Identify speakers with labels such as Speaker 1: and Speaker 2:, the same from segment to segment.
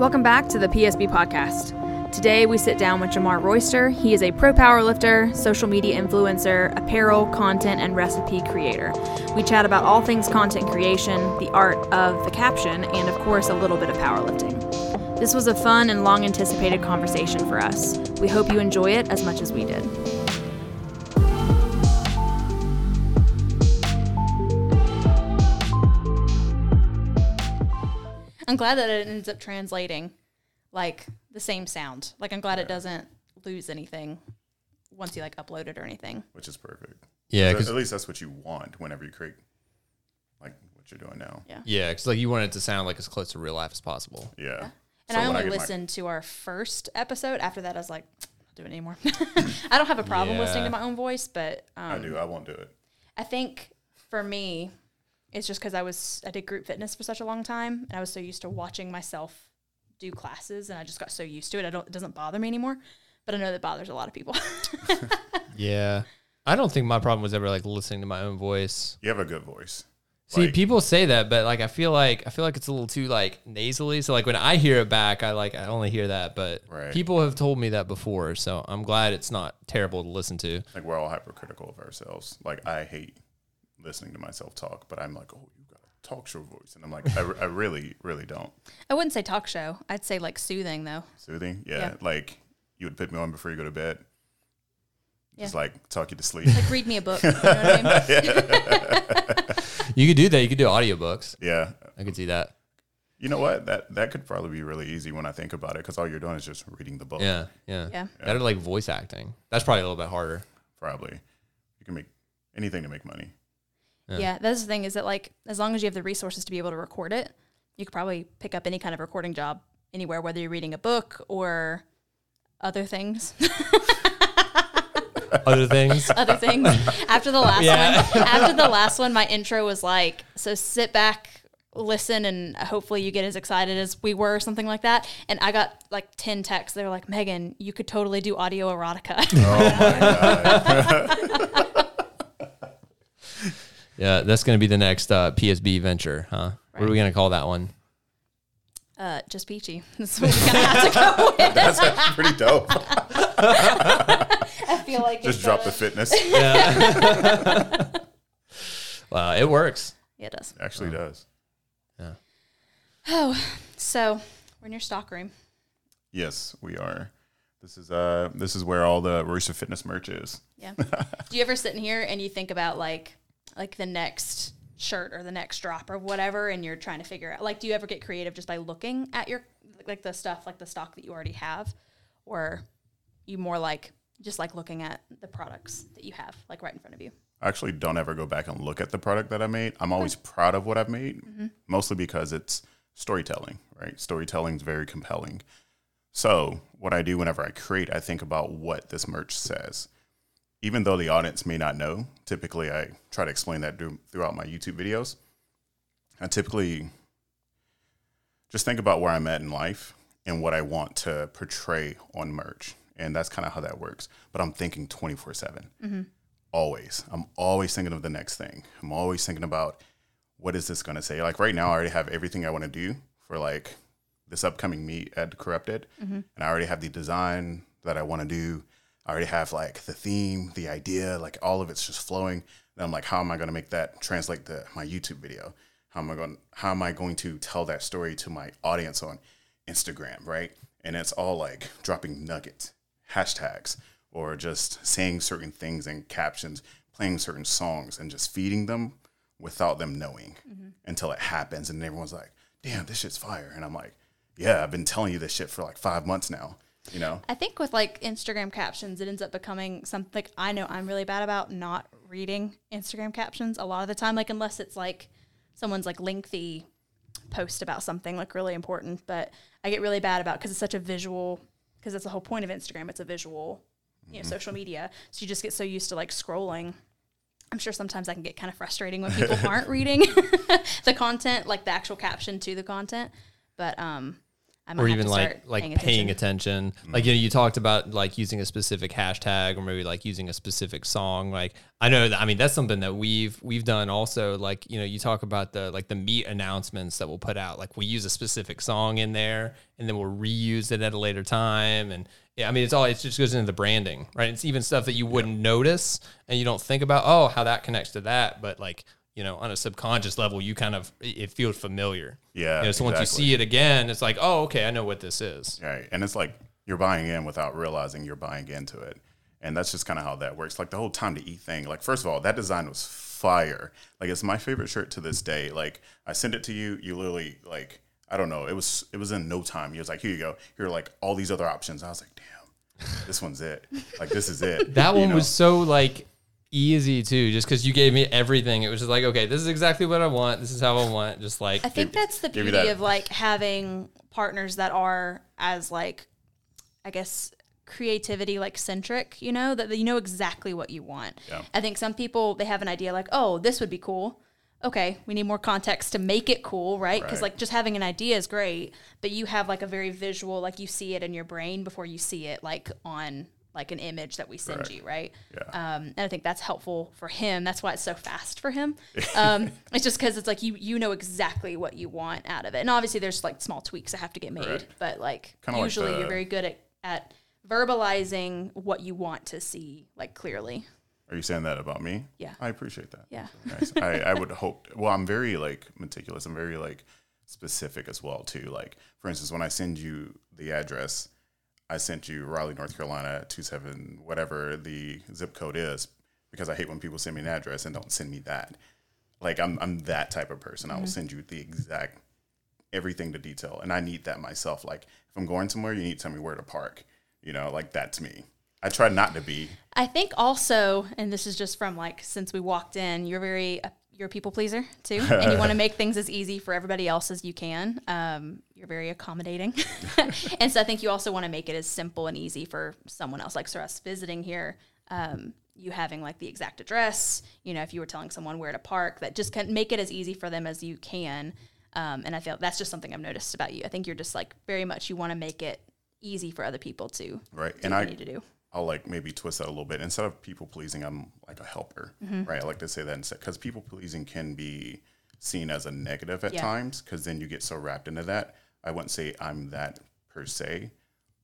Speaker 1: Welcome back to the PSB podcast. Today we sit down with Jamar Royster. He is a pro powerlifter, social media influencer, apparel, content, and recipe creator. We chat about all things content creation, the art of the caption, and of course a little bit of powerlifting. This was a fun and long anticipated conversation for us. We hope you enjoy it as much as we did. I'm glad that it ends up translating like the same sound. Like I'm glad it doesn't lose anything once you like upload it or anything.
Speaker 2: which is perfect.
Speaker 3: Yeah,
Speaker 2: At-
Speaker 3: because
Speaker 2: at least that's what you want whenever you create like what you're doing now.
Speaker 1: Yeah.
Speaker 3: yeah, because like you want it to sound like as close to real life as possible.
Speaker 2: Yeah.
Speaker 1: And
Speaker 2: So
Speaker 1: I
Speaker 2: when
Speaker 1: only
Speaker 2: get my-
Speaker 1: listened to our first episode. After that, I was like, do it anymore. I don't have a problem listening to my own voice, but um,
Speaker 2: I do. I won't do it.
Speaker 1: I think for me, it's just because I was I did group fitness for such a long time, and I was so used to watching myself do classes, and I just got so used to it. I don't. It doesn't bother me anymore, but I know that bothers a lot of people.
Speaker 3: Yeah, I don't think my problem was ever like listening to my own voice.
Speaker 2: You have a good voice.
Speaker 3: See,
Speaker 2: Like-
Speaker 3: people say that, but like I feel like I feel like it's a little too like nasally. So like when I hear it back, I like I only hear that. But
Speaker 2: Right.
Speaker 3: people have told me that before, so I'm glad it's not terrible to listen to.
Speaker 2: Like we're all hypercritical of ourselves. Like I hate listening to myself talk, but I'm like, oh, you've got a talk show voice, and I'm like, I, I really, really don't.
Speaker 1: I wouldn't say talk show. I'd say like soothing though.
Speaker 2: Soothing, yeah.
Speaker 1: Yeah.
Speaker 2: Like you would put me on before you go to bed. Just like talk you to sleep.
Speaker 1: Like read me a book. You know what I mean?
Speaker 3: You could do that. You could do audiobooks.
Speaker 2: yeah.
Speaker 3: I could see that.
Speaker 2: You know what? That that could probably be really easy when I think about it, because all you're doing is just reading the book.
Speaker 3: Yeah, yeah.
Speaker 1: Yeah.
Speaker 3: Better like voice acting. That's probably a little bit harder.
Speaker 2: Probably. You can make anything to make money.
Speaker 3: Yeah.
Speaker 1: Yeah, that's the thing is that like as long as you have the resources to be able to record it, you could probably pick up any kind of recording job anywhere, whether you're reading a book or other things.
Speaker 3: Other things.
Speaker 1: other things. After the last
Speaker 3: Yeah.
Speaker 1: one, after the last one, my intro was like, so sit back, listen, and hopefully you get as excited as we were, or something like that. And I got like ten texts. They were like, Megan, you could totally do audio erotica.
Speaker 3: Oh Yeah, that's going to be the next uh, PSB venture, huh? What are we going to call that one?
Speaker 1: uh, just peachy. That's what we're gonna have to go with.
Speaker 2: That's actually pretty dope.
Speaker 1: I feel like
Speaker 2: Just
Speaker 1: it's,
Speaker 2: drop the fitness. Yeah.
Speaker 3: wow, it works.
Speaker 1: Yeah, it does.
Speaker 2: Actually does. Yeah.
Speaker 1: Oh, so we're in your stock room.
Speaker 2: Yes, we are. This is uh this is where all the Royster Fitness merch is.
Speaker 1: Yeah. Do you ever sit in here and you think about like like the next shirt or the next drop or whatever and you're trying to figure out like do you ever get creative just by looking at your like the stuff like the stock that you already have or you more like just like looking at the products that you have like right in front of you.
Speaker 2: I actually don't ever go back and look at the product that I made. I'm always proud of what I've made, mm-hmm. mostly because it's storytelling, right? Storytelling is very compelling. So, what I do whenever I create, I think about what this merch says. Even though the audience may not know, typically I try to explain that throughout my YouTube videos. I typically just think about where I'm at in life and what I want to portray on merch. And that's kind of how that works. But I'm thinking 24 7 mm-hmm. always. I'm always thinking of the next thing. I'm always thinking about what is this going to say. Like right now, I already have everything I want to do for like this upcoming meet at Corrupted, mm-hmm. and I already have the design that I want to do. I already have like the theme, the idea, like all of it's just flowing. And I'm like, how am I going to make that translate to my YouTube video? How am I going? How am I going to tell that story to my audience on Instagram, right? And it's all like dropping nuggets, hashtags, or just saying certain things in captions, playing certain songs, and just feeding them without them knowing mm-hmm. until it happens. And everyone's like, damn, this shit's fire. And I'm like, yeah, I've been telling you this shit for like five months now, you know?
Speaker 1: I think with like Instagram captions, it ends up becoming something like I know I'm really bad about not reading Instagram captions a lot of the time, like unless it's like someone's like lengthy post about something like really important. But I get really bad about because it's such a visual, because that's the whole point of Instagram. It's a visual, you know, social media. So you just get so used to like scrolling. I'm sure sometimes i can get kind of frustrating when people aren't reading the content, like the actual caption to the content. But um,
Speaker 3: or
Speaker 1: have
Speaker 3: even
Speaker 1: to
Speaker 3: like
Speaker 1: start
Speaker 3: like paying attention. Hmm. Like you know, you talked about like using a specific hashtag or maybe like using a specific song. Like I know that I mean that's something that we've we've done also. Like you know, you talk about the like the meet announcements that we'll put out. Like we use a specific song in there, and then we'll reuse it at a later time. And yeah, I mean it's all it just goes into the branding, right? It's even stuff that you wouldn't notice and you don't think about. Oh, how that connects to that, but like you know, on a subconscious level, you kind of it feels familiar.
Speaker 2: Yeah,
Speaker 3: You know, so once you see it again, it's like, oh, okay, I know what this is.
Speaker 2: Right. And it's like you're buying in without realizing you're buying into it. And that's just kind of how that works. Like the whole time to eat thing. Like, first of all, that design was fire. Like, it's my favorite shirt to this day. Like, I sent it to you. You literally, like, I don't know. It was, it was in no time. You was like, here you go. Here are like all these other options. I was like, damn, this one's it. Like, this is it.
Speaker 3: That
Speaker 2: You
Speaker 3: one
Speaker 2: know?
Speaker 3: was so like easy too, just because you gave me everything. It was just like, okay, this is exactly what I want. This is how I want. Just like
Speaker 1: I think that's the beauty
Speaker 2: that.
Speaker 1: of like having partners that are as like, I guess creativity like centric. You know that that you know exactly what you want.
Speaker 2: Yeah.
Speaker 1: I think some people they have an idea like, oh, this would be cool. Okay, we need more context to make it cool, right? Because
Speaker 2: Right.
Speaker 1: like just having an idea is great, but you have like a very visual, like you see it in your brain before you see it like on like an image that we send
Speaker 2: Correct.
Speaker 1: you, right?
Speaker 2: Yeah.
Speaker 1: Um, and I think that's helpful for him. That's why it's so fast for him. Um, it's just because it's like you you know exactly what you want out of it, and obviously there's like small tweaks that have to get made,
Speaker 2: Correct.
Speaker 1: but like
Speaker 2: Kinda like
Speaker 1: usually
Speaker 2: the-
Speaker 1: you're very good at at verbalizing what you want to see like clearly.
Speaker 2: Are you saying that about me?
Speaker 1: Yeah.
Speaker 2: I appreciate that.
Speaker 1: Yeah.
Speaker 2: Nice. I, I would hope. Well, I'm very like meticulous. I'm very like specific as well too. Like for instance, when I send you the address, I sent you Raleigh, North Carolina, two seven whatever the zip code is, because I hate when people send me an address and don't send me that. Like I'm I'm that type of person. I will mm-hmm. send you the exact everything to detail, and I need that myself. Like if I'm going somewhere, you need to tell me where to park. You know, like that's me. I try not to be.
Speaker 1: I think also, and this is just from like since we walked in, you're very you're a people pleaser too, and you want to make things as easy for everybody else as you can. Um, you're very accommodating, and so I think you also want to make it as simple and easy for someone else. Like for us visiting here, um, you having like the exact address. You know, if you were telling someone where to park, that just can make it as easy for them as you can. Um, and I feel that's just something I've noticed about you. I think you're just like very much you want to make it easy for other people to
Speaker 2: Right. And I
Speaker 1: need to do.
Speaker 2: I'll like maybe twist that a little bit. Instead of people pleasing, I'm like a helper,
Speaker 1: Mm-hmm.
Speaker 2: right? I like to say that instead because people pleasing can be seen as a negative at
Speaker 1: Yeah.
Speaker 2: times because then you get so wrapped into that. I wouldn't say I'm that per se,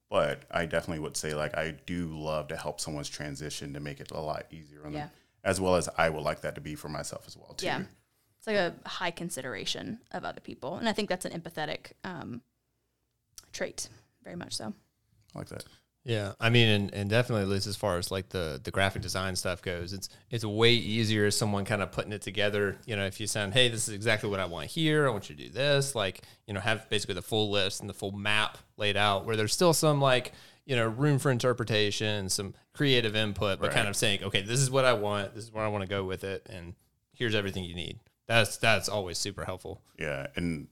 Speaker 2: but I definitely would say like I do love to help someone's transition to make it a lot easier on
Speaker 1: Yeah.
Speaker 2: them, as well as I would like that to be for myself as well too.
Speaker 1: Yeah. It's like a high consideration of other people. And I think that's an empathetic um, trait, very much so.
Speaker 2: I like that.
Speaker 3: Yeah, I mean, and, and definitely, at least as far as like the the graphic design stuff goes, it's it's way easier as someone kind of putting it together. You know, if you send, hey, this is exactly what I want here. I want you to do this. Like, you know, have basically the full list and the full map laid out, where there's still some like you know room for interpretation, some creative input, but kind of saying, okay, this is what I want. This is where I want to go with it, and here's everything you need. That's that's always super helpful.
Speaker 2: Yeah, and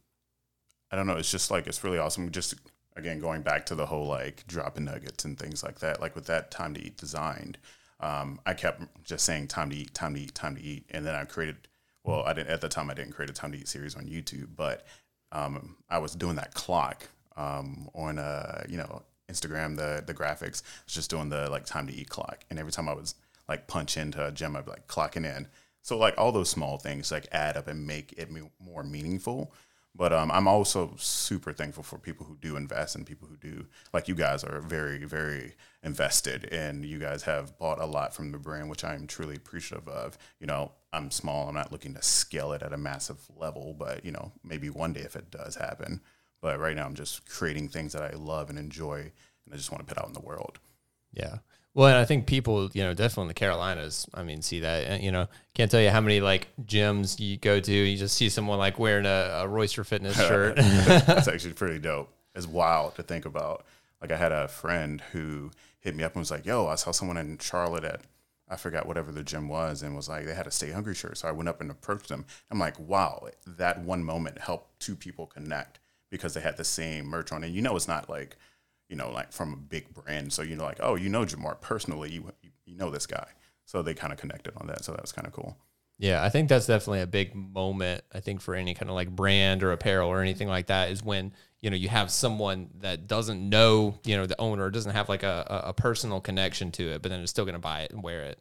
Speaker 2: I don't know. It's just like it's really awesome. Just again going back to the whole like dropping nuggets and things like that. Like with that time to eat designed, um, I kept just saying time to eat, time to eat, time to eat, and then I created. Well, I didn't at the time. I didn't create a time to eat series on YouTube, but um, I was doing that clock um, on uh, you know Instagram. The the graphics I was just doing the like time to eat clock, and every time I was like punch into a gym, I'd be like clocking in. So like all those small things like add up and make it more meaningful. But um, I'm also super thankful for people who do invest and people who do like you guys are very very invested and you guys have bought a lot from the brand, which I'm truly appreciative of. You know, I'm small. I'm not looking to scale it at a massive level, but you know, maybe one day if it does happen. But right now, I'm just creating things that I love and enjoy, and I just want to put out in the world.
Speaker 3: Yeah. Well, and I think people, you know, definitely in the Carolinas, I mean, see that, you know, can't tell you how many like gyms you go to, you just see someone like wearing a, a Royster Fitness shirt.
Speaker 2: That's actually pretty dope. It's wild to think about. Like I had a friend who hit me up and was like, "Yo, I saw someone in Charlotte at I forgot whatever the gym was, and was like they had a Stay Hungry shirt." So I went up and approached them. I'm like, "Wow, that one moment helped two people connect because they had the same merch on." And you know, it's not like you know, like from a big brand. So you know, like, oh, you know Jamar personally, you you know this guy. So they kind of connected on that. So that was kind of cool.
Speaker 3: Yeah, I think that's definitely a big moment. I think for any kind of like brand or apparel or anything like that is when you know you have someone that doesn't know you know the owner doesn't have like a, a personal connection to it, but then is still going to buy it and wear it.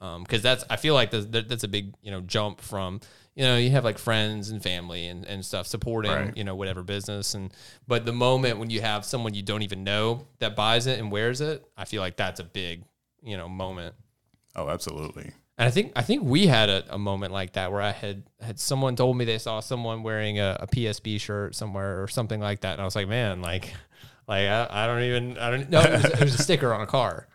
Speaker 3: Um, because that's I feel like that's, that's a big you know jump from you know you have like friends and family and, and stuff supporting
Speaker 2: Right.
Speaker 3: you know whatever business and but the moment when you have someone you don't even know that buys it and wears it, I feel like that's a big you know moment.
Speaker 2: Oh, absolutely.
Speaker 3: And I think I think we had a, a moment like that where I had had someone told me they saw someone wearing a, a PSB shirt somewhere or something like that, and I was like, man, like, like I, I don't even I don't know. It was, it was a sticker on a car.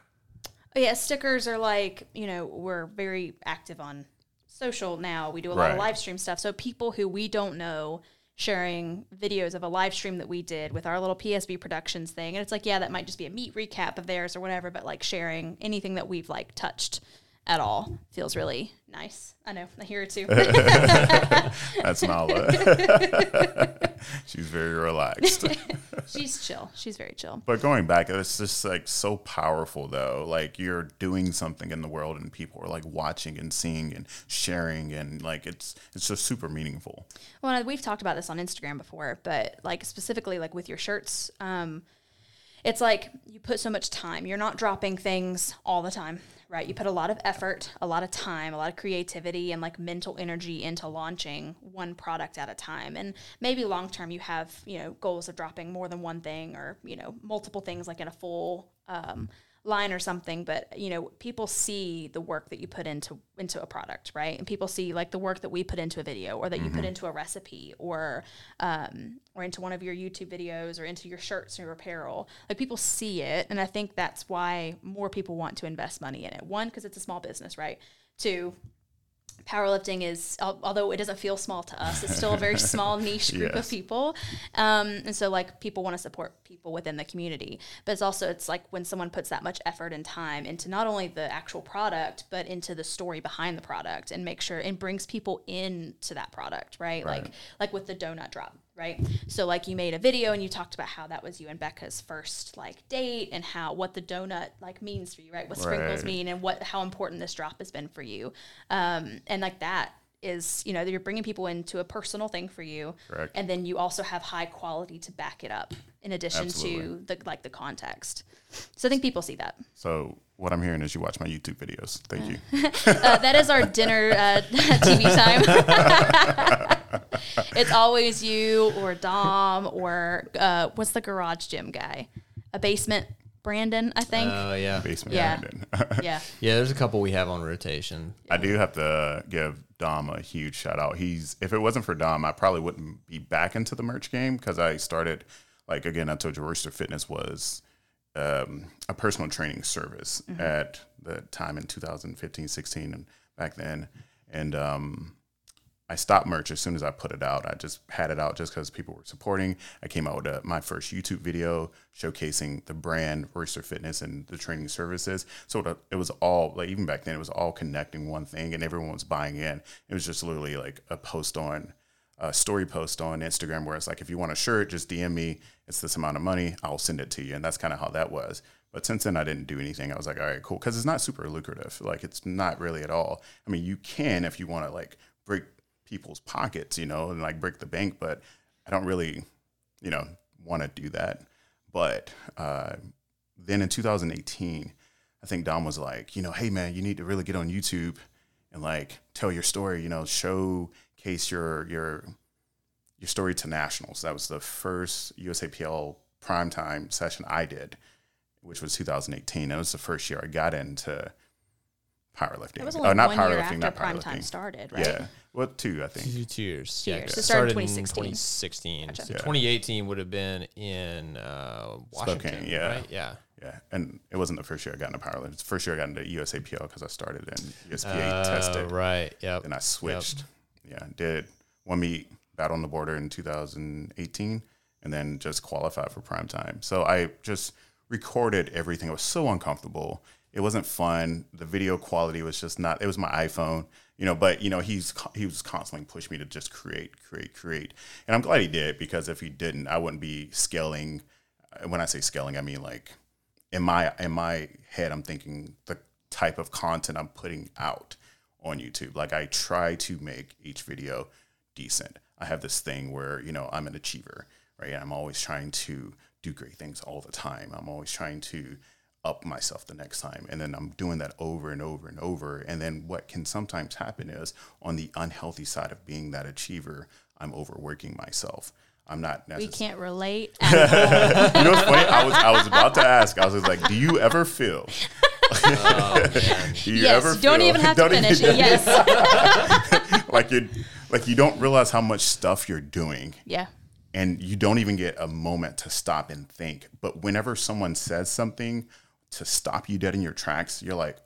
Speaker 1: Oh, yeah, stickers are like, you know, we're very active on social now. We do a lot of live stream stuff. So people who we don't know sharing videos of a live stream that we did with our little PSB Productions thing. And it's like, yeah, that might just be a meet recap of theirs or whatever, but like sharing anything that we've like touched at all feels really nice. I know, I hear it too.
Speaker 2: That's Nala. She's very relaxed.
Speaker 1: She's chill. She's very chill.
Speaker 2: But going back, it's just like so powerful though. Like you're doing something in the world and people are like watching and seeing and sharing and like it's it's just super meaningful.
Speaker 1: Well, we've talked about this on Instagram before, but like specifically like with your shirts, um, it's like you put so much time. You're not dropping things all the time, right? You put a lot of effort, a lot of time, a lot of creativity, and like mental energy into launching one product at a time. And maybe long term, you have you know goals of dropping more than one thing or you know multiple things like in a full um, line or something. But you know, people see the work that you put into into a product, right? And people see like the work that we put into a video or that you put into a recipe or um, or into one of your YouTube videos or into your shirts or your apparel. Like people see it, and I think that's why more people want to invest money in it. One, because it's a small business, right? Two, powerlifting is although it doesn't feel small to us it's still a very small niche group of people. Um, and so like people want to support people within the community. But it's also it's like when someone puts that much effort and time into not only the actual product but into the story behind the product and make sure and brings people into that product right,
Speaker 2: Right.
Speaker 1: like like with the donut drop right? So like you made a video and you talked about how that was you and becca's first like date and how what the donut like means for you right? What sprinkles
Speaker 2: Right.
Speaker 1: mean and what how important this drop has been for you. Um, and like that is you know you're bringing people into a personal thing for you.
Speaker 2: Correct.
Speaker 1: and then you also have high quality to back it up in addition to the like the context. So i think people see that.
Speaker 2: So what I'm hearing is you watch my YouTube videos. Thank you.
Speaker 1: uh, that is our dinner uh, tv time it's always you or dom or uh, what's the garage gym guy a basement brandon i think
Speaker 3: Oh yeah,
Speaker 2: Basement
Speaker 1: Yeah.
Speaker 2: Brandon.
Speaker 1: yeah
Speaker 3: yeah. There's a couple we have on rotation.
Speaker 2: I do have to give Dom a huge shout out. He's if it wasn't for Dom, I probably wouldn't be back into the merch game because I started like again. I told you Royster Fitness was um, a personal training service at the time in 2015, 16, and back then, and um, I stopped merch as soon as I put it out. I just had it out just because people were supporting. I came out with a, my first YouTube video showcasing the brand Royster Fitness and the training services. So it, it was all like even back then, it was all connecting one thing, and everyone was buying in. It was just literally like a post on a story post on Instagram where it's like, if you want a shirt, just DM me. It's this amount of money. I'll send it to you, and that's kind of how that was. But since then, I didn't do anything. I was like, all right, cool, because it's not super lucrative. Like it's not really at all. I mean, you can if you want to like break people's pockets, you know, and like break the bank, but I don't really, you know, want to do that. But uh, then in 2018, I think Dom was like, you know, hey man, you need to really get on YouTube and like tell your story, you know, showcase your your your story to nationals. That was the first USAPL primetime session I did, which was 2018. That was the first year I got into powerlifting.
Speaker 1: That was
Speaker 2: Oh, not
Speaker 1: one year
Speaker 2: powerlifting,
Speaker 1: after
Speaker 2: not
Speaker 1: prime time started, right?
Speaker 2: Yeah. Well, two, I think.
Speaker 3: Two, two years.
Speaker 1: Two
Speaker 3: yeah,
Speaker 1: years.
Speaker 3: it
Speaker 1: So it started
Speaker 3: started in
Speaker 1: 2016.
Speaker 3: 2016.
Speaker 1: Gotcha.
Speaker 3: So
Speaker 2: Yeah.
Speaker 3: 2018 would have been in uh, Washington.
Speaker 2: Spokane, yeah.
Speaker 3: Right? Yeah.
Speaker 2: Yeah, and it wasn't the first year I got into powerlifting. It's the first year I got into USAPL because I started in USPA
Speaker 3: Uh,
Speaker 2: tested.
Speaker 3: Right. Yep.
Speaker 2: And I switched. Yeah, did one meet, battle on the border in 2018, and then just qualified for prime time. So I just recorded everything. It was so uncomfortable. It wasn't fun. The video quality was just not. It was my iPhone, you know. But you know, he's he was constantly pushing me to just create, create, create. And I'm glad he did because if he didn't, I wouldn't be scaling. When I say scaling, I mean like in my in my head, I'm thinking the type of content I'm putting out on YouTube. Like I try to make each video decent. I have this thing where, you know, I'm an achiever, right? I'm always trying to do great things all the time. I'm always trying to up myself the next time. And then I'm doing that over and over and over. And then what can sometimes happen is on the unhealthy side of being that achiever, I'm overworking myself. I'm not
Speaker 1: We can't relate.
Speaker 2: you know what's funny? I was I was about to ask. I was like, do you ever feel? Do you
Speaker 1: yes,
Speaker 2: ever
Speaker 1: don't
Speaker 2: feel-
Speaker 1: even have to finish it. Yes.
Speaker 2: like you like you don't realize how much stuff you're doing
Speaker 1: yeah.
Speaker 2: and you don't even get a moment to stop and think. But whenever someone says something to stop you dead in your tracks, you're like,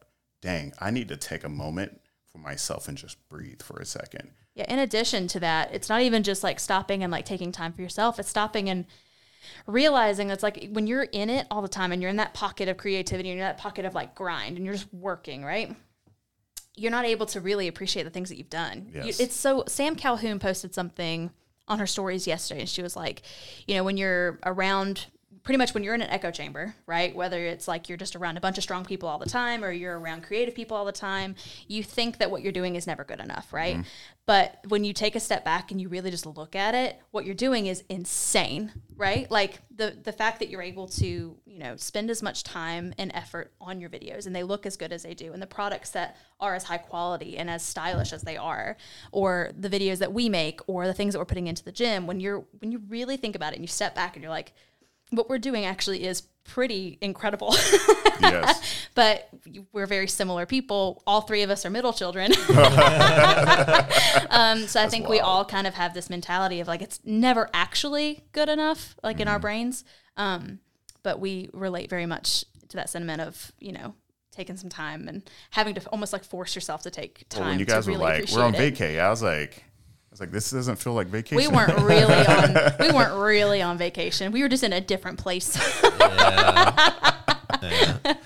Speaker 2: dang, I need to take a moment for myself and just breathe for a second.
Speaker 1: Yeah. In addition to that, it's not even just like stopping and like taking time for yourself. It's stopping and realizing that's like when you're in it all the time and you're in that pocket of creativity and you're in that pocket of like grind and you're just working, right? You're not able to really appreciate the things that you've done. You- it's so Sam Calhoun posted something on her stories yesterday and she was like, you know, when you're around pretty much when you're in an echo chamber, right? Whether it's like you're just around a bunch of strong people all the time or you're around creative people all the time, you think that what you're doing is never good enough, right? Mm-hmm. But when you take a step back and you really just look at it, what you're doing is insane, right? Like the the fact that you're able to, you know, spend as much time and effort on your videos and they look as good as they do and the products that are as high quality and as stylish as they are or the videos that we make or the things that we're putting into the gym when you're when you really think about it and you step back and you're like what we're doing actually is pretty incredible.
Speaker 2: Yes.
Speaker 1: but we're very similar people. All three of us are middle children. um, so I think we all kind of have this mentality of like it's never actually good enough, like in our brains. Um, but we relate very much to that sentiment of you know taking some time and having to almost like force yourself to take time.
Speaker 2: Well, when you guys
Speaker 1: really
Speaker 2: were like, we're on vacay, I was like, was like, this doesn't feel like vacation.
Speaker 1: We weren't really on. We weren't really on vacation. We were just in a different place.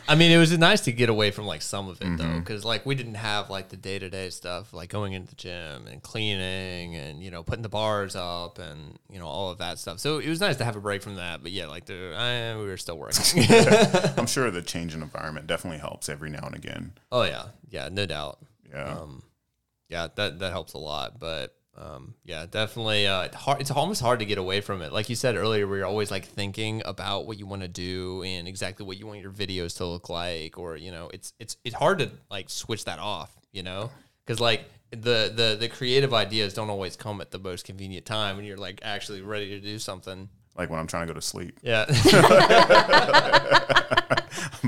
Speaker 3: I mean, it was nice to get away from like some of it though, because like we didn't have like the day to day stuff, like going into the gym and cleaning and you know putting the bars up and you know all of that stuff. So it was nice to have a break from that. But yeah, like the I, we were still working.
Speaker 2: I'm sure the change in environment definitely helps every now and again.
Speaker 3: oh yeah, yeah, no doubt.
Speaker 2: Yeah.
Speaker 3: Um, yeah, that that helps a lot. But um, yeah, definitely. Uh, it's hard. It's almost hard to get away from it. Like you said earlier, where you're always like thinking about what you want to do and exactly what you want your videos to look like, or you know, it's it's it's hard to like switch that off. You know, because like the the the creative ideas don't always come at the most convenient time when you're like actually ready to do something.
Speaker 2: like when I'm trying to go to sleep.
Speaker 3: Yeah.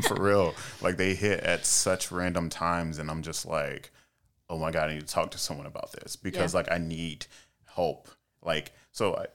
Speaker 2: for real. Like they hit at such random times, and I'm just like, oh my god, I need to talk to someone about this because
Speaker 1: Yeah.
Speaker 2: like I need help. Like so, I,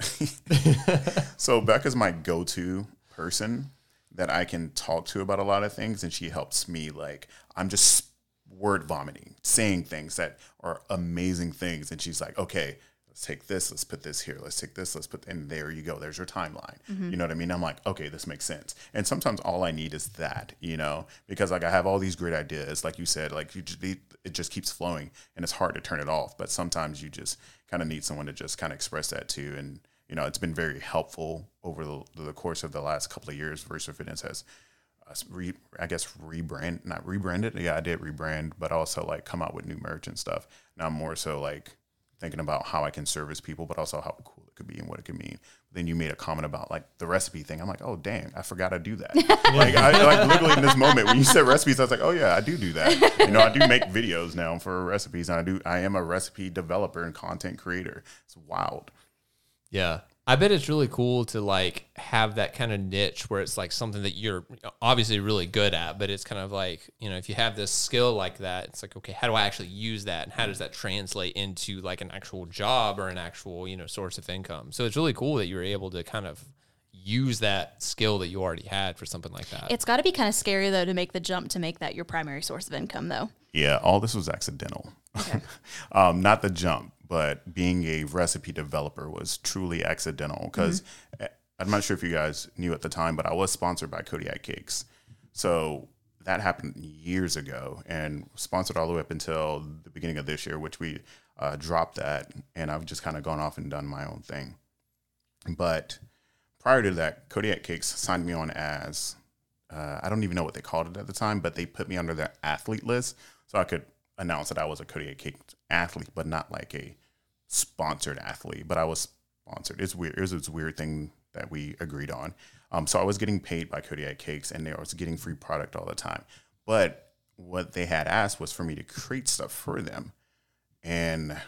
Speaker 2: so Becca's my go-to person that I can talk to about a lot of things, and she helps me. Like I'm just word vomiting, saying things that are amazing things, and she's like, okay. Let's take this. Let's put this here. Let's take this. Let's put, and there you go. There's your timeline. You know what I mean? I'm like, okay, this makes sense. And sometimes all I need is that, you know, because like I have all these great ideas, like you said, like you just, it just keeps flowing, and it's hard to turn it off. But sometimes you just kind of need someone to just kind of express that to, and you know, it's been very helpful over the, the course of the last couple of years. Versa Fitness has, uh, re, I guess, rebrand, not rebranded. Yeah, I did rebrand, but also like come out with new merch and stuff. Now I'm more so like thinking about how I can service people, but also how cool it could be and what it could mean. Then you made a comment about like the recipe thing. I'm like, oh dang, I forgot I do that. like I like literally in this moment when you said recipes, I was like, oh yeah, I do do that. You know, I do make videos now for recipes, and I do. I am a recipe developer and content creator. It's wild.
Speaker 3: Yeah. I bet it's really cool to like have that kind of niche where it's like something that you're obviously really good at, but it's kind of like, you know, if you have this skill like that, it's like, okay, how do I actually use that? And how does that translate into like an actual job or an actual, you know, source of income? So it's really cool that you're able to kind of use that skill that you already had for something like that.
Speaker 1: it's got to be kind of scary though to make the jump to make that your primary source of income though.
Speaker 2: Yeah, all this was accidental. um, not the jump, but being a recipe developer was truly accidental because I'm not sure if you guys knew at the time, but I was sponsored by Kodiak Cakes. So that happened years ago and sponsored all the way up until the beginning of this year, which we uh, dropped that. And I've just kind of gone off and done my own thing. But prior to that, Kodiak Cakes signed me on as uh, I don't even know what they called it at the time, but they put me under their athlete list so I could announce that I was a Kodiak Cakes athlete, but not like a sponsored athlete. But I was sponsored. It's weird. It was this weird thing that we agreed on. Um, so I was getting paid by Kodiak Cakes, and I was getting free product all the time. But what they had asked was for me to create stuff for them, and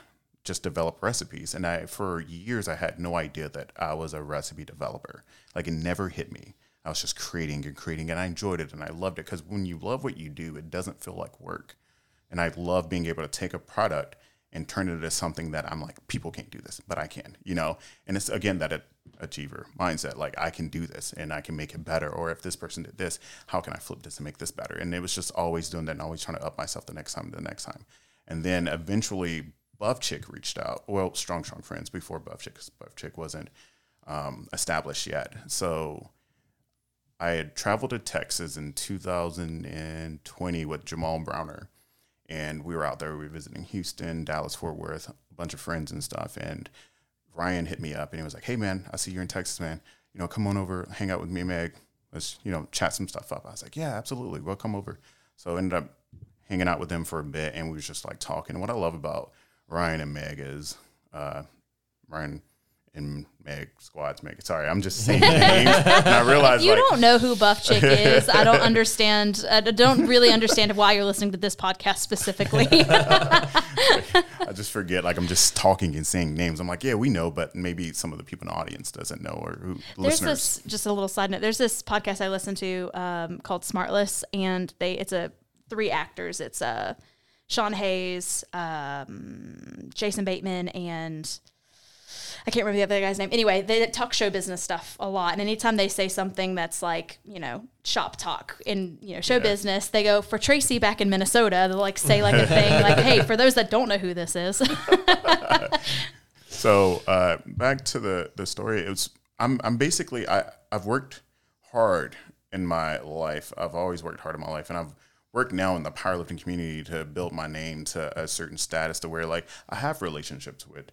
Speaker 2: just develop recipes. And I, for years, I had no idea that I was a recipe developer. Like it never hit me. I was just creating and creating, and I enjoyed it and I loved it because when you love what you do, it doesn't feel like work. And I love being able to take a product and turn it into something that I'm like, people can't do this, but I can, you know? And it's again that achiever mindset like, I can do this and I can make it better. Or if this person did this, how can I flip this and make this better? And it was just always doing that and always trying to up myself the next time, the next time. And then eventually, Buff Chick reached out. Well, Strong Strong Friends before Buff Chick, because Buff Chick wasn't um, established yet. So I had traveled to Texas in 2020 with Jamal Browner, and we were out there. We were visiting Houston, Dallas, Fort Worth, a bunch of friends and stuff. And Ryan hit me up and he was like, "Hey man, I see you're in Texas, man. You know, come on over, hang out with me, Meg. Let's you know chat some stuff up." I was like, "Yeah, absolutely. We'll come over." So I ended up hanging out with them for a bit, and we was just like talking. And what I love about Ryan and Meg is uh, Ryan and Megsquats Meg. Sorry, I'm just saying names. And I realize
Speaker 1: you
Speaker 2: like,
Speaker 1: don't know who Buff Chick is. I don't understand. I don't really understand why you're listening to this podcast specifically.
Speaker 2: I just forget like I'm just talking and saying names. I'm like, yeah, we know, but maybe some of the people in the audience doesn't know or who
Speaker 1: There's
Speaker 2: listeners.
Speaker 1: this just a little side note. There's this podcast I listen to um, called Smartless, and they it's a three actors. It's uh, Sean Hayes, um, Jason Bateman, and I can't remember the other guy's name. Anyway, they talk show business stuff a lot, and anytime they say something that's like you know shop talk in you know show business, they go for Tracy back in Minnesota. They'll like say like a thing like, "Hey, for those that don't know who this is."
Speaker 2: So uh, back to the the story. It was I'm I'm basically I I've worked hard in my life. I've always worked hard in my life, and I've worked now in the powerlifting community to build my name to a certain status to where like I have relationships with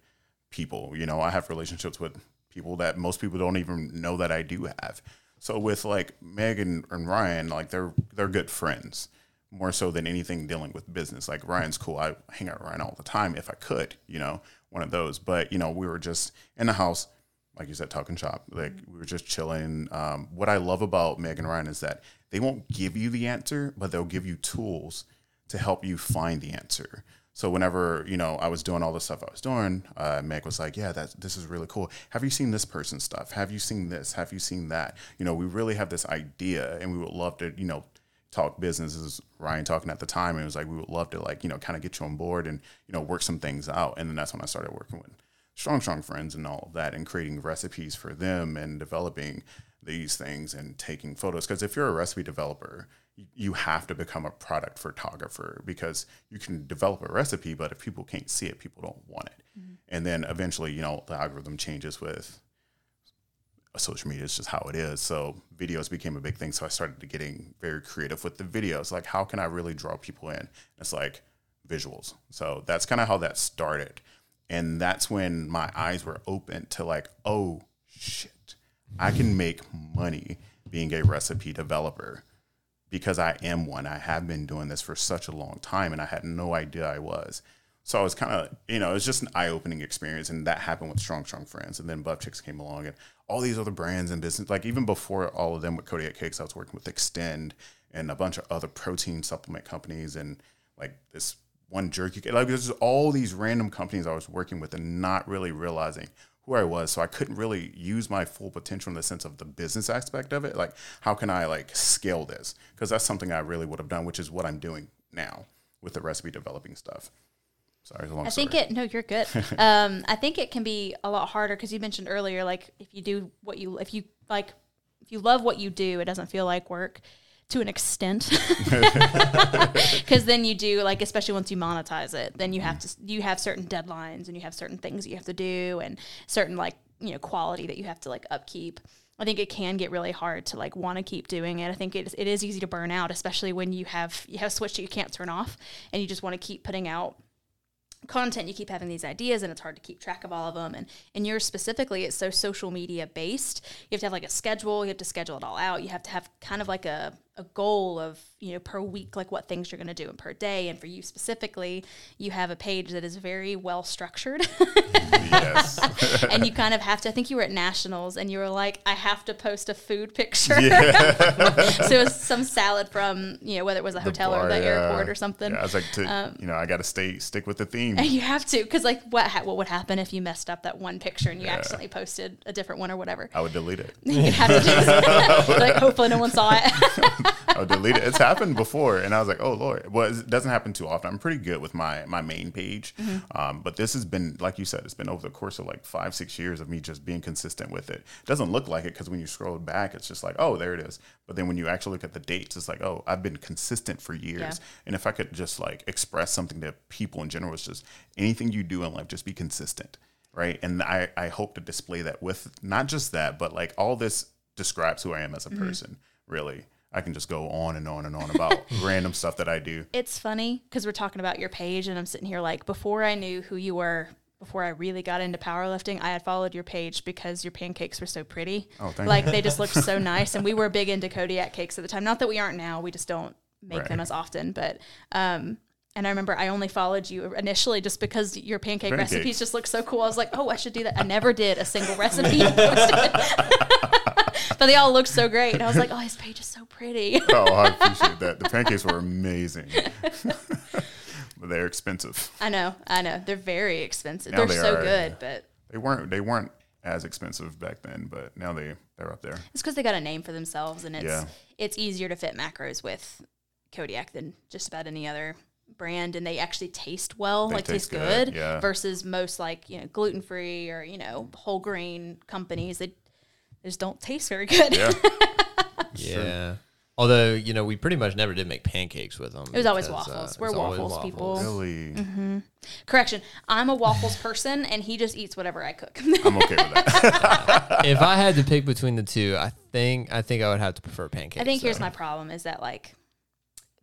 Speaker 2: people. You know, I have relationships with people that most people don't even know that I do have. So with like Megan and Ryan, like they're they're good friends more so than anything dealing with business. Like Ryan's cool. I hang out with Ryan all the time if I could, you know, one of those. But you know, we were just in the house, like you said, talking shop. Like we were just chilling. Um, what I love about Meg and Ryan is that they won't give you the answer, but they'll give you tools to help you find the answer. So whenever you know I was doing all the stuff I was doing, uh, Meg was like, "Yeah, that this is really cool. Have you seen this person's stuff? Have you seen this? Have you seen that? You know, we really have this idea, and we would love to, you know, talk business. Is Ryan talking at the time, and it was like we would love to, like, you know, kind of get you on board and you know work some things out. And then that's when I started working with Strong Strong Friends and all of that, and creating recipes for them and developing these things and taking photos. Because if you're a recipe developer, you- have to become a product photographer because you can develop a recipe, but if people can't see it, people don't want it. Mm-hmm. And then eventually, you know, the algorithm changes with social media. It's just how it is. So videos became a big thing. So I started getting very creative with the videos. Like, how can I really draw people in? It's like visuals. So that's kind of how that started. And that's when my eyes were open to like, oh shit, I can make money being a recipe developer because I am one. I have been doing this for such a long time and I had no idea I was. So I was kind of, you know, it was just an eye opening experience. And that happened with Strong Strong Friends. And then Buff Chicks came along and all these other brands and business. Like even before all of them with Kodiak Cakes, I was working with Xtend and a bunch of other protein supplement companies and like this one jerky. Like there's all these random companies I was working with and not really realizing who I was. So I couldn't really use my full potential in the sense of the business aspect of it. Like, how can I like scale this? Because that's something I really would have done, which is what I'm doing now with the recipe developing stuff. Sorry, it's a long
Speaker 1: I think it. No, you're good. um, I think it can be a lot harder because you mentioned earlier, like if you do what you, if you like, if you love what you do, it doesn't feel like work to an extent. Because then you do like, especially once you monetize it, then you have mm. to you have certain deadlines and you have certain things that you have to do and certain like you know quality that you have to like upkeep. I think it can get really hard to like want to keep doing it. I think it is, it is easy to burn out, especially when you have you have a switch that you can't turn off and you just want to keep putting out content you keep having these ideas and it's hard to keep track of all of them and and yours specifically it's so social media based you have to have like a schedule you have to schedule it all out you have to have kind of like a, a goal of you know per week like what things you're going to do and per day and for you specifically you have a page that is very well structured
Speaker 2: yes.
Speaker 1: and you kind of have to i think you were at nationals and you were like i have to post a food picture yeah. so it was some salad from you know whether it was a hotel or
Speaker 2: bar,
Speaker 1: the
Speaker 2: yeah.
Speaker 1: airport or something
Speaker 2: Yeah, I was like, to,
Speaker 1: Um,
Speaker 2: you know, I got to stay stick with the theme.
Speaker 1: and you have to because like what ha- what would happen if you messed up that one picture and you
Speaker 2: Yeah.
Speaker 1: accidentally posted a different one or whatever
Speaker 2: I would delete it.
Speaker 1: you have to do like hopefully no one saw it
Speaker 2: I would delete it. It's happened before, and I was like, "Oh Lord!" Well, it doesn't happen too often. I'm pretty good with my my main page,
Speaker 1: Mm-hmm.
Speaker 2: um, but this has been, like you said, it's been over the course of like five, six years of me just being consistent with it. It doesn't look like it because when you scroll back, it's just like, "Oh, there it is." But then when you actually look at the dates, it's like, "Oh, I've been consistent for years."
Speaker 1: Yeah.
Speaker 2: And if I could just like express something to people in general, it's just anything you do in life, just be consistent, right? And I I hope to display that with not just that, but like all this describes who I am as a person, really. I can just go on and on and on about random stuff that I do.
Speaker 1: it's funny because we're talking about your page and I'm sitting here like before I knew who you were before I really got into powerlifting I had followed your page because your pancakes were so pretty
Speaker 2: Oh, thank
Speaker 1: like they just looked so nice and we were big into Kodiak cakes at the time not that we aren't now we just don't make
Speaker 2: Right.
Speaker 1: them as often but um and I remember I only followed you initially just because your pancake
Speaker 2: Pancakes.
Speaker 1: recipes just looked so cool. I was like, oh, I should do that. I never did a single recipe you. but they all looked so great. And I was like, oh, his page is so pretty.
Speaker 2: Oh, I appreciate that. The pancakes were amazing, but they're expensive.
Speaker 1: I know, I know. They're very expensive.
Speaker 2: Now
Speaker 1: They're
Speaker 2: they
Speaker 1: so
Speaker 2: are,
Speaker 1: good, but
Speaker 2: They weren't they weren't as expensive back then, but now they they're up there.
Speaker 1: it's because they got a name for themselves, and it's
Speaker 2: Yeah.
Speaker 1: it's easier to fit macros with Kodiak than just about any other brand, and they actually taste well,
Speaker 2: They
Speaker 1: like taste,
Speaker 2: taste good,
Speaker 1: good.
Speaker 2: yeah.
Speaker 1: Versus most like you know gluten free or you know whole grain companies, they, they just don't taste very good.
Speaker 2: Yeah,
Speaker 3: Yeah. Although you know we pretty much never did make pancakes with them.
Speaker 1: It was always
Speaker 3: because, uh,
Speaker 1: waffles.
Speaker 3: it
Speaker 1: We're
Speaker 3: was always
Speaker 1: waffles people.
Speaker 2: really. Mm-hmm.
Speaker 1: Correction, I'm a waffles person, and he just eats whatever I cook.
Speaker 2: I'm okay with that.
Speaker 3: if I had to pick between the two, I think I think I would have to prefer pancakes.
Speaker 1: I think here's my problem is that like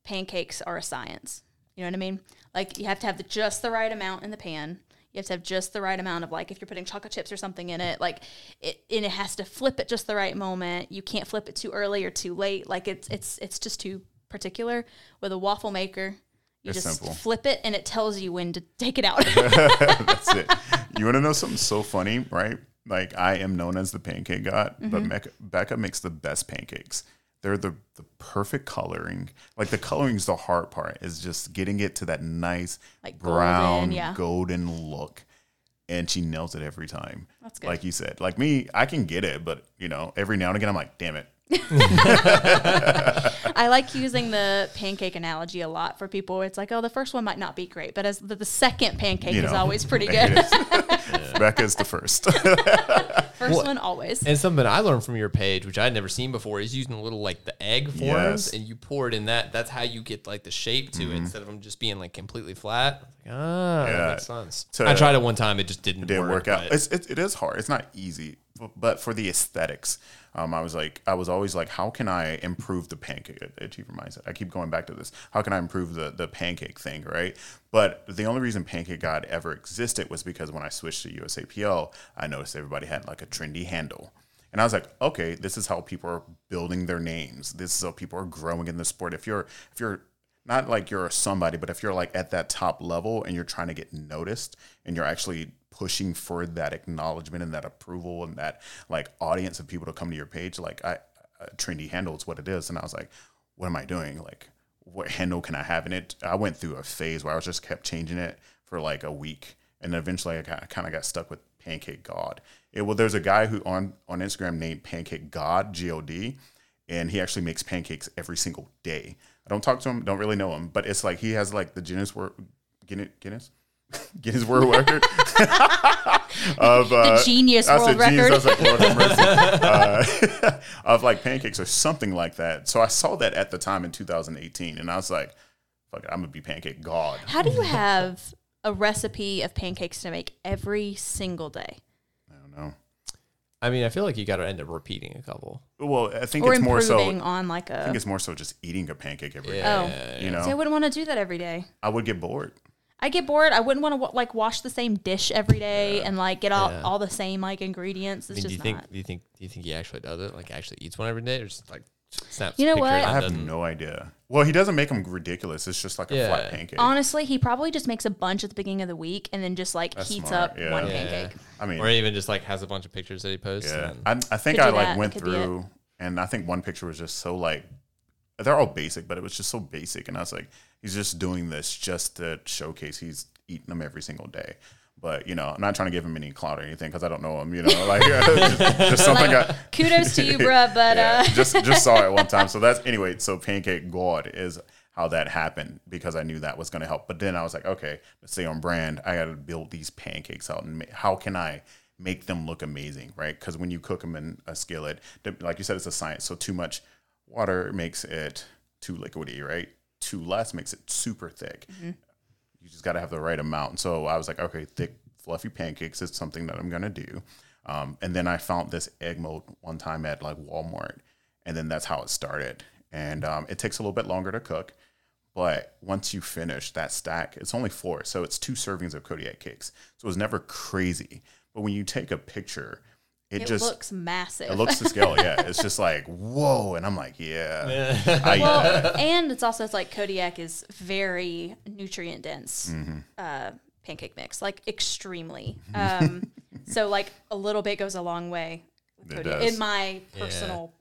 Speaker 1: pancakes are a science. You know what I mean? Like you have to have the, just the right amount in the pan. You have to have just the right amount of like if you're putting chocolate chips or something in it, like it and it has to flip at just the right moment. You can't flip it too early or too late. Like it's it's it's just too particular. With a waffle maker, you
Speaker 2: It's
Speaker 1: just
Speaker 2: simple.
Speaker 1: flip it and it tells you when to take it out.
Speaker 2: That's it. You want to know something so funny, right? Like I am known as the pancake god, but
Speaker 1: Mm-hmm.
Speaker 2: Mecca, Becca makes the best pancakes. They're the, the perfect coloring. Like the coloring's the hard part. Is just getting it to that nice
Speaker 1: Like golden,
Speaker 2: brown
Speaker 1: yeah.
Speaker 2: golden look. And she nails it every time.
Speaker 1: That's good.
Speaker 2: Like you said. Like me, I can get it, but you know, every now and again I'm like, damn it.
Speaker 1: I like using the pancake analogy a lot for people. It's like, oh, the first one might not be great, but as the, the second pancake
Speaker 2: You
Speaker 1: is
Speaker 2: know,
Speaker 1: always pretty
Speaker 2: it
Speaker 1: good.
Speaker 2: is. Becca's the first.
Speaker 1: First
Speaker 3: Well,
Speaker 1: one always.
Speaker 3: And something I learned from your page, which I'd never seen before, is using a little like the egg forms,
Speaker 2: Yes.
Speaker 3: and you pour it in that. That's how you get like the shape to it instead of them just being like completely flat. I like, ah,
Speaker 2: Mm-hmm. Yeah.
Speaker 3: that makes sense.
Speaker 2: To-
Speaker 3: I tried it one time; it just didn't,
Speaker 2: didn't work out. It's, it, it is hard. It's not easy, but- but for the aesthetics, um, I was like, I was always like, how can I improve the pancake? Achiever mindset. I keep going back to this. How can I improve the the pancake thing, right? But the only reason Pancake God ever existed was because when I switched to USAPL, I noticed everybody had like a trendy handle. And I was like, okay, this is how people are building their names. This is how people are growing in the sport. If you're if you're not like you're somebody, but if you're like at that top level and you're trying to get noticed and you're actually pushing for that acknowledgement and that approval and that like audience of people to come to your page, like I, uh, a trendy handle is what it is. And I was like, what am I doing? Like, what handle can I have in it? I went through a phase where I was just kept changing it for like a week. And eventually I, kind of got stuck with Pancake God. It, well, there's a guy who on, on Instagram named Pancake God, G O D and he actually makes pancakes every single day. I don't talk to him, don't really know him, but it's like he has like the Guinness World Guinness Guinness Guinness World Record of uh,
Speaker 1: The genius
Speaker 2: I
Speaker 1: world
Speaker 2: said genius,
Speaker 1: record.
Speaker 2: I was like, Lord have mercy. uh, of like pancakes or something like that. So I saw that at the time in 2018, and I was like, "Fuck it, I'm gonna be pancake god."
Speaker 1: How do you have a recipe of pancakes to make every single day?
Speaker 2: I don't know.
Speaker 3: I mean, I feel like you got to end up repeating a couple.
Speaker 2: Well, I think
Speaker 1: Or
Speaker 2: it's more so.
Speaker 1: improving on like
Speaker 2: I
Speaker 1: a.
Speaker 2: think it's more so just eating a pancake every day.
Speaker 3: Yeah,
Speaker 1: Oh.
Speaker 2: You know,
Speaker 1: See, I wouldn't want to do that every day.
Speaker 2: I would get bored.
Speaker 1: I get bored. I wouldn't want to like wash the same dish every day and like get all,
Speaker 3: Yeah.
Speaker 1: all the same like ingredients.
Speaker 3: I
Speaker 1: It's
Speaker 3: mean, do you
Speaker 1: just
Speaker 3: think?
Speaker 1: not.
Speaker 3: Do you think? Do you think he actually does it? Like, actually eats one every day, or just like snaps.
Speaker 1: You know
Speaker 3: pictures
Speaker 1: what?
Speaker 3: and
Speaker 2: I have
Speaker 3: doesn't-
Speaker 2: no idea. Well, he doesn't make them ridiculous. It's just like a
Speaker 3: Yeah.
Speaker 2: flat pancake.
Speaker 1: Honestly, he probably just makes a bunch at the beginning of the week and then just like
Speaker 2: That's
Speaker 1: heats
Speaker 2: smart,
Speaker 1: up
Speaker 2: yeah.
Speaker 1: one
Speaker 2: Yeah.
Speaker 1: pancake.
Speaker 2: I mean,
Speaker 3: or even just like has a bunch of pictures that he posts.
Speaker 2: Yeah,
Speaker 3: and
Speaker 2: I, I think
Speaker 1: Could
Speaker 2: I
Speaker 1: do
Speaker 2: like
Speaker 1: that.
Speaker 2: went
Speaker 1: Could be it.
Speaker 2: through, and I think one picture was just so like, they're all basic, but it was just so basic, and I was like, he's just doing this just to showcase he's eating them every single day. But you know, I'm not trying to give him any clout or anything because I don't know him. You know, like just, just something. I,
Speaker 1: Kudos to you, bruh, but
Speaker 2: yeah,
Speaker 1: uh,
Speaker 2: just just saw it one time. So that's anyway. So pancake god is how that happened because I knew that was going to help. But then I was like, okay, let's stay on brand. I got to build these pancakes out, and ma- how can I make them look amazing, right? Because when you cook them in a skillet, like you said, it's a science. So too much water makes it too liquidy, right? Too less makes it super thick. You just got to have the right amount. So I was like, okay, thick, fluffy pancakes is something that I'm gonna do. Um, and then I found this egg mold one time at like Walmart, and then that's how it started. And um, it takes a little bit longer to cook, but once you finish that stack, it's only four, so it's two servings of Kodiak cakes. So it's never crazy. But when you take a picture, it,
Speaker 1: it
Speaker 2: just
Speaker 1: looks massive.
Speaker 2: it looks to scale. Yeah, it's just like whoa, and I'm like, yeah, I,
Speaker 1: well, and it's also it's like Kodiak is very nutrient dense
Speaker 2: Mm-hmm.
Speaker 1: uh, pancake mix, like extremely. Um, so like a little bit goes a long way.
Speaker 2: It
Speaker 1: Kodiak,
Speaker 2: does.
Speaker 1: in my personal,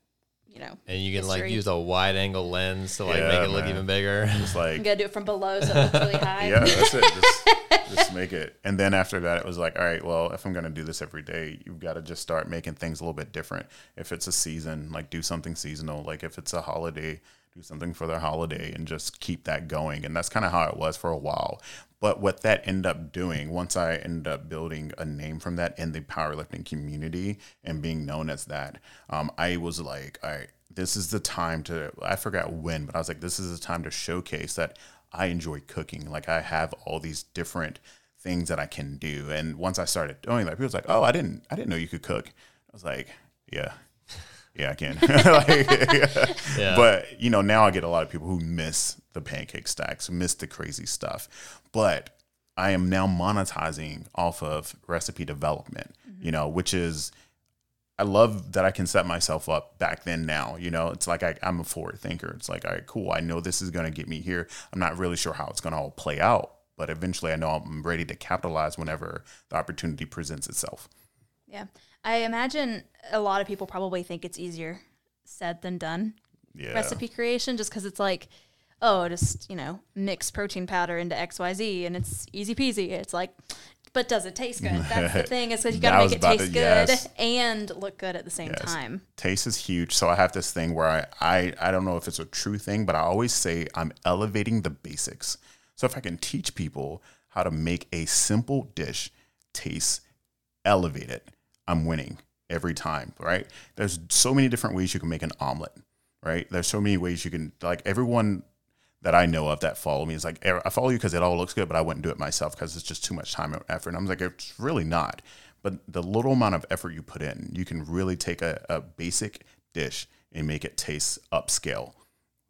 Speaker 1: you know,
Speaker 3: and you can like use a wide angle lens to like
Speaker 2: Yeah,
Speaker 3: make it look even bigger.
Speaker 2: it's like
Speaker 1: I'm gonna do it from below so it looks really high.
Speaker 2: yeah, that's it. Just, just make it. And then after that, it was like, all right, well, if I'm going to do this every day, you've got to just start making things a little bit different. If it's a season, like do something seasonal. Like if it's a holiday, do something for their holiday and just keep that going. And that's kind of how it was for a while. But what that ended up doing, once I ended up building a name from that in the powerlifting community and being known as that, um, I was like, all right, this is the time to, I forgot when, but I was like, this is the time to showcase that I enjoy cooking. Like I have all these different things that I can do. And once I started doing that, people was like, "Oh, I didn't, I didn't know you could cook." I was like, "Yeah, yeah, I can." Like,
Speaker 3: Yeah.
Speaker 2: But you know, now I get a lot of people who miss the pancake stacks, miss the crazy stuff. But I am now monetizing off of recipe development. Mm-hmm. You know, which is I love that I can set myself up back then now. You know, it's like I, I'm a forward thinker. It's like, all right, cool. I know this is going to get me here. I'm not really sure how it's going to all play out, but eventually I know I'm ready to capitalize whenever the opportunity presents itself.
Speaker 1: Yeah. I imagine a lot of people probably think it's easier said than done
Speaker 2: Yeah.
Speaker 1: recipe creation just because it's like, oh, just, you know, mix protein powder into XYZ and it's easy peasy. It's like, but does it taste good? That's the thing. Is because you got to make it
Speaker 2: about to-
Speaker 1: taste good
Speaker 2: yes.
Speaker 1: and look good at the same
Speaker 2: Yes.
Speaker 1: time.
Speaker 2: Taste is huge. So I have this thing where I, I, I don't know if it's a true thing, but I always say I'm elevating the basics. So if I can teach people how to make a simple dish taste elevated, I'm winning every time, right? There's so many different ways you can make an omelet, right? There's so many ways you can, like, everyone that I know of that follow me is like, I follow you because it all looks good, but I wouldn't do it myself because it's just too much time and effort. And I'm like, it's really not. But the little amount of effort you put in, you can really take a, a basic dish and make it taste upscale.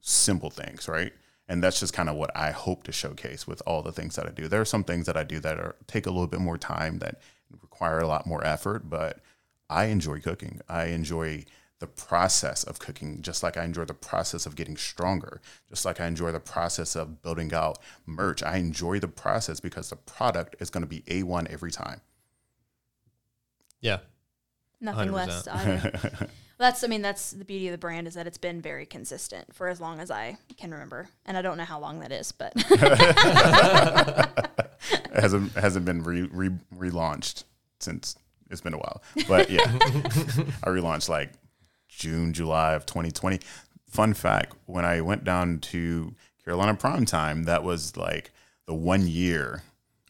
Speaker 2: Simple things, right? And that's just kind of what I hope to showcase with all the things that I do. There are some things that I do that are take a little bit more time that require a lot more effort, but I enjoy cooking. I enjoy the process of cooking, just like I enjoy the process of getting stronger, just like I enjoy the process of building out merch. I enjoy the process because the product is going to be A1 every time.
Speaker 3: Yeah.
Speaker 1: Nothing
Speaker 3: 100%.
Speaker 1: less either. that's, I mean, that's the beauty of the brand is that it's been very consistent for as long as I can remember. And I don't know how long that is, but
Speaker 2: It hasn't hasn't been re, re, relaunched since it's been a while. But yeah, I relaunched like June, July of 2020. Fun fact: when I went down to Carolina Prime Time, that was like the one year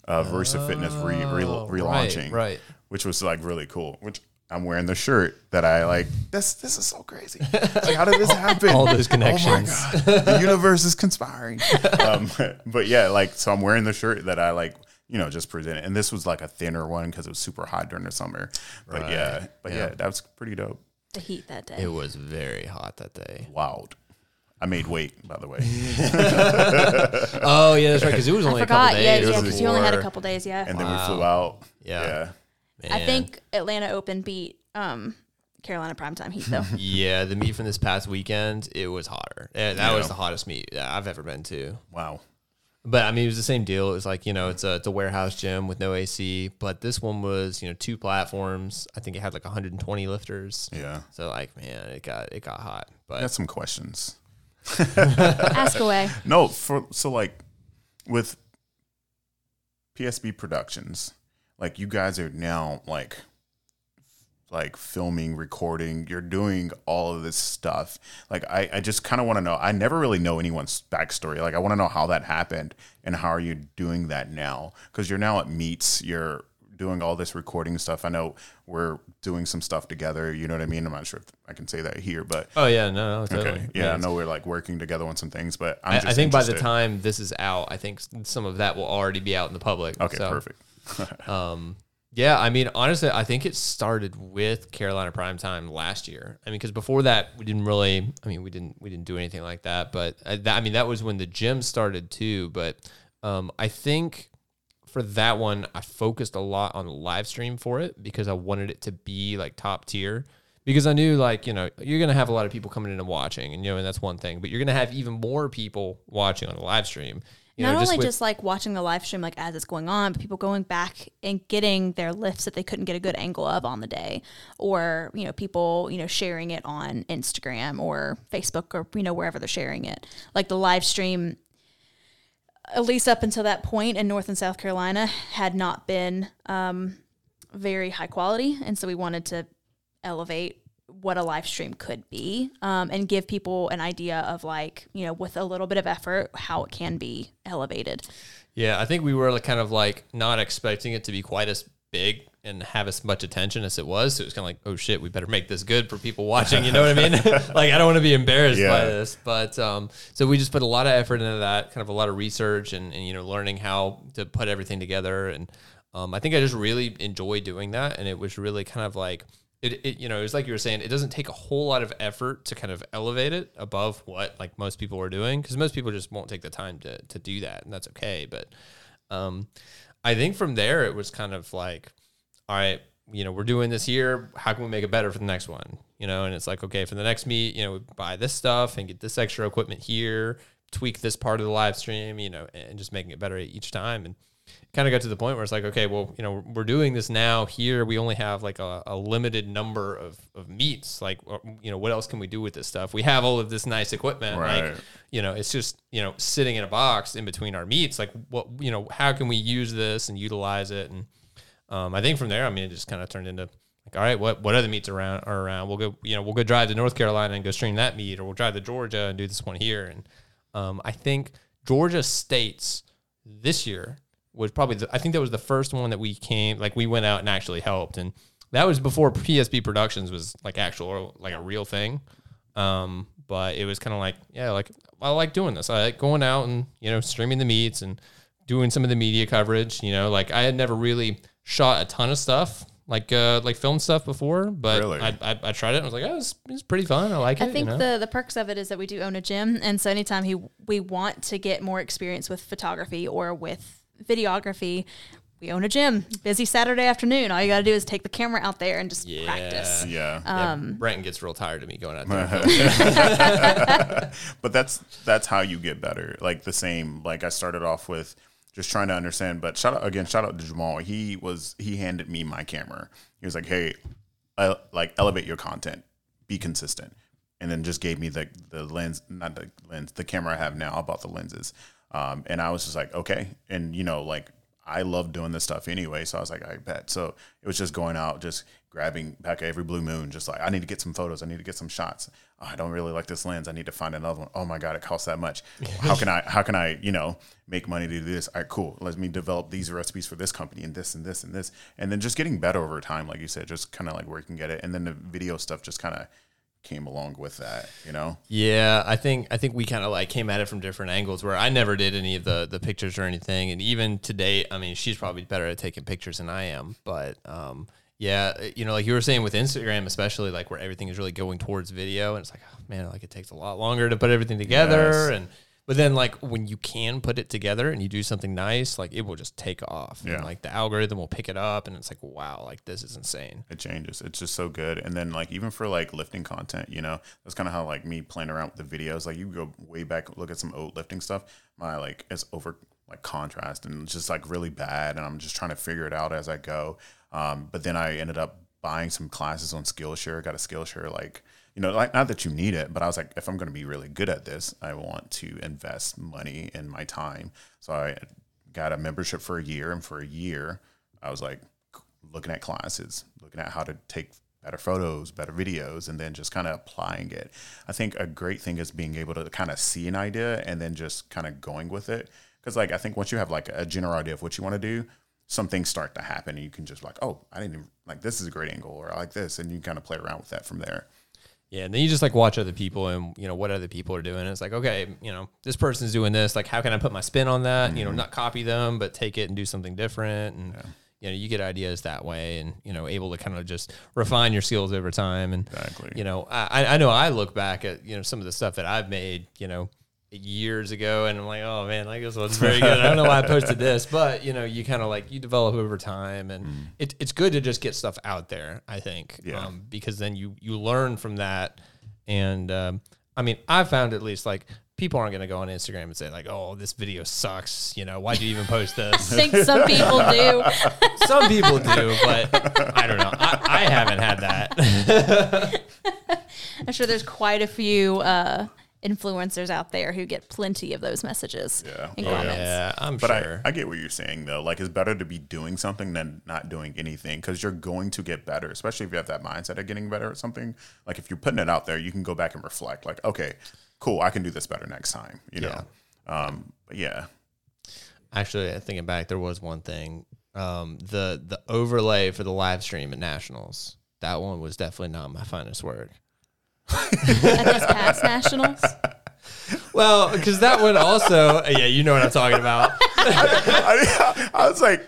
Speaker 2: of Versa Fitness re, re,
Speaker 3: Oh,
Speaker 2: relaunching,
Speaker 3: Right. right.
Speaker 2: which was like really cool. Which I'm wearing the shirt that I like. This this is so crazy. Like, how did this happen?
Speaker 3: All those
Speaker 2: Oh my
Speaker 3: connections.
Speaker 2: God. the universe is conspiring. Um, but yeah, like so I'm wearing the shirt that I like, you know, just presented. And this was like a thinner one because it was super hot during the summer. But
Speaker 3: Right.
Speaker 2: yeah, but yeah.
Speaker 3: Yeah.
Speaker 2: that was pretty dope.
Speaker 1: The heat that day.
Speaker 3: It was very hot that day.
Speaker 2: Wild. I made weight, by the way.
Speaker 3: Oh yeah, that's right. Because it was
Speaker 1: I
Speaker 3: only a couple
Speaker 1: Yeah,
Speaker 3: days.
Speaker 1: yeah, because you only had a couple days. Yeah.
Speaker 2: And then we flew out.
Speaker 3: Yeah.
Speaker 1: I
Speaker 3: Man.
Speaker 1: think Atlanta Open beat um, Carolina primetime heat though.
Speaker 3: Yeah, the meet from this past weekend, it was hotter. Yeah, that was the hottest meet that I've ever been to.
Speaker 2: Wow.
Speaker 3: But I mean, it was the same deal. It was like you know, it's a it's a warehouse gym with no AC, but this one was you know two platforms. I think it had like 120 lifters.
Speaker 2: Yeah.
Speaker 3: So like, man, it got it got hot. But
Speaker 2: I got some questions.
Speaker 1: Ask away.
Speaker 2: No, for so like with PSB Productions, like you guys are now like like filming, recording, you're doing all of this stuff. Like I, I just kind of want to know. I never really know anyone's backstory. Like I want to know how that happened and how are you doing that now? Because you're now at meets, you're doing all this recording stuff. I know we're doing some stuff together. You know what I mean? I'm not sure if I can say that here, but
Speaker 3: oh yeah, no, no, totally.
Speaker 2: okay, yeah, I know we're like working together on some things. But I'm
Speaker 3: I,
Speaker 2: just
Speaker 3: I think by the time this is out, I think some of that will already be out in the public.
Speaker 2: Okay,
Speaker 3: So,
Speaker 2: perfect.
Speaker 3: Um, yeah, I mean, honestly, I think it started with Carolina Primetime last year. I mean, because before that, we didn't really. I mean, we didn't we didn't do anything like that. But I, that, I mean, that was when the gym started too. But um, I think for that one, I focused a lot on live stream for it because I wanted it to be like top tier. Because I knew, like, you know, you're gonna have a lot of people coming in and watching, and you know, and that's one thing. But you're gonna have even more people watching on the live stream. You
Speaker 1: Not
Speaker 3: know,
Speaker 1: only
Speaker 3: with-
Speaker 1: just like watching the live stream like as it's going on, but people going back and getting their lifts that they couldn't get a good angle of on the day, or you know people you know sharing it on Instagram or Facebook or you know wherever they're sharing it. Like the live stream, at least up until that point in North and South Carolina, had not been um, very high quality, and so we wanted to elevate what a live stream could be um, and give people an idea of like you know with a little bit of effort how it can be elevated
Speaker 3: Yeah, I think we were kind of like not expecting it to be quite as big and have as much attention as it was. So it was kind of like, oh shit, we better make this good for people watching. You know what I mean? like I don't want to be embarrassed by this, but um, so we just put a lot of effort into that, kind of a lot of research and, and you know learning how to put everything together. And um, I think I just really enjoy doing that, and it was really kind of like. It, it, you know, it was like you were saying, it doesn't take a whole lot of effort to kind of elevate it above what like most people are doing because most people just won't take the time to, to do that, and that's okay. But um, I think from there it was kind of like, all right, you know, we're doing this here. How can we make it better for the next one? You know, and it's like, okay, for the next meet, you know, we buy this stuff and get this extra equipment here, tweak this part of the live stream, you know, and just making it better each time. And kind of got to the point where it's like, okay, well, you know, we're doing this now here. We only have like a, a limited number of, of meets. Like, you know, what else can we do with this stuff? We have all of this nice equipment.
Speaker 2: Right.
Speaker 3: Like, you know, it's just, you know, sitting in a box in between our meets. Like, what, you know, how can we use this and utilize it? And um, I think from there, I mean, it just kind of turned into like, all right, what, what other meets around are around? We'll go, you know, we'll go drive to North Carolina and go stream that meet, or we'll drive to Georgia and do this one here. And um, I think Georgia State's this year was probably, the, I think that was the first one that we came, like we went out and actually helped. And that was before PSB Productions was like actual, like a real thing. Um, but it was kind of like, yeah, like I like doing this. I like going out and, you know, streaming the meets and doing some of the media coverage. You know, like I had never really shot a ton of stuff, like uh, like film stuff before, but
Speaker 2: Really?
Speaker 3: I, I, I tried it and I was like, oh, it's, it's pretty fun. I like
Speaker 1: I
Speaker 3: it.
Speaker 1: I think
Speaker 3: you know?
Speaker 1: the the perks of it is that we do own a gym, and so anytime he we want to get more experience with photography or with videography, we own a gym. Busy Saturday afternoon, all you got to do is take the camera out there and just
Speaker 3: Yeah.
Speaker 1: practice.
Speaker 2: Yeah.
Speaker 3: yeah,
Speaker 1: um,
Speaker 3: Brenton gets real tired of me going out there.
Speaker 2: but that's that's how you get better. Like the same. Like I started off with just trying to understand. But shout out again. Shout out to Jamal. He was he handed me my camera. He was like, "Hey, uh, like elevate your content, be consistent," and then just gave me the the lens, not the lens, the camera I have now. I bought the lenses, um, and I was just like, okay, and you know, like I love doing this stuff anyway. So I was like, I bet. So it was just going out, just grabbing back every blue moon, just like I need to get some photos, I need to get some shots. Oh, I don't really like this lens. I need to find another one. Oh my god, it costs that much. How can I? How can I? You know, make money to do this? All right, cool. Let me develop these recipes for this company and this and this and this, and then just getting better over time, like you said, just kind of like where you can get it, and then the video stuff just kind of came along with that. You know,
Speaker 3: Yeah, I think I think we kind of like came at it from different angles. Where I never did any of the the pictures or anything, and even to date, I mean, she's probably better at taking pictures than I am. But um, yeah, you know, like you were saying with Instagram, especially like where everything is really going towards video, and it's like, oh, man, like it takes a lot longer to put everything together,
Speaker 2: Yes.
Speaker 3: and But then like when you can put it together and you do something nice, like it will just take off.
Speaker 2: Yeah.
Speaker 3: And like the algorithm will pick it up and it's like, wow, like this is insane.
Speaker 2: it changes. It's just so good. And then like even for like lifting content, you know, that's kind of how like me playing around with the videos. Like you go way back, look at some old lifting stuff. My like it's over like contrast and it's just like really bad. And I'm just trying to figure it out as I go. Um, but then I ended up buying some classes on Skillshare. Got a Skillshare like you know, like not that you need it, but I was like, if I'm going to be really good at this, I want to invest money in my time. So I got a membership for a year, and for a year, I was like looking at classes, looking at how to take better photos, better videos, and then just kind of applying it. I think a great thing is being able to kind of see an idea and then just kind of going with it. Because like I think once you have like a general idea of what you want to do, some things start to happen, and you can just like, oh, I didn't even like this is a great angle, or I like this, and you kind of play around with that from there.
Speaker 3: Yeah, and then you just like watch other people and you know what other people are doing. And it's like, okay, you know, this person's doing this. Like, how can I put my spin on that? You know, mm-hmm. not copy them, but take it and do something different. And you know, you get ideas that way, and you know, able to kind of just refine your skills over time. And
Speaker 2: Exactly.
Speaker 3: you know, I I know I look back at you know some of the stuff that I've made, you know, years ago, and I'm like, oh man, like this one's very good. I don't know why I posted this, but you know, you kind of like you develop over time, and it, it's good to just get stuff out there. I think,
Speaker 2: Yeah.
Speaker 3: um, because then you you learn from that, and um, I mean, I found at least like people aren't going to go on Instagram and say like, oh, this video sucks. You know, why'd you even post this?
Speaker 1: I think some people do.
Speaker 3: Some people do, but I don't know. I, I haven't had that.
Speaker 1: I'm sure there's quite a few uh, influencers out there who get plenty of those messages
Speaker 2: Yeah.
Speaker 1: in
Speaker 2: Oh, yeah.
Speaker 1: comments.
Speaker 3: yeah, I'm
Speaker 2: But
Speaker 3: sure.
Speaker 2: I, I get what you're saying though. Like it's better to be doing something than not doing anything because you're going to get better, especially if you have that mindset of getting better at something. Like if you're putting it out there, you can go back and reflect. Like, okay, cool, I can do this better next time. You know. Um, but yeah.
Speaker 3: Actually, thinking back, there was one thing. Um, the the overlay for the live stream at Nationals. That one was definitely not my finest work.
Speaker 1: At this past nationals,
Speaker 3: Well, because that one also, yeah, you know what I'm talking about.
Speaker 2: I, I was like,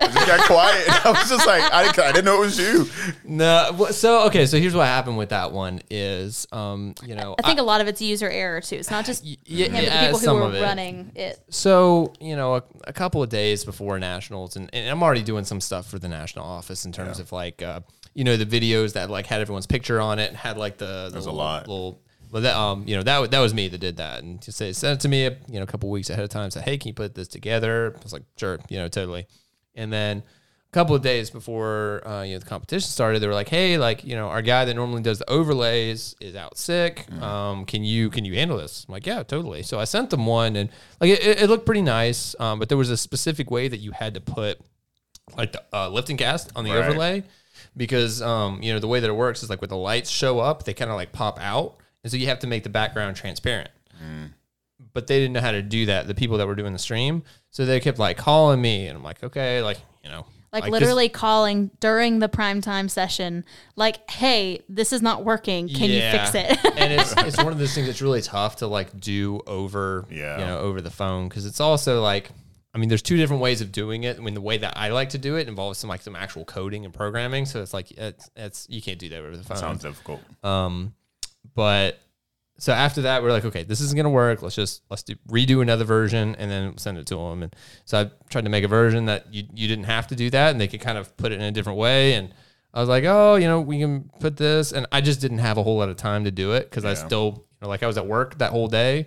Speaker 2: I just got quiet. I was just like, I, didn't- I didn't know it was you.
Speaker 3: No, so okay, so here's what happened with that one is, um, you know,
Speaker 1: I think a lot of it's user error too. It's not just
Speaker 3: y-
Speaker 1: him, but the people who were
Speaker 3: it.
Speaker 1: running it.
Speaker 3: So, you know, a, a couple of days before nationals, and, and I'm already doing some stuff for the national office in terms of like, uh, you know, the videos that like had everyone's picture on it, and had like the, the
Speaker 2: There's a lot.
Speaker 3: little but that um, you know, that that was me that did that, and just say sent it to me, you know, a couple weeks ahead of time. Said, hey, can you put this together? I was like, sure, you know, totally. And then a couple of days before uh, you know the competition started, they were like, hey, like you know, our guy that normally does the overlays is out sick. Um, can you can you handle this? I'm like, yeah, totally. So I sent them one, and like it, it it looked pretty nice, um, but there was a specific way that you had to put like the uh, lifting cast on the
Speaker 2: Right.
Speaker 3: overlay because um, you know the way that it works is like when the lights show up, they kind of like pop out, and so you have to make the background transparent. But they didn't know how to do that. The people that were doing the stream, so they kept like calling me, and I'm like, okay, like you know,
Speaker 1: like literally calling during the primetime session, like, "Hey, this is not working. Can you fix it?"
Speaker 3: and it's it's one of those things that's really tough to like do over
Speaker 2: Yeah.
Speaker 3: you know over the phone because it's also like I mean there's two different ways of doing it. I mean the way that I like to do it involves some like some actual coding and programming, so it's like it's, it's you can't do that over the phone.
Speaker 2: Sounds difficult.
Speaker 3: Um, but so after that, we're like, okay, this isn't gonna work. Let's just let's do redo another version and then send it to them. And so I tried to make a version that you you didn't have to do that, and they could kind of put it in a different way. And I was like, oh, you know, we can put this, and I just didn't have a whole lot of time to do it because I still, you know, like I was at work that whole day.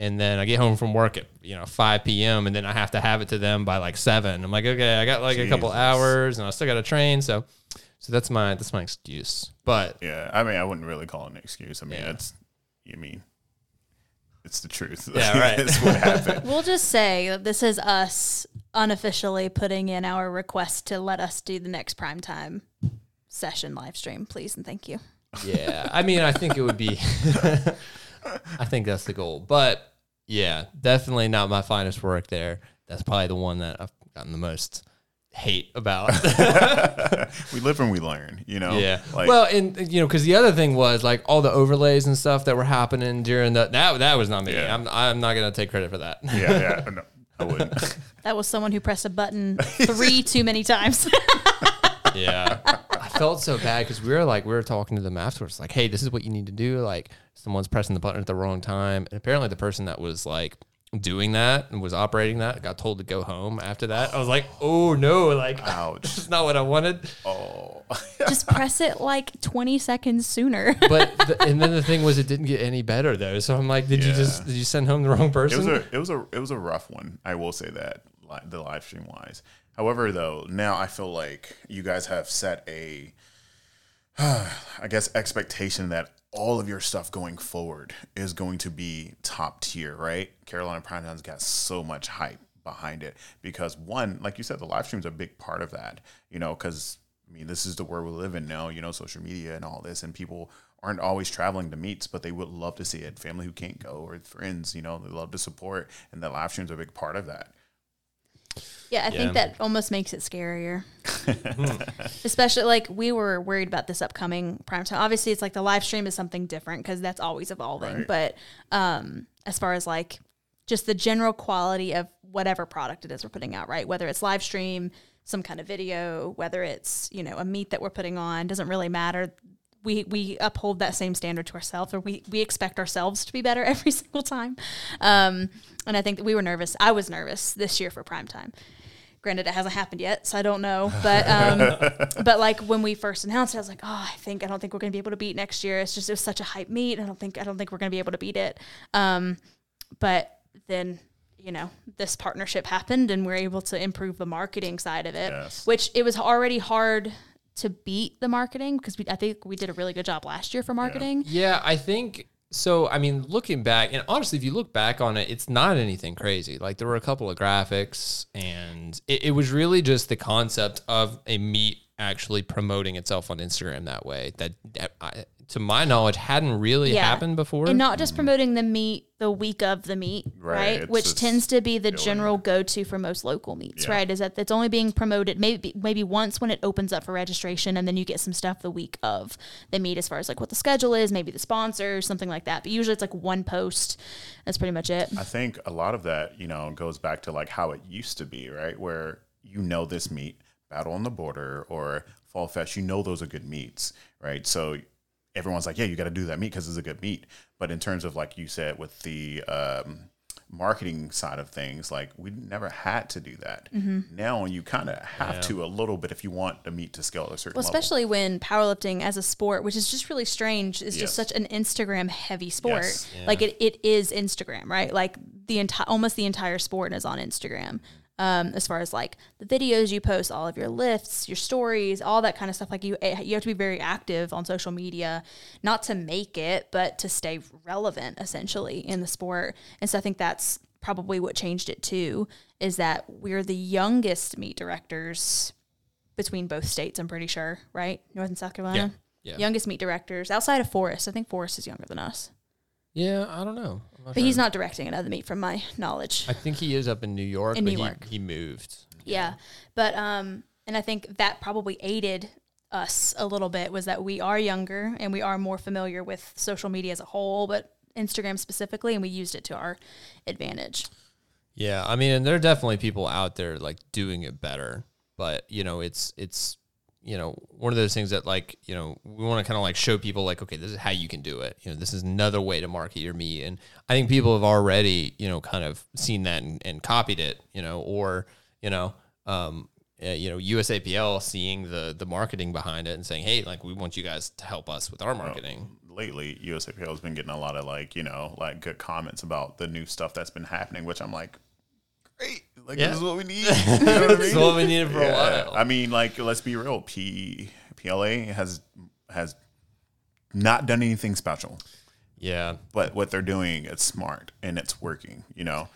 Speaker 3: And then I get home from work at you know 5 p.m. and then I have to have it to them by like seven. I'm like, okay, I got like a couple hours and I still got a train. So, so that's my that's my excuse. But
Speaker 2: Yeah. I mean, I wouldn't really call it an excuse. I mean,
Speaker 3: Yeah.
Speaker 2: it's, you mean, it's the truth.
Speaker 3: Yeah, right.
Speaker 2: it's what happened.
Speaker 1: we'll just say that this is us unofficially putting in our request to let us do the next primetime session live stream, please and thank you.
Speaker 3: Yeah, I mean, I think it would be. I think that's the goal, but yeah, definitely not my finest work there. That's probably the one that I've gotten the most hate about.
Speaker 2: we live and we learn, you know?
Speaker 3: yeah.
Speaker 2: Like,
Speaker 3: well, and you know, because the other thing was like all the overlays and stuff that were happening during the that that was not me.
Speaker 2: Yeah.
Speaker 3: I'm I'm not gonna take credit for that.
Speaker 2: yeah, yeah. No, I wouldn't.
Speaker 1: That was someone who pressed a button three too many times.
Speaker 3: yeah. I felt so bad because we were like, we were talking to them afterwards, like, hey, this is what you need to do. Like, someone's pressing the button at the wrong time. And apparently, the person that was like doing that and was operating that got told to go home after that. I was like, oh no, like,
Speaker 2: Ouch.
Speaker 3: this is not what I wanted.
Speaker 2: Oh,
Speaker 1: Just press it like 20 seconds sooner.
Speaker 3: But, the, and then the thing was, it didn't get any better though. So I'm like, did you just, did you send home the wrong
Speaker 2: it
Speaker 3: person?
Speaker 2: was a it was a it was a rough one. I will say that the live stream wise. However, though, now I feel like you guys have set a, I guess, expectation that all of your stuff going forward is going to be top tier, right? Carolina Primetime's got so much hype behind it because one, like you said, the live stream's a big part of that. You know, because I mean, this is the world we live in now. You know, social media and all this, and people aren't always traveling to meets, but they would love to see it. Family who can't go or friends, you know, they love to support, and the live stream's a big part of that.
Speaker 1: Yeah, I
Speaker 3: Yeah.
Speaker 1: think that almost makes it scarier. Especially like we were worried about this upcoming prime time. Obviously, it's like the live stream is something different because that's always evolving.
Speaker 2: Right.
Speaker 1: But um, as far as like just the general quality of whatever product it is we're putting out, right? Whether it's live stream, some kind of video, whether it's you know a meet that we're putting on, doesn't really matter. We, we uphold that same standard to ourselves, or we, we expect ourselves to be better every single time. Um, and I think that we were nervous. I was nervous this year for prime time granted it hasn't happened yet so i don't know but um but like when we first announced it i was like oh i think i don't think we're going to be able to beat next year. It's just it was such a hype meet i don't think i don't think we're going to be able to beat it. Um but then you know this partnership happened and we're able to improve the marketing side of it
Speaker 2: Yes.
Speaker 1: which it was already hard to beat the marketing because we, i think we did a really good job last year for marketing.
Speaker 3: Yeah, I think so. I mean, looking back, and honestly, if you look back on it, it's not anything crazy. Like there were a couple of graphics, and it, it was really just the concept of a meet actually promoting itself on Instagram that way. That, that to my knowledge, hadn't really
Speaker 1: Yeah.
Speaker 3: happened before.
Speaker 1: and not just promoting the meet the week of the meet,
Speaker 2: Right,
Speaker 1: right? Which tends to be the general go-to for most local meets,
Speaker 2: Yeah.
Speaker 1: right? Is that it's only being promoted maybe maybe once when it opens up for registration, and then you get some stuff the week of the meet as far as like what the schedule is, maybe the sponsors, something like that. But usually it's like one post. That's pretty much it.
Speaker 2: I think a lot of that, you know, goes back to like how it used to be, right? Where you know this meet, Battle on the Border or Fall Fest, you know those are good meets, right? So everyone's like, yeah, you got to do that meet because it's a good meet. But in terms of like you said with the um, marketing side of things, like we never had to do that.
Speaker 1: Mm-hmm.
Speaker 2: Now you kind of have to a little bit if you want the meet to scale at a certain
Speaker 1: Well,
Speaker 2: level.
Speaker 1: especially when powerlifting as a sport, which is just really strange, is
Speaker 2: Yes.
Speaker 1: just such an Instagram heavy sport.
Speaker 2: Yes.
Speaker 1: Like it, it is Instagram, right? Like the entire, almost the entire sport is on Instagram. Um, as far as like the videos you post, all of your lifts, your stories, all that kind of stuff. Like you, eh, you have to be very active on social media, not to make it, but to stay relevant essentially in the sport. And so I think that's probably what changed it too. Is that we're the youngest meet directors between both states, I'm pretty sure, right? North and South Carolina.
Speaker 3: Yeah.
Speaker 1: Youngest meet directors outside of Forrest. I think Forrest is younger than us.
Speaker 3: yeah, I don't know.
Speaker 1: But he's not directing another meet from my knowledge.
Speaker 3: I think he is up in New York.
Speaker 1: In
Speaker 3: but
Speaker 1: New
Speaker 3: he,
Speaker 1: York.
Speaker 3: he moved.
Speaker 1: Yeah. But um and I think that probably aided us a little bit was that we are younger and we are more familiar with social media as a whole, but Instagram specifically, and we used it to our advantage.
Speaker 3: Yeah, I mean, and there are definitely people out there like doing it better, but you know, it's it's you know one of those things that like you know we want to kind of like show people like okay, this is how you can do it. You know, this is another way to market your meet, and I think people have already you know kind of seen that and, and copied it. You know, or you know. Um, uh, you know, USAPL seeing the the marketing behind it and saying, "Hey, like we want you guys to help us with our marketing."
Speaker 2: lately USAPL has been getting a lot of like you know like good comments about the new stuff that's been happening, which I'm like, great, like
Speaker 3: Yeah.
Speaker 2: this is what we need. You know what I
Speaker 3: This is
Speaker 2: mean?
Speaker 3: what we needed for a while.
Speaker 2: I mean, like let's be real, P PLA has has not done anything special,
Speaker 3: yeah,
Speaker 2: but what they're doing it's smart and it's working. You know,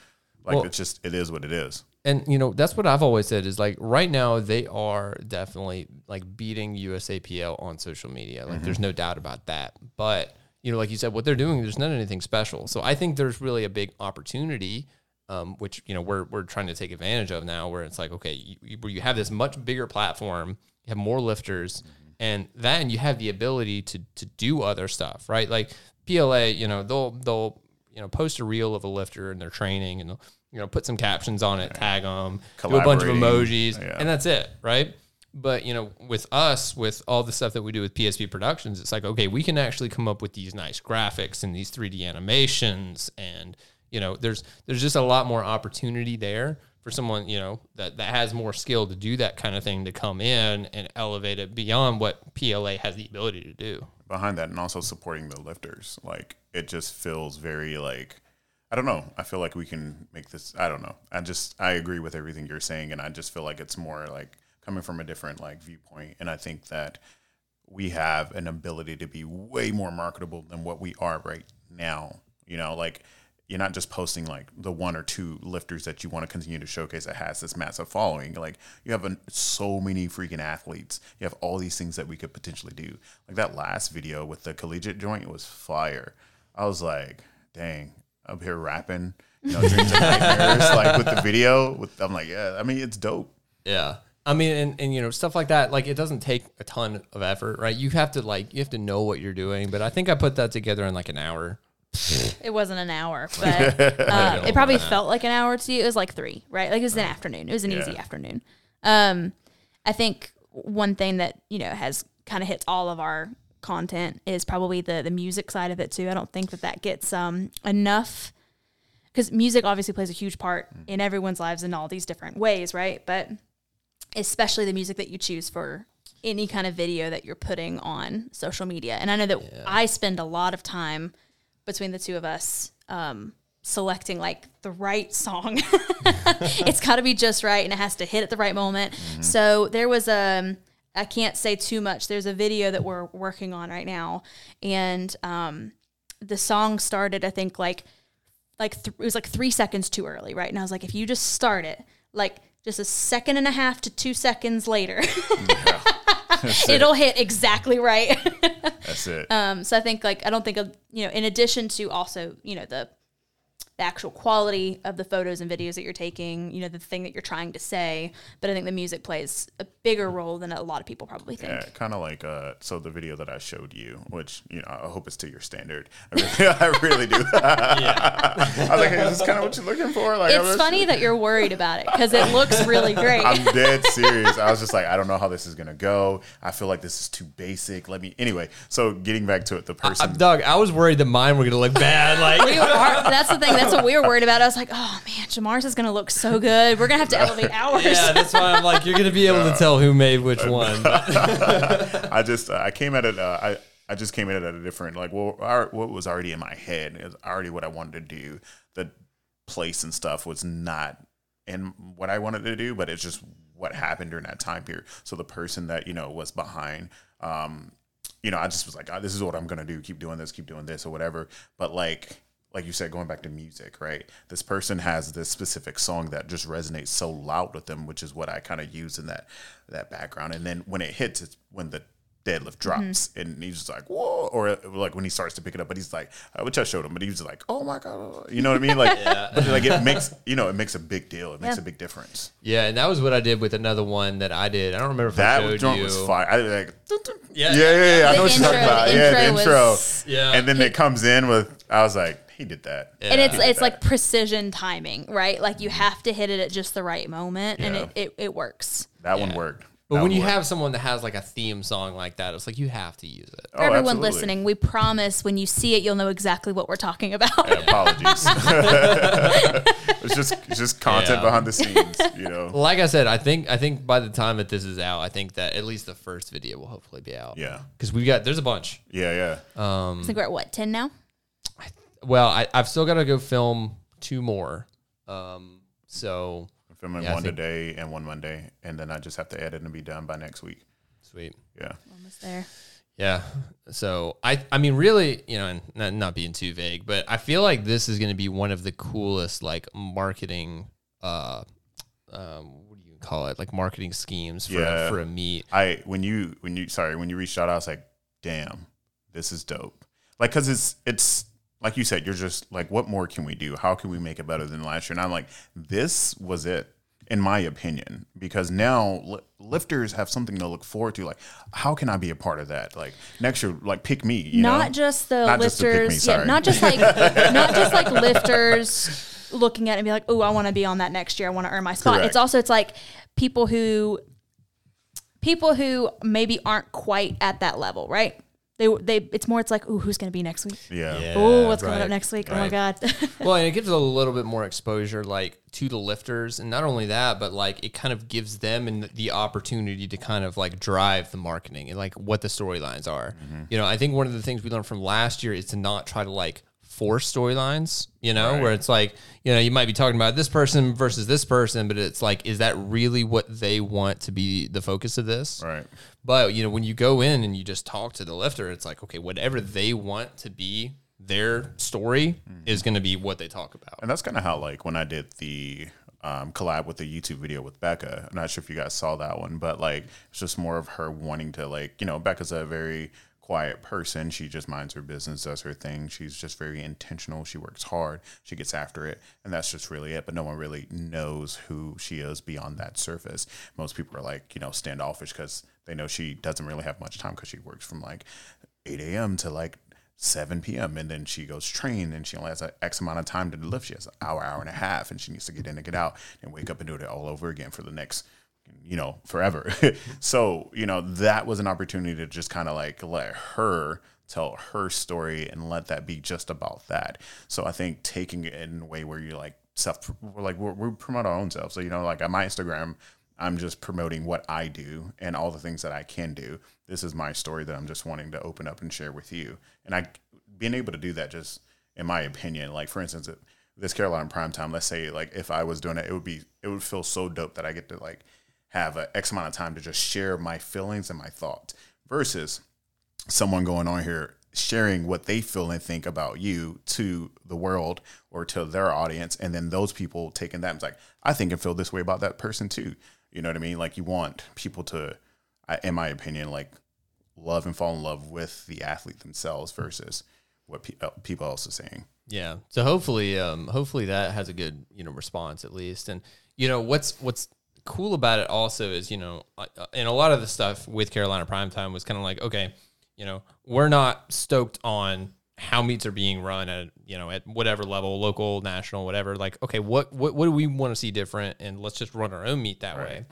Speaker 2: like
Speaker 3: Well-
Speaker 2: it's just it is what it is.
Speaker 3: and you know that's what I've always said is like right now they are definitely like beating USAPL on social media. Like there's mm-hmm. no doubt about that. But you know, like you said, what they're doing, there's not anything special. So I think there's really a big opportunity, um, which you know we're we're trying to take advantage of now, where it's like okay, you, you- where you have this much bigger platform, you have more lifters, and then you have the ability to to do other stuff, right? Like PLA, you know, they'll they'll you know post a reel of a lifter and their training, and they'll you know put some captions on it, tag them, do a bunch of emojis,
Speaker 2: Yeah.
Speaker 3: and that's it, right? But you know, with us, with all the stuff that we do with PSB Productions, it's like okay, we can actually come up with these nice graphics and these 3D animations, and you know, there's there's just a lot more opportunity there for someone you know that that has more skill to do that kind of thing to come in and elevate it beyond what PLA has the ability to do.
Speaker 2: behind that and also supporting the lifters. Like it just feels very like I don't know. I feel like we can make this. I don't know. I just I agree with everything you're saying, and I just feel like it's more like coming from a different like viewpoint. And I think that we have an ability to be way more marketable than what we are right now. You know, like you're not just posting like the one or two lifters that you want to continue to showcase that has this massive following. Like you have an, so many freaking athletes. You have all these things that we could potentially do. Like that last video with the collegiate joint was fire. I was like, dang, up here rapping, you know, dreams and like with the video. With I'm like, yeah, I mean, it's dope.
Speaker 3: Yeah. I mean, and, and you know, stuff like that, like it doesn't take a ton of effort, right? You have to like, you have to know what you're doing. But I think I put that together in like an hour.
Speaker 1: It wasn't an hour, but uh, it probably felt like an hour to you. It was like three, right? Like it was an afternoon. It was an easy afternoon. Um, I think one thing that you know has kind of hits all of our content is probably the the music side of it too. I don't think that that gets um enough because music obviously plays a huge part in everyone's lives in all these different ways, right? But especially the music that you choose for any kind of video that you're putting on social media. And I know that I spend a lot of time between the two of us um, selecting like the right song. it's got to be just right and it has to hit at the right moment. So there was a. I can't say too much. There's a video that we're working on right now, and um, the song started. I think like like th- it was like three seconds too early, right? And I was like, if you just start it like just a second and a half to two seconds later, it'll hit exactly right.
Speaker 2: That's it.
Speaker 1: um, so I think like I don't think of you know in addition to also you know the the actual quality of the photos and videos that you're taking, you know the thing that you're trying to say, but I think the music plays a bigger role than a lot of people probably think.
Speaker 2: Yeah, kind of like uh, so the video that I showed you, which you know I hope it's to your standard. I really, I really do. I was like, hey, is this kind of what you're looking for? Like,
Speaker 1: It's
Speaker 2: just-
Speaker 1: funny that you're worried about it because it looks really great.
Speaker 2: I'm dead serious. I was just like, I don't know how this is gonna go. I feel like this is too basic. Let me anyway. So getting back to it, the person.
Speaker 3: Uh, Doug, I was worried that mine were gonna look bad. Like,
Speaker 1: We are, that's the thing. That's what we were worried about. I was like, oh man, Jamar's is going to look so good. We're going to have to elevate ours.
Speaker 3: yeah, that's why I'm like, you're gonna be able to tell who made which one.
Speaker 2: I just uh, I came at it. Uh, I I just came at it at a different like well our, what was already in my head is already what I wanted to do. The place and stuff was not in what I wanted to do, but it's just what happened during that time period. So the person that you know was behind. Um, you know, I just was like, oh, this is what I'm gonna do. Keep doing this, keep doing this, or whatever. But like, like you said, going back to music, right? This person has this specific song that just resonates so loud with them, which is what I kind of use in that that background. And then when it hits, it's when the deadlift mm-hmm. drops, and he's just like, whoa, or like when he starts to pick it up, but he's like, which I showed him, but he was like, oh my god, you know what I mean? Like, but like it makes you know it makes a big deal. It makes
Speaker 1: Yeah.
Speaker 2: a big difference.
Speaker 3: yeah, and that was what I did with another one that I did. I don't remember if I
Speaker 2: That
Speaker 3: showed
Speaker 2: joint
Speaker 3: you.
Speaker 2: was fire. I did like,
Speaker 3: Yeah.
Speaker 2: yeah, yeah, yeah. I
Speaker 1: The
Speaker 2: know what you're talking about.
Speaker 1: the
Speaker 2: Yeah, the
Speaker 1: intro
Speaker 2: intro.
Speaker 1: was-
Speaker 3: Yeah.
Speaker 2: And then it comes in with, I was like, he did that.
Speaker 1: and it's it's
Speaker 2: that.
Speaker 1: like precision timing, right? Like you have to hit it at just the right moment, and it, it, it works.
Speaker 2: that one worked.
Speaker 3: But
Speaker 2: That
Speaker 3: when you
Speaker 2: worked.
Speaker 3: have someone that has like a theme song like that, it's like you have to use it.
Speaker 1: For
Speaker 2: Oh,
Speaker 1: everyone
Speaker 2: absolutely.
Speaker 1: listening, we promise when you see it, you'll know exactly what we're talking about.
Speaker 2: Yeah, apologies. it's just it's just content
Speaker 3: Yeah.
Speaker 2: behind the scenes, you know.
Speaker 3: Like I said, I think I think by the time that this is out, I think that at least the first video will hopefully be out.
Speaker 2: Yeah.
Speaker 3: because we've got there's a bunch.
Speaker 2: Yeah, yeah.
Speaker 1: Um, I think we're at what ten now.
Speaker 3: Well, I, I've still got to go film two more. Um, so
Speaker 2: I'm filming
Speaker 3: Yeah, I
Speaker 2: one
Speaker 3: think-
Speaker 2: today and one Monday, and then I just have to edit and be done by next week.
Speaker 3: sweet.
Speaker 2: Yeah.
Speaker 1: Almost there.
Speaker 3: Yeah. So I I mean really, you know, and not, not being too vague, but I feel like this is going to be one of the coolest like marketing uh um what do you call it? Like marketing schemes for
Speaker 2: Yeah.
Speaker 3: a, for a meet.
Speaker 2: I when you when you sorry when you reached out, I was like, damn, this is dope. Like, cause it's it's like you said, you're just like, what more can we do? How can we make it better than last year? And I'm like, this was it, in my opinion, because now li- lifters have something to look forward to. Like, how can I be a part of that? Like next year, like pick me. You
Speaker 1: not
Speaker 2: know?
Speaker 1: just the
Speaker 2: Not just to pick me,
Speaker 1: lifters, yeah, not just like not just like lifters looking at it and be like, oh, I want to be on that next year. I want to earn my spot.
Speaker 2: Correct.
Speaker 1: It's also it's like people who people who maybe aren't quite at that level, right? They they it's more it's like, ooh, who's gonna be next week?
Speaker 2: Yeah.
Speaker 3: Yeah.
Speaker 1: oh, what's coming up next week? Oh my god.
Speaker 3: well, and it gives a little bit more exposure, like to the lifters, and not only that, but like it kind of gives them and the opportunity to kind of like drive the marketing and like what the storylines are. Mm-hmm. You know, I think one of the things we learned from last year is to not try to like force storylines. You know,
Speaker 2: Right.
Speaker 3: where it's like you know you might be talking about this person versus this person, but it's like, is that really what they want to be the focus of this?
Speaker 2: Right.
Speaker 3: But you know, when you go in and you just talk to the lifter, it's like, okay, whatever they want to be their story is going to be what they talk about.
Speaker 2: And that's kind of how, like, when I did the um, collab with the YouTube video with Becca, I'm not sure if you guys saw that one, but like, it's just more of her wanting to, like, you know, Becca's a very quiet person. She just minds her business, does her thing. She's just very intentional. She works hard. She gets after it. And that's just really it. But no one really knows who she is beyond that surface. Most people are like, you know, standoffish because they know she doesn't really have much time because she works from like 8 a.m. to like 7 p.m. and then she goes train and she only has an X amount of time to lift. She has an hour, hour and a half, and she needs to get in and get out and wake up and do it all over again for the next, you know, forever. so, you know, that was an opportunity to just kind of like let her tell her story and let that be just about that. So I think taking it in a way where you're like self, like, we're, promote our own self. So, you know, like on my Instagram, I'm just promoting what I do and all the things that I can do. This is my story that I'm just wanting to open up and share with you. And I being able to do that just in my opinion, like for instance, this Carolina prime time, let's say like if I was doing it, it would be it would feel so dope that I get to like have a X amount of time to just share my feelings and my thoughts versus someone going on here sharing what they feel and think about you to the world or to their audience and then those people taking that and like i think and feel this way about that person too you know what i mean like you want people to in my opinion like love and fall in love with the athlete themselves versus what pe- uh, people else are saying
Speaker 3: Yeah. So hopefully, um, hopefully that has a good, you know, response at least. And you know, what's what's cool about it also is, you know, uh, and a lot of the stuff with Carolina Primetime was kind of like, okay, you know, we're not stoked on how meets are being run at, you know, at whatever level, local, national, whatever. Like, okay, what what what do we want to see different, and let's just run our own meet that way.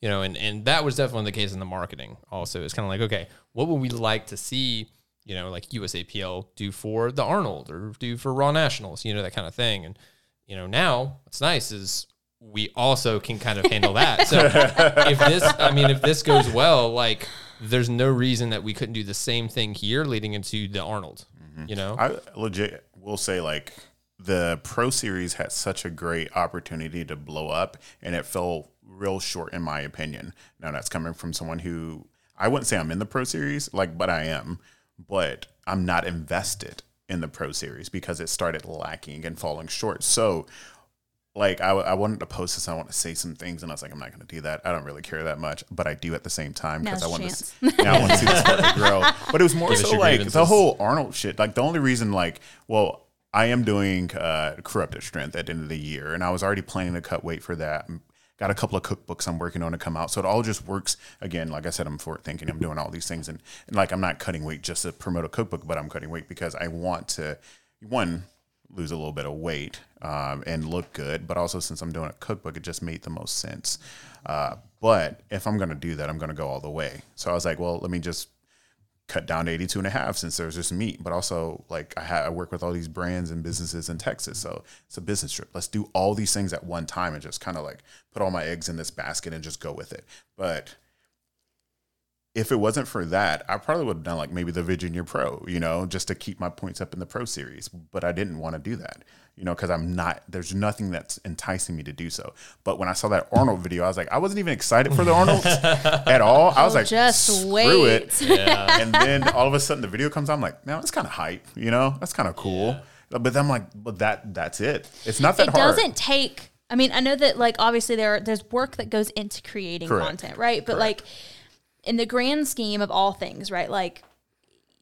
Speaker 3: You know, and and that was definitely the case in the marketing. Also, it's kind of like, okay, what would we like to see? you know, like USAPL do for the Arnold or do for Raw Nationals, you know, that kind of thing. And, you know, now what's nice is we also can kind of handle that. So if this, I mean, if this goes well, like there's no reason that we couldn't do the same thing here leading into the Arnold, mm-hmm. you know?
Speaker 2: I legit will say like the Pro Series had such a great opportunity to blow up, and it fell real short in my opinion. Now that's coming from someone who I wouldn't say I'm in the Pro Series, like, but I am, but I'm not invested in the Pro Series because it started lacking and falling short. So. Like I, I wanted to post this, I want to say some things, and I was like, I'm not going to do that. I don't really care that much, but I do at the same time because I want
Speaker 1: chance.
Speaker 2: to. Yeah, I want to see the sport grow. But it was more
Speaker 3: Give
Speaker 2: so like the whole Arnold shit. Like the only reason, like, well, I am doing uh, corrupted strength at the end of the year, and I was already planning to cut weight for that. Got a couple of cookbooks I'm working on to come out, so it all just works. Again, like I said, I'm forward thinking. I'm doing all these things, and, and like I'm not cutting weight just to promote a cookbook, but I'm cutting weight because I want to one lose a little bit of weight um, and look good, but also since I'm doing a cookbook, it just made the most sense. Uh, but if I'm going to do that, I'm going to go all the way. So I was like, well, let me just cut down to 82 and a half since there's just meat, but also like I, ha- I work with all these brands and businesses in Texas. So it's a business trip. Let's do all these things at one time and just kind of like put all my eggs in this basket and just go with it. But if it wasn't for that, I probably would have done like maybe the Virginia Pro, you know, just to keep my points up in the Pro Series. But I didn't want to do that, you know, because I'm not. There's nothing that's enticing me to do so. But when I saw that Arnold video, I was like, I wasn't even excited for the Arnold at all. I was
Speaker 1: Oh,
Speaker 2: like,
Speaker 1: just
Speaker 2: screw
Speaker 1: wait.
Speaker 2: it. And then all of a sudden the video comes. out, I'm like, man, that's kind of hype, you know, that's kind of cool. But then I'm like, but that that's it. It's not that
Speaker 1: it
Speaker 2: hard.
Speaker 1: doesn't take i mean i know that like obviously there there's work that goes into creating
Speaker 2: Correct.
Speaker 1: content right but
Speaker 2: Correct.
Speaker 1: like in the grand scheme of all things right like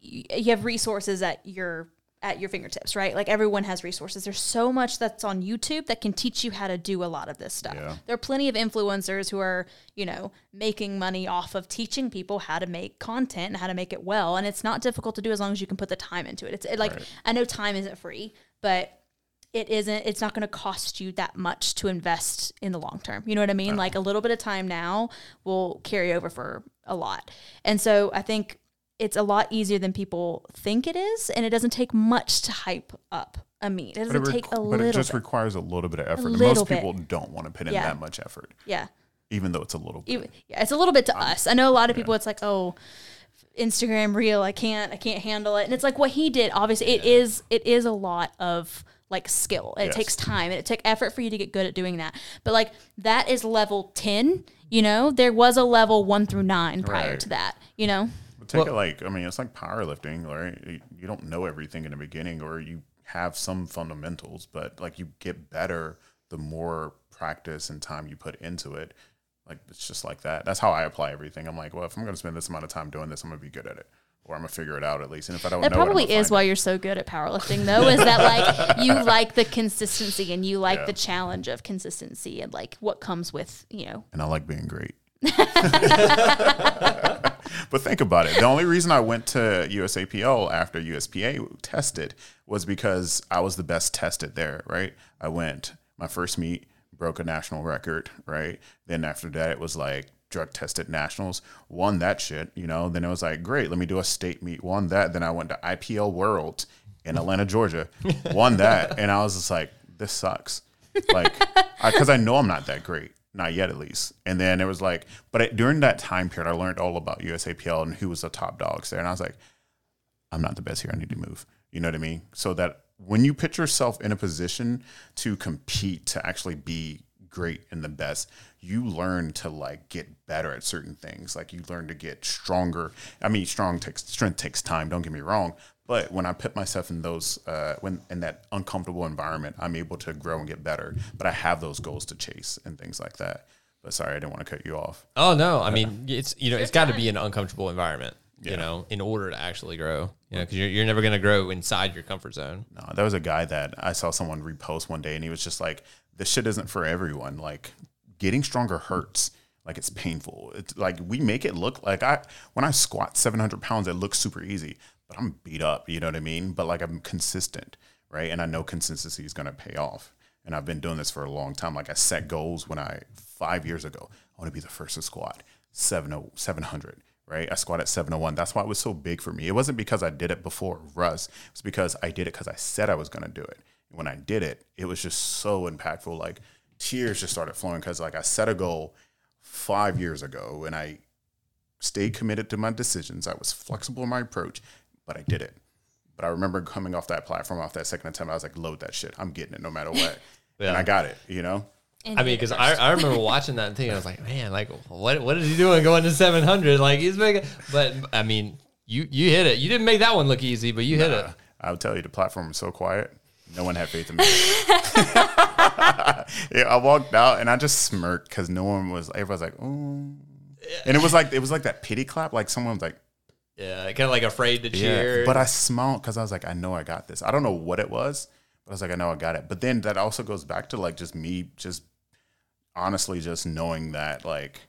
Speaker 1: you, you have resources at your at your fingertips right? Like everyone has resources. There's so much that's on youtube that can teach you how to do a lot of this stuff.
Speaker 2: Yeah.
Speaker 1: there are plenty of influencers who are you know making money off of teaching people how to make content and how to make it well and it's not difficult to do as long as you can put the time into it. It's it, like
Speaker 2: Right.
Speaker 1: i know time isn't free but it isn't it's not going to cost you that much to invest in the long term. You know what i mean? Uh-huh. Like a little bit of time now will carry over for a lot. And so i think it's a lot easier than people think it is and it doesn't take much to hype up a meet it doesn't
Speaker 2: it,
Speaker 1: take
Speaker 2: requ-
Speaker 1: a
Speaker 2: but
Speaker 1: little
Speaker 2: it just
Speaker 1: bit
Speaker 2: requires a little bit of effort. and
Speaker 1: little
Speaker 2: Most
Speaker 1: bit.
Speaker 2: people don't want to put in
Speaker 1: Yeah.
Speaker 2: that much effort,
Speaker 1: yeah
Speaker 2: even though it's a little bit.
Speaker 1: even, yeah, it's a little bit to us. I know a lot of people. It's like, oh, Instagram reel. I can't. I can't handle it. And it's like what he did. Obviously, it is. It is a lot of like skill. And It
Speaker 2: Yes.
Speaker 1: takes time and it took effort for you to get good at doing that. But like that is level ten. You know, there was a level one through nine prior
Speaker 2: Right.
Speaker 1: to that. You know,
Speaker 2: But take
Speaker 3: Well-
Speaker 2: it like I mean, it's like powerlifting, right? You- don't know everything in the beginning, or you have some fundamentals, but like you get better the more practice and time you put into it. Like it's just like that. That's how I apply everything. I'm like, well, if I'm going to spend this amount of time doing this, I'm going to be good at it, or I'm going to figure it out at least. And if I don't
Speaker 1: that
Speaker 2: know,
Speaker 1: probably
Speaker 2: gonna
Speaker 1: is why
Speaker 2: it.
Speaker 1: you're so good at powerlifting, though. Is that like you like the consistency and you like
Speaker 2: Yeah.
Speaker 1: the challenge of consistency and like what comes with you know
Speaker 2: and I like being great. but think about it. The only reason I went to USAPL after USPA tested was because I was the best tested there, right? I went my first meet, broke a national record, right? Then after that, it was like drug tested nationals, won that shit, you know? Then it was like, great, let me do a state meet, won that. Then I went to IPL World in Atlanta, Georgia, won that. And I was just like, this sucks. Like, because I, know I'm not that great, not yet at least. And then it was like, but it, during that time period, I learned all about USAPL and who was the top dogs there. And I was like, I'm not the best here. I need to move. You know what I mean? So that when you put yourself in a position to compete, to actually be great and the best, you learn to like get better at certain things. Like you learn to get stronger. I mean, strong takes strength takes time. Don't get me wrong. But when I put myself in those, uh, when in that uncomfortable environment, I'm able to grow and get better. But I have those goals to chase and things like that. But sorry, I didn't want to cut you off.
Speaker 3: Oh no, I mean it's you know it's got to be an uncomfortable environment, you know, in order to actually grow. You know, because you're you're never gonna grow inside your comfort zone.
Speaker 2: No, there was a guy that I saw someone repost one day, and he was just like, "This shit isn't for everyone. Like, getting stronger hurts. Like, it's painful. It's like we make it look like I when I squat seven hundred pounds, it looks super easy, but I'm beat up. You know what I mean? But like I'm consistent, right? And I know consistency is gonna pay off. And I've been doing this for a long time. Like I set goals when I five years ago. I want to be the first to squat 70 700 right? I squatted 701. That's why it was so big for me. It wasn't because I did it before Russ. It was because I did it because I said I was going to do it. And when I did it, it was just so impactful. Like tears just started flowing because like I set a goal five years ago and I stayed committed to my decisions. I was flexible in my approach, but I did it. But I remember coming off that platform, off that second attempt, I was like, load that shit. I'm getting it no matter what. And I got it, you know?
Speaker 1: And
Speaker 3: I mean, because I. I remember watching that thing, and I was like, man, like what what is he doing going to seven hundred? Like he's making, but I mean, you you hit it. You didn't make that one look easy, but you hit it.
Speaker 2: I would tell you the platform was so quiet. No one had faith in me. yeah, I walked out and I just smirked because no one was. Everybody's like, "Oh," and it was like it was like that pity clap. Like someone was like,
Speaker 3: Yeah, kind of like afraid to
Speaker 2: "Yeah,"
Speaker 3: cheer.
Speaker 2: but I smiled because I was like, "I know I got this." I don't know what it was, but I was like, "I know I got it." But then that also goes back to like just me, just honestly, just knowing that like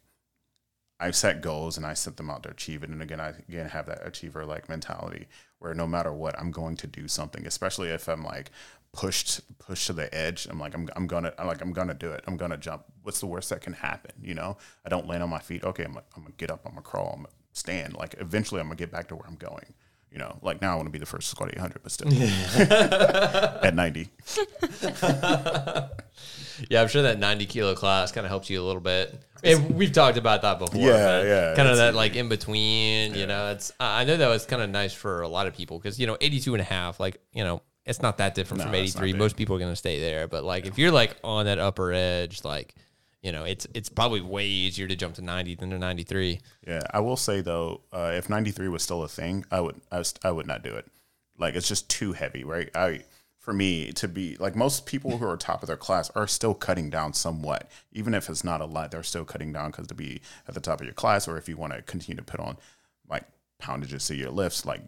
Speaker 2: I've set goals and I set them out to achieve it. And again, I again have that achiever like mentality where no matter what, I'm going to do something, especially if I'm like pushed pushed to the edge. I'm like, I'm I'm gonna I'm like I'm gonna do it. I'm gonna jump. What's the worst that can happen? You know, I don't land on my feet. Okay, I'm gonna, I'm gonna get up. I'm gonna crawl. I'm gonna stand. Like eventually, I'm gonna get back to where I'm going. You know, like now I want to be the first to squat 800, but still at 90.
Speaker 3: yeah, I'm sure that 90 kilo class kind of helps you a little bit. And we've talked about that before.
Speaker 2: Yeah, yeah,
Speaker 3: Kind of that like in between, you know, it's, I know that was kind of nice for a lot of people because, you know, 82 and a half, like, you know, it's not that different
Speaker 2: No,
Speaker 3: from 83. Most people are going to stay there. But like, if you're like on that upper edge, like, you know, it's, it's probably way easier to jump to 90 than to 93.
Speaker 2: Yeah, I will say though, uh, if 93 was still a thing, I would I, I would not do it. Like it's just too heavy, right? I for me to be like most people who are top of their class are still cutting down somewhat, even if it's not a lot. They're still cutting down because to be at the top of your class, or if you want to continue to put on like poundages to your lifts, like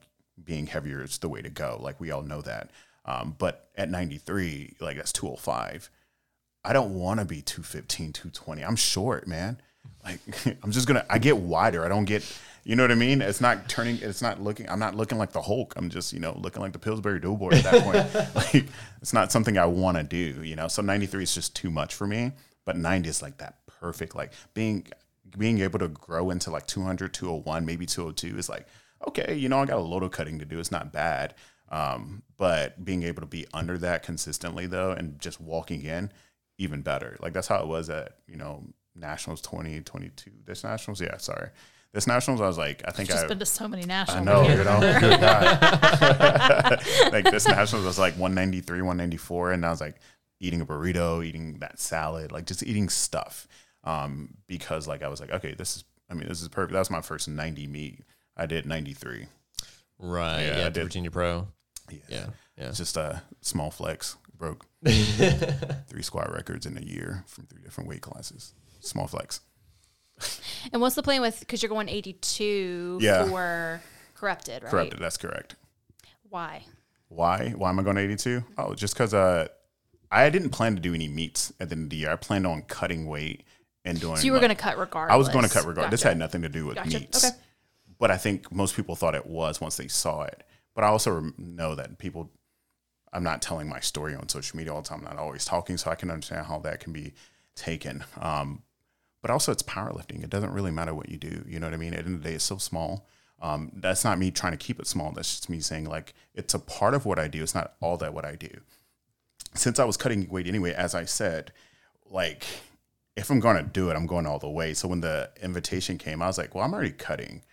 Speaker 2: being heavier is the way to go. Like we all know that. Um, but at 93, like that's 205. I don't want to be 215, 220. I'm short, man. like I'm just gonna I get wider. I don't get you know what I mean? It's not turning. It's not looking. I'm not looking like the Hulk. I'm just you know looking like the Pillsbury Doughboy at that point. like it's not something I want to do. You know, so 93 is just too much for me. But 90 is like that perfect. Like being being able to grow into like 200, 201, maybe 202 is like okay. You know, I got a load of cutting to do. It's not bad. Um, but being able to be under that consistently though, and just walking in, even better. Like that's how it was at you know nationals 2022. this nationals, yeah. Sorry this nationals, I was like, I think I've
Speaker 4: Just
Speaker 2: I
Speaker 4: been to so many nationals.
Speaker 2: I know, you know,
Speaker 4: remember.
Speaker 2: good God. like this nationals was like 193, 194, and I was like eating a burrito, eating that salad, like just eating stuff. Um, because like I was like, okay, this is, I mean, this is perfect. That was my first 90 meet. I did 93.
Speaker 3: Right.
Speaker 2: Yeah,
Speaker 3: Yeah.
Speaker 2: I did.
Speaker 3: Virginia Pro.
Speaker 2: Yeah,
Speaker 3: Yeah. Yeah.
Speaker 2: It's just a small flex. Broke three squat records in a year from three different weight classes. Small flex.
Speaker 1: And what's the plan with because you're going 82
Speaker 2: Yeah.
Speaker 1: for corrupted, right?
Speaker 2: Corrupted. That's correct.
Speaker 1: Why?
Speaker 2: Why? Why am I going to 82? Oh, just because uh, I didn't plan to do any meets at the end of the year. I planned on cutting weight and doing.
Speaker 1: So you were
Speaker 2: like-
Speaker 1: going to cut regardless.
Speaker 2: I was going to cut regardless. This had nothing to do with
Speaker 1: Gotcha.
Speaker 2: meets.
Speaker 1: Okay.
Speaker 2: But I think most people thought it was once they saw it. But I also know that people, I'm not telling my story on social media all the time. I'm not always talking, so I can understand how that can be taken. Um, but also, it's powerlifting. It doesn't really matter what you do. You know what I mean? At the end of the day, it's so small. Um, that's not me trying to keep it small. That's just me saying like it's a part of what I do. It's not all that what I do. Since I was cutting weight anyway, as I said, like if I'm going to do it, I'm going all the way. So when the invitation came, I was like, well, I'm already cutting.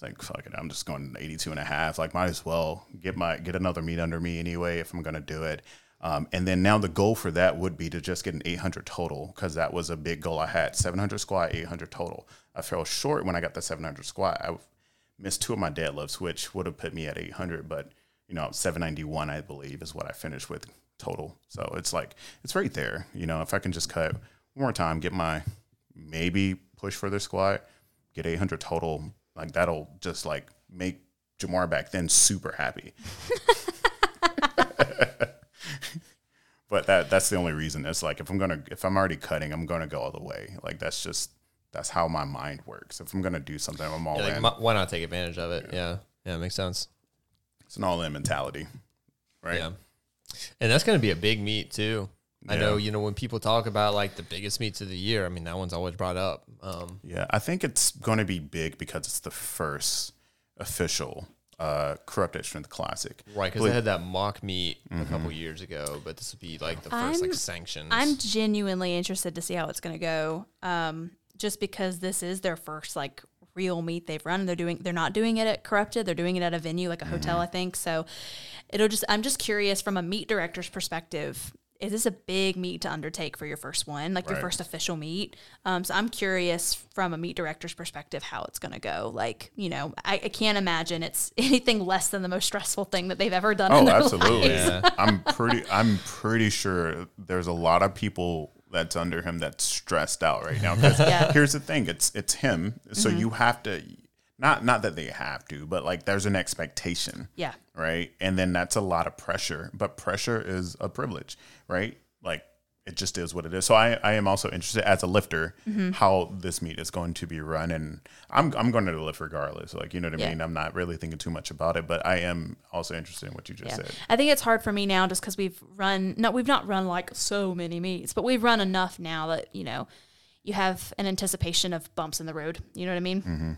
Speaker 2: Was like, fuck it, I'm just going 82 and a half. Like, might as well get my get another meet under me anyway if I'm to do it. Um, and then now the goal for that would be to just get an 800 total because that was a big goal I had. 700 squat, 800 total. I fell short when I got the 700 squat. I missed two of my deadlifts, which would have put me at 800, but you know, 791, I believe, is what I finished with total. So it's like, it's right there. You know, if I can just cut one more time, get my maybe push for the squat, get 800 total, like that'll just like make JamaRR back then super happy. but that that's the only reason. It's like if I'm gonna if I'm already cutting, I'm gonna go all the way. Like that's just that's how my mind works. If I'm gonna do something, I'm all
Speaker 3: Yeah, like,
Speaker 2: in.
Speaker 3: why not take advantage of it? Yeah. Yeah. It makes sense.
Speaker 2: it's an all in mentality, right?
Speaker 3: Yeah. And that's going to be a big meet too. I know, you know, when people talk about like the biggest meets of the year, I mean, that one's always brought up. Um,
Speaker 2: Yeah, I think it's going to be big because it's the first official uh, Corrupted Strength Classic.
Speaker 3: right. Cause
Speaker 2: Believe-
Speaker 3: they had that mock meet a
Speaker 2: Mm-hmm.
Speaker 3: couple years ago, but this would be like the first like
Speaker 1: I'm-
Speaker 3: sanctions.
Speaker 1: I'm genuinely interested to see how it's going to go. Um, just because this is their first like real meet they've run. They're doing they're not doing it at Corrupted. They're doing it at a venue like a hotel,
Speaker 2: Mm-hmm.
Speaker 1: I think. So it'll just I'm just curious from a meet director's perspective. Is this a big meet to undertake for your first one, like your first official meet? Um, so I'm curious from a meet director's perspective how it's going to go. Like, you know, I, I can't imagine it's anything less than the most stressful thing that they've ever done. in
Speaker 2: Oh,
Speaker 1: their
Speaker 2: absolutely.
Speaker 1: lives.
Speaker 2: I'm pretty. I'm pretty sure there's a lot of people that's under him that's stressed out right now. 'Cause
Speaker 1: Yeah. Mm-hmm.
Speaker 2: here's the thing: it's it's him. So you have to. Not not that they have to, but like there's an expectation.
Speaker 1: Yeah.
Speaker 2: right? And then that's a lot of pressure, but pressure is a privilege, right? Like it just is what it is. So I, I am also interested as a lifter
Speaker 1: Mm-hmm.
Speaker 2: how this meet is going to be run, and I'm I'm going to lift regardless. Like you know what I
Speaker 1: Yeah.
Speaker 2: mean. I'm not really thinking too much about it, but I am also interested in what you just
Speaker 1: Yeah.
Speaker 2: said.
Speaker 1: I think it's hard for me now just because we've run, no, we've not run like so many meets, but we've run enough now that, you know, you have an anticipation of bumps in the road. You know what I mean?
Speaker 2: Mm-hmm.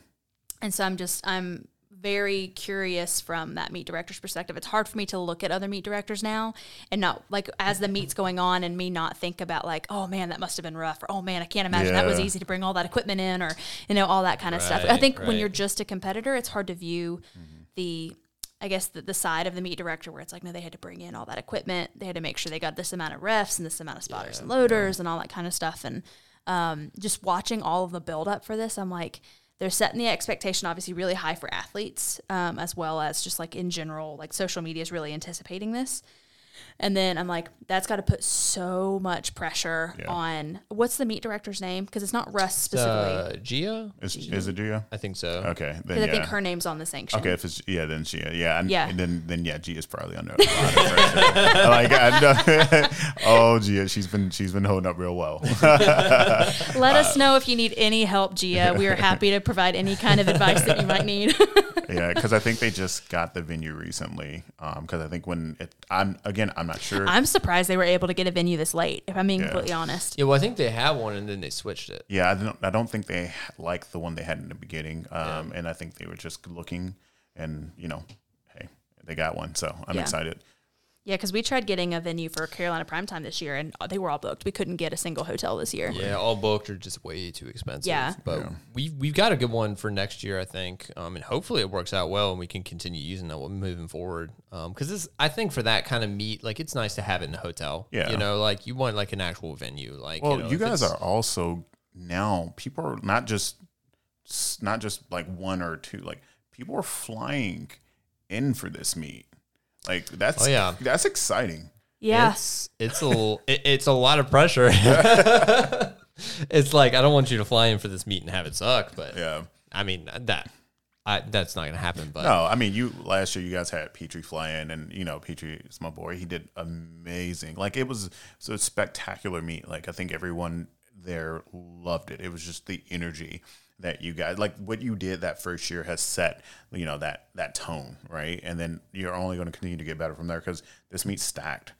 Speaker 1: And so I'm just, I'm very curious from that meet director's perspective. It's hard for me to look at other meet directors now and not like as the meet's going on and me not think about like, oh man, that must have been rough, or oh man, I can't imagine that was easy to bring all that equipment in, or you know, all that kind of stuff. I
Speaker 3: Right,
Speaker 1: think when you're just a competitor, it's hard to view the I guess the, the side of the meet director where it's like, no, they had to bring in all that equipment. They had to make sure they got this amount of refs and this amount of spotters and loaders and all that kind of stuff. And um, just watching all of the build up for this, I'm like, they're setting the expectation obviously really high for athletes, um, as well as just like in general, like social media is really anticipating this. And then I'm like, that's got to put so much pressure
Speaker 2: Yeah.
Speaker 1: on what's the meet director's name? Because it's not Russ specifically.
Speaker 3: uh, Gia?
Speaker 2: Is, is it Gia?
Speaker 3: I think so.
Speaker 2: Okay, then
Speaker 1: Because I think her name's on the sanction.
Speaker 2: Okay, if it's yeah, then Gia, yeah, and,
Speaker 1: Yeah.
Speaker 2: and then then yeah, Gia's probably under a lot of pressure. like I, know- oh, Gia, she's been she's been holding up real well.
Speaker 1: Let us know if you need any help, Gia. We are happy to provide any kind of advice that you might need.
Speaker 2: yeah, because I think they just got the venue recently. Because I think when it, I'm again, I'm not sure.
Speaker 1: I'm surprised they were able to get a venue this late. If I'm being
Speaker 2: Yeah.
Speaker 1: completely honest.
Speaker 3: Yeah, well, I think they have one and then they switched it.
Speaker 2: yeah, I don't. I don't think they like the one they had in the beginning. Um, and I think they were just looking, and you know, hey, they got one, so I'm
Speaker 1: Yeah.
Speaker 2: excited.
Speaker 1: Yeah, because we tried getting a venue for Carolina Primetime this year, and they were all booked. We couldn't get a single hotel this year.
Speaker 3: Yeah, all booked are just way too expensive.
Speaker 1: Yeah.
Speaker 3: but we we've got a good one for next year, I think, um, and hopefully it works out well and we can continue using that moving forward. Because this, I think, for that kind of meet, like it's nice to have it in a hotel.
Speaker 2: Yeah.
Speaker 3: you know, like you want like an actual venue. Like,
Speaker 2: Well,
Speaker 3: you,
Speaker 2: you,
Speaker 3: know, if
Speaker 2: guys are also now people are not just not just like one or two. Like people are flying in for this meet. Like that's
Speaker 3: Oh, yeah.
Speaker 2: that's exciting.
Speaker 1: Yeah.
Speaker 3: It's it's a l- it, it's a lot of pressure. it's like I don't want you to fly in for this meet and have it suck, but
Speaker 2: Yeah.
Speaker 3: I mean that I, that's not gonna happen. But
Speaker 2: No, I mean you last year you guys had Petrie fly in and you know Petrie is my boy. He did amazing. Like it was so spectacular meet. Like I think everyone there loved it. It was just the energy that you guys like what you did that first year has set you know that that tone right? And then you're only going to continue to get better from there because this meet's stacked.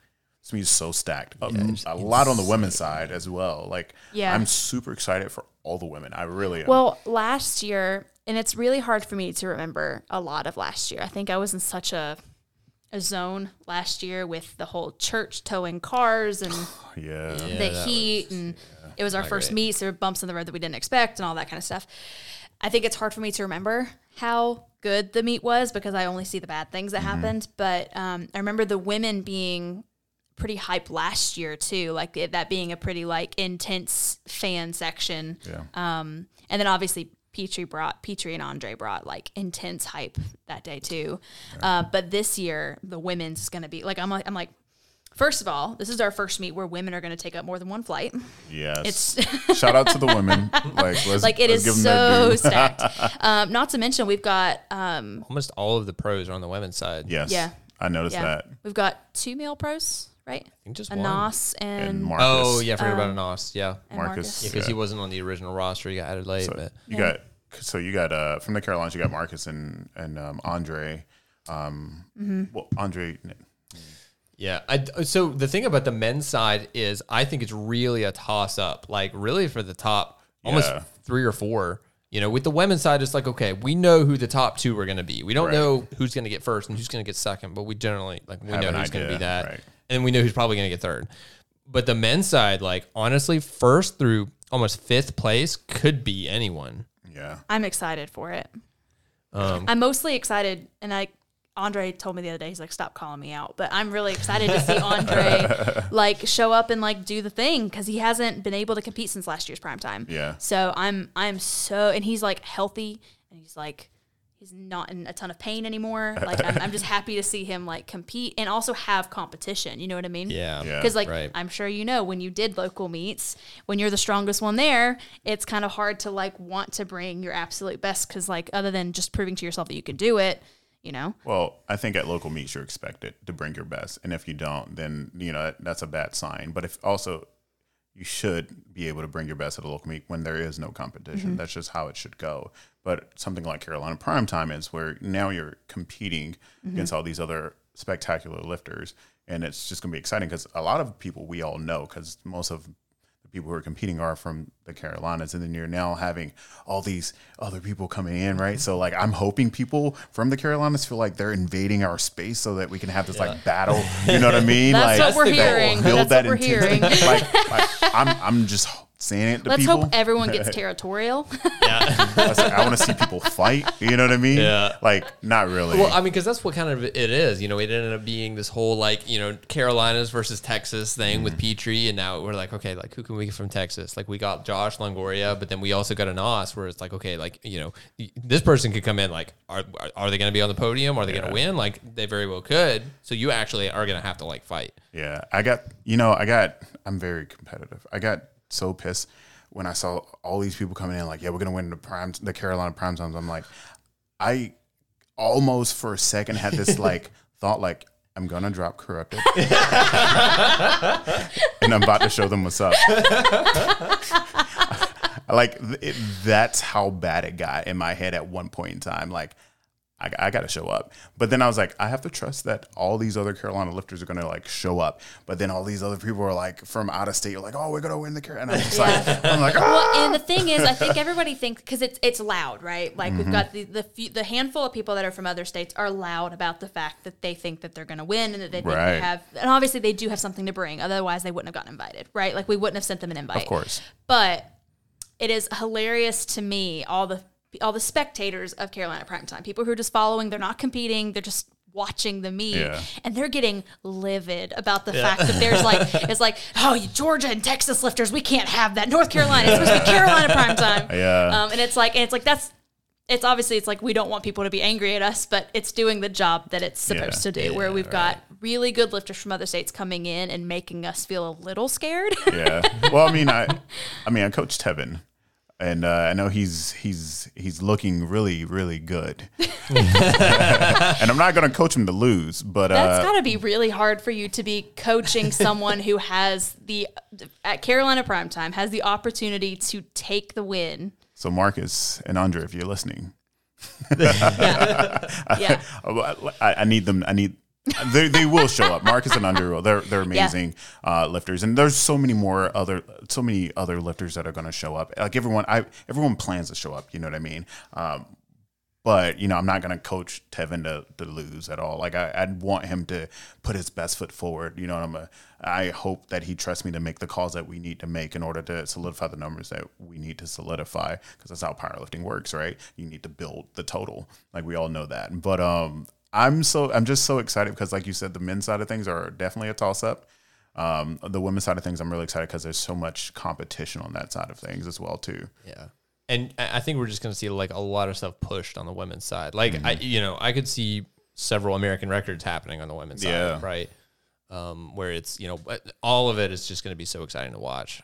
Speaker 2: This meet's so stacked. Um, a lot on the women's side as well. Like
Speaker 1: Yeah.
Speaker 2: i'm super excited for all the women. I really am.
Speaker 1: Well, last year, and it's really hard for me to remember a lot of last year. I think I was in such a a zone last year with the whole church towing cars and
Speaker 2: yeah.
Speaker 3: Yeah,
Speaker 1: the
Speaker 3: that
Speaker 1: heat and it was our first
Speaker 3: great.
Speaker 1: meet so there were bumps in the road that we didn't expect and all that kind of stuff. I think it's hard for me to remember how good the meet was because i only see the bad things that happened but um, i remember the women being pretty hype last year too like it, that being a pretty like intense fan section.
Speaker 2: Yeah.
Speaker 1: Um, and then obviously Petrie brought Petrie and Andre brought like intense hype that day too. Uh, but this year the women's is going to be like I'm like I'm like first of all this is our first meet where women are going to take up more than one flight.
Speaker 2: yes
Speaker 1: It's
Speaker 2: shout out to the women like let's,
Speaker 1: like it
Speaker 2: let's
Speaker 1: is
Speaker 2: give them their
Speaker 1: so stacked. Um, not to mention we've got um,
Speaker 3: almost all of the pros are on the women's side.
Speaker 2: yes
Speaker 1: Yeah.
Speaker 2: i noticed
Speaker 1: yeah
Speaker 2: that
Speaker 1: we've got two male pros right
Speaker 3: I think just
Speaker 1: a
Speaker 3: one.
Speaker 1: And,
Speaker 2: and marcus
Speaker 3: Oh yeah, I forgot about Anos. Yeah,
Speaker 2: Marcus.
Speaker 1: Marcus.
Speaker 3: because
Speaker 2: Yeah.
Speaker 3: he wasn't on the original roster. He got added late,
Speaker 2: So
Speaker 3: but
Speaker 2: you
Speaker 1: Yeah.
Speaker 2: got so you got uh from the Carolinas you got Marcus and and um, Andre. Um,
Speaker 1: Mm-hmm.
Speaker 2: well, Andre.
Speaker 3: Yeah. I, so the thing about the men's side is I think it's really a toss up. Like really for the top almost
Speaker 2: Yeah.
Speaker 3: three or four. You know, with the women's side, it's like, okay, we know who the top two are going to be. We don't
Speaker 2: Right.
Speaker 3: know who's going to get first and who's going to get second, but we generally, like, we
Speaker 2: Have
Speaker 3: know who's going to be that.
Speaker 2: right.
Speaker 3: And we know who's probably going to get third. But the men's side, like, honestly, first through almost fifth place could be anyone.
Speaker 2: Yeah,
Speaker 1: I'm excited for it.
Speaker 3: Um,
Speaker 1: I'm mostly excited, and I Andre told me the other day he's like, "Stop calling me out," but I'm really excited to see Andre like show up and like do the thing because he hasn't been able to compete since last year's prime time.
Speaker 2: Yeah.
Speaker 1: So I'm I'm so and he's like healthy and he's like he's not in a ton of pain anymore. Like I'm, I'm just happy to see him like compete and also have competition. You know what I mean?
Speaker 3: yeah.
Speaker 2: Yeah.
Speaker 1: Because like
Speaker 3: Right.
Speaker 1: I'm sure you know when you did local meets, when you're the strongest one there, it's kind of hard to like want to bring your absolute best because like other than just proving to yourself that you can do it, you know.
Speaker 2: Well, I think at local meets you're expected to bring your best, and if you don't, then you know that, that's a bad sign. But if also you should be able to bring your best at a local meet when there is no competition. Mm-hmm. That's just how it should go. But something like Carolina Prime Time is where now you're competing mm-hmm. against all these other spectacular lifters, and it's just going to be exciting because a lot of people we all know because most of the people who are competing are from the Carolinas, and then you're now having all these other people coming in, right? Mm-hmm. So like, I'm hoping people from the Carolinas feel like they're invading our space so that we can have this like battle. You know what I mean?
Speaker 1: That's
Speaker 2: like,
Speaker 1: what we're hearing.
Speaker 2: Build
Speaker 1: That's
Speaker 2: that
Speaker 1: what we're
Speaker 2: intensity.
Speaker 1: hearing.
Speaker 2: like, like, I'm, I'm just saying it to
Speaker 1: Let's
Speaker 2: people.
Speaker 1: hope everyone gets territorial.
Speaker 2: I, like, I want to see people fight. You know what I mean?
Speaker 3: Yeah.
Speaker 2: Like, not really.
Speaker 3: Well, I mean, because that's what kind of it is. You know, it ended up being this whole like you know Carolinas versus Texas thing with mm-hmm. Petrie, and now we're like, okay, like who can we get from Texas? Like we got Josh Longoria, but then we also got an Os where it's like, okay, like you know, this person could come in. Like, are are, are they going to be on the podium? Are they going to win? Like they very well could. So you actually are going to have to like fight.
Speaker 2: Yeah, I got you know I got I'm very competitive. I got so pissed when I saw all these people coming in like, yeah, we're gonna win the prime the Carolina prime times. I'm like, I almost for a second had this like thought like, I'm gonna drop corrupted, and I'm about to show them what's up. like it, that's how bad it got in my head at one point in time. Like I, I got to show up, but then I was like, I have to trust that all these other Carolina lifters are gonna like show up. But then all these other people are like from out of state, You're like, oh, we're gonna win the Carolina. And I'm just like, I'm like, ah.
Speaker 1: Well, and the thing is, I think everybody thinks because it's it's loud, right? Like we've got the the, few, the handful of people that are from other states are loud about the fact that they think that they're going to win and that they think
Speaker 2: Right.
Speaker 1: they have, and obviously they do have something to bring. Otherwise, they wouldn't have gotten invited, right? Like we wouldn't have sent them an invite,
Speaker 2: of course.
Speaker 1: But it is hilarious to me all the all the spectators of Carolina primetime, people who are just following, they're not competing, they're just watching the meet
Speaker 2: Yeah.
Speaker 1: and they're getting livid about the fact that there's like it's like oh you Georgia and Texas lifters we can't have that North Carolina it's supposed to be Carolina primetime
Speaker 2: Yeah.
Speaker 1: um, and it's like and it's like that's it's obviously it's like we don't want people to be angry at us but it's doing the job that it's supposed
Speaker 2: Yeah.
Speaker 1: to do where we've got really good lifters from other states coming in and making us feel a little scared
Speaker 2: yeah. Well, I mean, I, I mean, I coached Tevin, and uh, I know he's he's he's looking really really good. and I'm not going to coach him to lose, but
Speaker 1: That's
Speaker 2: uh,
Speaker 1: got to be really hard for you to be coaching someone who has the at Carolina primetime has the opportunity to take the win.
Speaker 2: so Marcus and Andre, if you're listening,
Speaker 1: Yeah, yeah.
Speaker 2: I, I need them. I need. They, they will show up. Marcus and will. They're they're amazing uh, lifters, and there's so many more other so many other lifters that are going to show up. Like everyone, I everyone plans to show up. You know what I mean? Um, but you know, I'm not going to coach Tevin to, to lose at all. Like I, I'd want him to put his best foot forward. You know, I'm a, I hope that he trusts me to make the calls that we need to make in order to solidify the numbers that we need to solidify because that's how powerlifting works, right? You need to build the total. Like we all know that. But um, I'm so I'm just so excited because, like you said, the men's side of things are definitely a toss up. Um, the women's side of things, I'm really excited because there's so much competition on that side of things as well too.
Speaker 3: Yeah. And I think we're just going to see like a lot of stuff pushed on the women's side. Like I, you know, I could see several American records happening on the women's
Speaker 2: Yeah.
Speaker 3: side, right? Um, where it's you know all of it is just going to be so exciting to watch.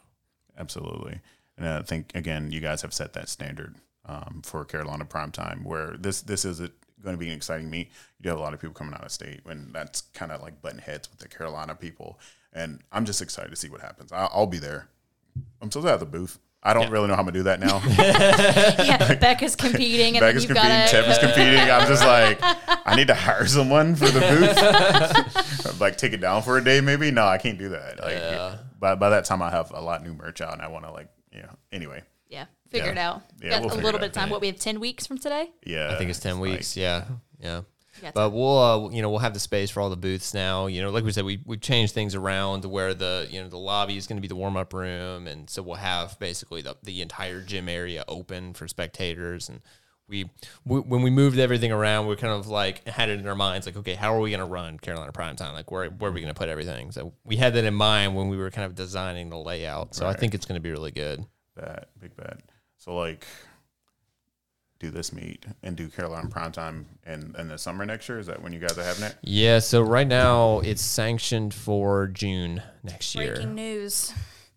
Speaker 2: Absolutely. And I think again, you guys have set that standard um, for Carolina prime time, where this this is a, going to be an exciting meet. You do have a lot of people coming out of state, and that's kind of like button heads with the Carolina people. And I'm just excited to see what happens. I'll, I'll be there. I'm supposed to have the booth. I don't really know how I'm gonna do that now.
Speaker 1: yeah, Becca's competing, and
Speaker 2: Becca's
Speaker 1: then you've
Speaker 2: competing,
Speaker 1: got
Speaker 2: Tevin's competing. I'm just like, I need to hire someone for the booth. like take it down for a day, maybe. No, I can't do that. Like,
Speaker 3: Yeah.
Speaker 2: by by that time, I have a lot new merch out, and I want to like, you know. Anyway,
Speaker 1: yeah, figure
Speaker 2: Yeah.
Speaker 1: it out.
Speaker 2: Yeah,
Speaker 1: got
Speaker 2: we'll
Speaker 1: a
Speaker 2: figure
Speaker 1: little
Speaker 2: it
Speaker 1: bit
Speaker 2: out.
Speaker 1: of time. What we have ten weeks from today.
Speaker 2: yeah.
Speaker 3: I think it's ten
Speaker 2: like-
Speaker 3: weeks. yeah, yeah.
Speaker 1: Yeah,
Speaker 3: But we'll, uh, you know, we'll have the space for all the booths now. You know, like we said, we we've changed things around to where the you know the lobby is going to be the warm up room, and so we'll have basically the the entire gym area open for spectators. And we, we when we moved everything around, we kind of like had it in our minds, like, okay, how are we going to run Carolina Prime Time? Like, where where are we going to put everything? So we had that in mind when we were kind of designing the layout. So I think it's going to be really good.
Speaker 2: Bet, big bet. So like, do this meet and do Carolina prime time in in the summer next year. Is that when you guys are having it?
Speaker 3: Yeah. So right now it's sanctioned for June next year.
Speaker 1: Breaking news.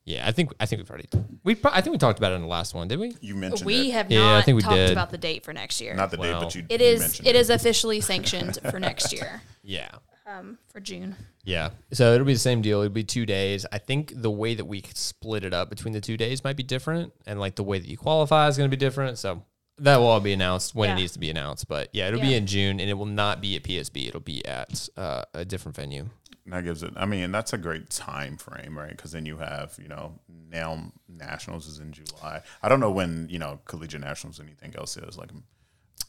Speaker 3: Yeah, I think I think we've already we pro- I think we talked about it in the last one, did we?
Speaker 2: You mentioned
Speaker 1: We
Speaker 2: it.
Speaker 1: have
Speaker 3: Yeah, I
Speaker 1: not
Speaker 3: think we
Speaker 1: talked
Speaker 3: did.
Speaker 1: about the date for next year.
Speaker 2: not the date, but you.
Speaker 1: it
Speaker 2: you
Speaker 1: is.
Speaker 2: mentioned
Speaker 1: It is officially sanctioned for next year,
Speaker 3: Yeah.
Speaker 1: um, for June.
Speaker 3: Yeah. So it'll be the same deal. It'll be two days. I think the way that we split it up between the two days might be different, and like the way that you qualify is going to be different. So that will all be announced when
Speaker 1: Yeah.
Speaker 3: it needs to be announced. But yeah, it'll be in June, and it will not be at PSB. It'll be at uh, a different venue.
Speaker 2: And that gives it. I mean, that's a great time frame, right? Because then you have, you know, now nationals is in July. I don't know when you know collegiate nationals or anything else is. Like,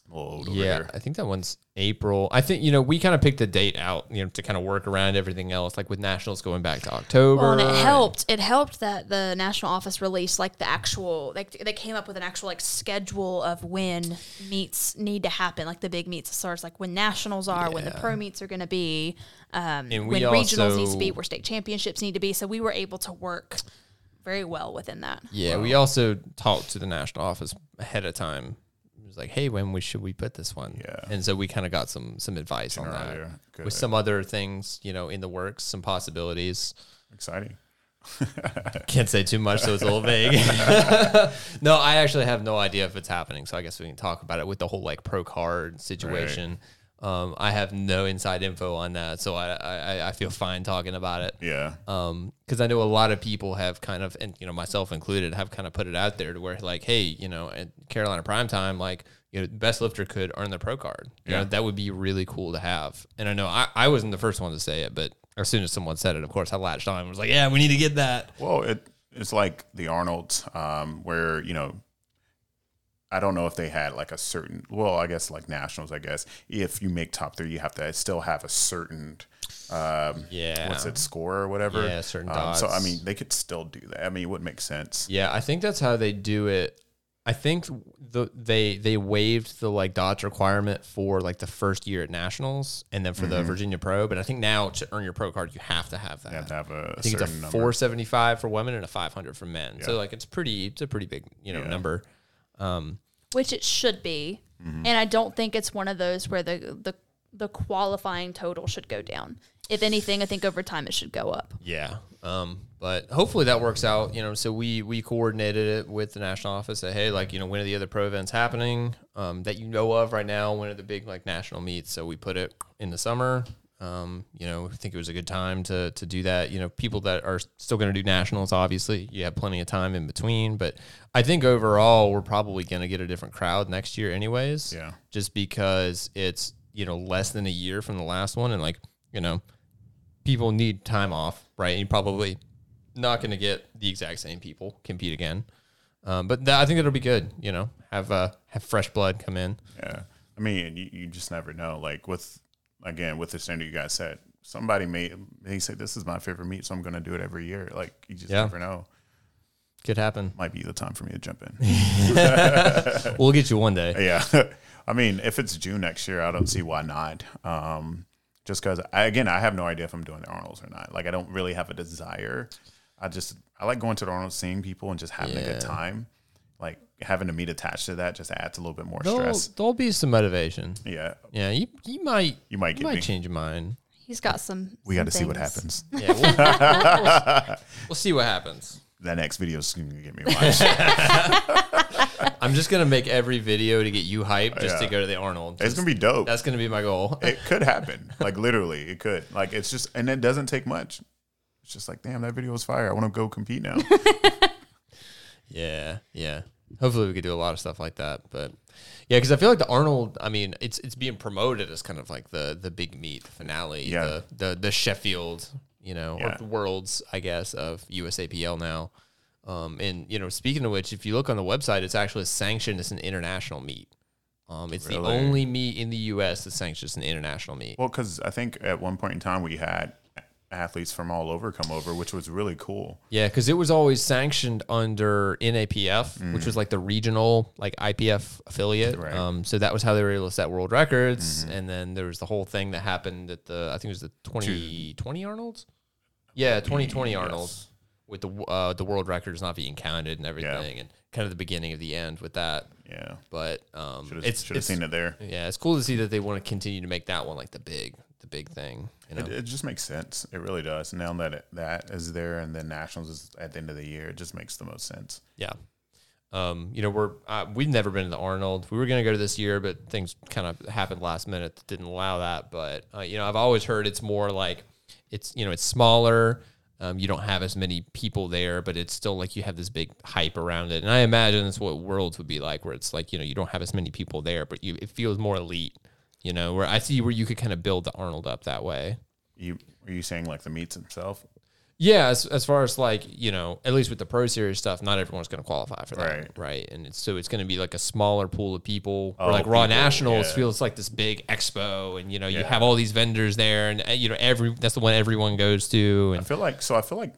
Speaker 2: I'm a little old over
Speaker 3: Yeah,
Speaker 2: here.
Speaker 3: I think that one's April. I think you know we kind of picked the date out, you know, to kind of work around everything else, like with nationals going back to October.
Speaker 1: Well, and it helped. It helped that the national office released like the actual like they came up with an actual like schedule of when meets need to happen, like the big meets as far as like when nationals are, when the pro meets are going to be, um,
Speaker 3: And we
Speaker 1: when regionals
Speaker 3: need
Speaker 1: to be, where state championships need to be. So we were able to work very well within that.
Speaker 3: Yeah, we also talked to the national office ahead of time. Was like, hey, when we should we put this one?
Speaker 2: Yeah.
Speaker 3: and so we kind of got some some advice on that with some other things, you know, in the works, some possibilities.
Speaker 2: Exciting.
Speaker 3: Can't say too much, so it's a little vague. no, I actually have no idea if it's happening, so I guess we can talk about it with the whole like pro card situation. Um, I have no inside info on that, so I, I I feel fine talking about it.
Speaker 2: Yeah.
Speaker 3: Um, because I know a lot of people have kind of, and you know myself included, have kind of put it out there to where like, hey, you know, at Carolina Prime Time, like, you know, best lifter could earn the pro card. You
Speaker 2: Yeah.
Speaker 3: know, that would be really cool to have. And I know I, I wasn't the first one to say it, but as soon as someone said it, of course, I latched on and was like, yeah, we need to get that.
Speaker 2: Well, it it's like the Arnold's, um, where you know, I don't know if they had like a certain. Well, I guess like nationals. I guess if you make top three, you have to still have a certain. Um,
Speaker 3: Yeah.
Speaker 2: What's it score or whatever?
Speaker 3: Yeah, certain
Speaker 2: Um, so I mean, they could still do that. I mean, it would make sense.
Speaker 3: Yeah, I think that's how they do it. I think the they they waived the like dots requirement for like the first year at nationals and then for
Speaker 2: Mm-hmm.
Speaker 3: the Virginia Pro. But I think now to earn your pro card, you have to have that.
Speaker 2: You have to have a
Speaker 3: I think it's a
Speaker 2: number.
Speaker 3: 475 for women and a 500 for men. So like it's pretty it's a pretty big you know
Speaker 2: Yeah.
Speaker 3: number. Um,
Speaker 1: which it should be.
Speaker 2: Mm-hmm.
Speaker 1: And I don't think it's one of those where the the the qualifying total should go down. If anything, I think over time it should go up.
Speaker 3: yeah. Um, but hopefully that works out. You know, so we we coordinated it with the national office. That hey, like you know, when are the other pro events happening um, that you know of right now? When are the big like national meets? So we put it in the summer. Um, you know, I think it was a good time to to do that. You know, people that are still going to do nationals, obviously, you have plenty of time in between. But I think overall, we're probably going to get a different crowd next year, anyways.
Speaker 2: Yeah.
Speaker 3: Just because it's you know less than a year from the last one, and like you know, people need time off, right? And you're probably not going to get the exact same people compete again. Um, but that, I think it'll be good. You know, have uh, have fresh blood come in.
Speaker 2: Yeah. I mean, you, you just never know. Like with again with the standard you guys set, somebody may they say this is my favorite meet, so I'm going to do it every year. Like you just
Speaker 3: Yeah.
Speaker 2: never know.
Speaker 3: Could happen.
Speaker 2: Might be the time for me to jump in.
Speaker 3: We'll get you one day.
Speaker 2: yeah. I mean, if it's June next year, I don't see why not. Um, just because, again, I have no idea if I'm doing the Arnold's or not. Like, I don't really have a desire. I just, I like going to the Arnold's, seeing people, and just having a good time. Like, having a meet attached to that just adds a little bit more
Speaker 3: There'll,
Speaker 2: stress.
Speaker 3: there'll be some motivation.
Speaker 2: Yeah.
Speaker 3: Yeah, you you might
Speaker 2: You might
Speaker 3: you might
Speaker 2: me.
Speaker 3: change your mind.
Speaker 1: He's got some.
Speaker 2: We got to see what happens.
Speaker 3: Yeah, we'll, we'll- we'll see what happens.
Speaker 2: That next video is going to get me watched.
Speaker 3: I'm just gonna make every video to get you hyped, just to go to the Arnold.
Speaker 2: it's going to be dope.
Speaker 3: That's gonna be my goal.
Speaker 2: it could happen. Like, literally, it could. Like, it's just, and it doesn't take much. It's just like, damn, that video was fire. I want to go compete now.
Speaker 3: Yeah, yeah. Hopefully we could do a lot of stuff like that. But yeah, because I feel like the Arnold, I mean, it's it's being promoted as kind of like the the big the finale,
Speaker 2: Yeah.
Speaker 3: the the the Sheffield, you know,
Speaker 2: Yeah.
Speaker 3: or the worlds, I guess, of USAPL now. Um, and you know, speaking of which, if you look on the website, it's actually sanctioned as an international meet. Um, it's the only meet in the U.S. that's sanctioned as an international meet.
Speaker 2: Well, because I think at one point in time we had athletes from all over come over, which was really cool.
Speaker 3: Yeah, because it was always sanctioned under NAPF, which was like the regional like IPF affiliate.
Speaker 2: Right.
Speaker 3: Um, so that was how they were able to set world records. And then there was the whole thing that happened at the I think it was the 2020 Arnold's. Yeah, 2020 Arnold's with the uh, the world records not being counted and everything, and kind of the beginning of the end with that.
Speaker 2: Yeah,
Speaker 3: But um,
Speaker 2: should have
Speaker 3: it's
Speaker 2: should have seen it there.
Speaker 3: Yeah, it's cool to see that they want to continue to make that one like the big big thing. You know?
Speaker 2: It, it just makes sense. It really does. Now that it, that is there, and then nationals is at the end of the year, it just makes the most sense.
Speaker 3: Yeah. Um, you know, we're uh, we've never been to the Arnold. We were going to go to this year, but things kind of happened last minute that didn't allow that. But uh, you know, I've always heard it's more like it's you know it's smaller. Um, you don't have as many people there, but it's still like you have this big hype around it. And I imagine that's what Worlds would be like, where it's like you know you don't have as many people there, but you it feels more elite. You know, where I see where you could kind of build the Arnold up that way.
Speaker 2: You are you saying like the meets himself?
Speaker 3: Yeah, as, as far as like you know, at least with the Pro Series stuff, not everyone's going to qualify for that,
Speaker 2: Right.
Speaker 3: right? And it's, so it's going to be like a smaller pool of people.
Speaker 2: Oh,
Speaker 3: or like Raw
Speaker 2: people,
Speaker 3: Nationals
Speaker 2: yeah.
Speaker 3: feels like this big expo, and you know you have all these vendors there, and uh, you know every that's the one everyone goes to, And I
Speaker 2: feel like so. I feel like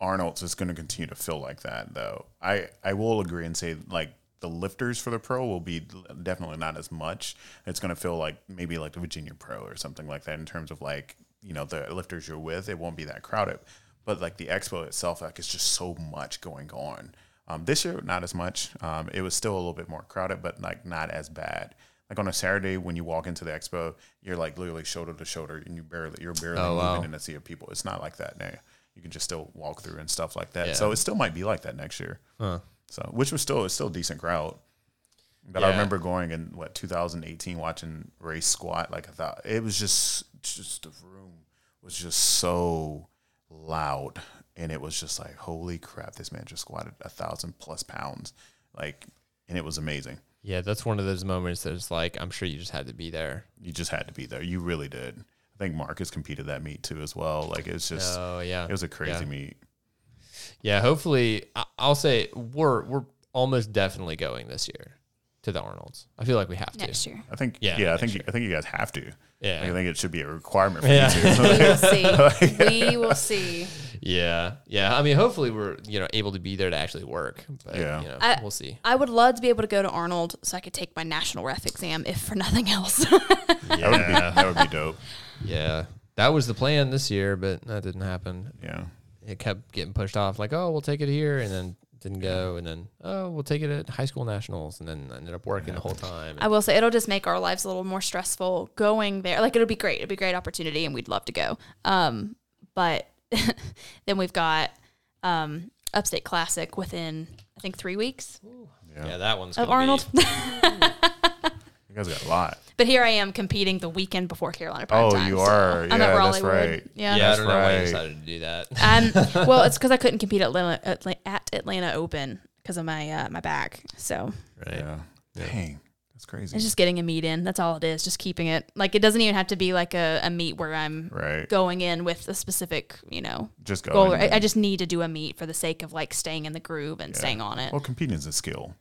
Speaker 2: Arnold's is going to continue to feel like that, though. I I will agree and say like the lifters for the pro will be definitely not as much. It's going to feel like maybe like the Virginia Pro or something like that in terms of like you know the lifters you're with. It won't be that crowded, but like the expo itself, like it's just so much going on. Um, this year, not as much. Um, it was still a little bit more crowded, but like not as bad. Like on a Saturday, when you walk into the expo, you're like literally shoulder to shoulder, and you barely you're barely
Speaker 3: Oh,
Speaker 2: moving
Speaker 3: wow.
Speaker 2: in a sea of people. It's not like that now. You can just still walk through and stuff like that.
Speaker 3: Yeah.
Speaker 2: So it still might be like that next year.
Speaker 3: Huh.
Speaker 2: So which was still it's still a decent crowd. But I remember going in what 2018 watching Ray's squat. Like I thought it was just just the room was just so loud, and it was just like holy crap, this man just squatted a thousand plus pounds, like, and it was amazing.
Speaker 3: Yeah, that's one of those moments that's like I'm sure you just had to be there.
Speaker 2: You just had to be there. You really did. I think Marcus competed that meet too as well. Like it's just
Speaker 3: Oh yeah,
Speaker 2: it was a crazy
Speaker 3: Yeah.
Speaker 2: meet.
Speaker 3: Yeah, hopefully, I- I'll say we're we're almost definitely going this year to the Arnold's. I feel like we have to.
Speaker 1: next year.
Speaker 2: I think
Speaker 3: Yeah,
Speaker 2: yeah, I think you, I think you guys have to.
Speaker 3: Yeah.
Speaker 2: Like, I think it should be a requirement for
Speaker 3: Yeah.
Speaker 2: you
Speaker 1: We
Speaker 2: to.
Speaker 1: will see. we will see.
Speaker 3: Yeah, yeah. I mean, hopefully, we're you know able to be there to actually work. But,
Speaker 2: Yeah.
Speaker 3: you know,
Speaker 1: I-
Speaker 3: we'll see.
Speaker 1: I would love to be able to go to Arnold so I could take my national ref exam, if for nothing else.
Speaker 2: That would be that would be dope.
Speaker 3: Yeah, that was the plan this year, but that didn't happen.
Speaker 2: Yeah.
Speaker 3: It kept getting pushed off. Like, oh, we'll take it here, and then didn't go, and then oh, we'll take it at high school nationals, and then ended up working the whole time.
Speaker 1: I will say it'll just make our lives a little more stressful going there. Like it'll be great. It'll be a great opportunity and we'd love to go. Um, but then we've got um, Upstate Classic within I think three weeks
Speaker 2: Yeah.
Speaker 3: yeah, that one's
Speaker 1: of
Speaker 3: gonna be-
Speaker 1: Arnold.
Speaker 2: You guys got a lot.
Speaker 1: but here I am competing the weekend before Carolina Prime
Speaker 2: Oh,
Speaker 1: Time,
Speaker 2: you
Speaker 1: so
Speaker 2: are.
Speaker 1: I'm
Speaker 2: Yeah,
Speaker 1: at
Speaker 2: that's
Speaker 1: Raleighwood.
Speaker 2: right.
Speaker 1: Yeah.
Speaker 3: yeah, I
Speaker 2: That's
Speaker 3: don't know why you decided to do that.
Speaker 1: Um, well, it's because I couldn't compete at Atlanta, Atla- at Atlanta Open because of my uh, my back. So
Speaker 3: right.
Speaker 2: Yeah. Dang. That's crazy.
Speaker 1: it's just getting a meet in. That's all it is. Just keeping it like it doesn't even have to be like a, a meet where I'm
Speaker 2: right.
Speaker 1: going in with a specific you know
Speaker 2: Just go.
Speaker 1: goal.
Speaker 2: and-
Speaker 1: I, I just need to do a meet for the sake of like staying in the groove and staying on it.
Speaker 2: well, competing is a skill.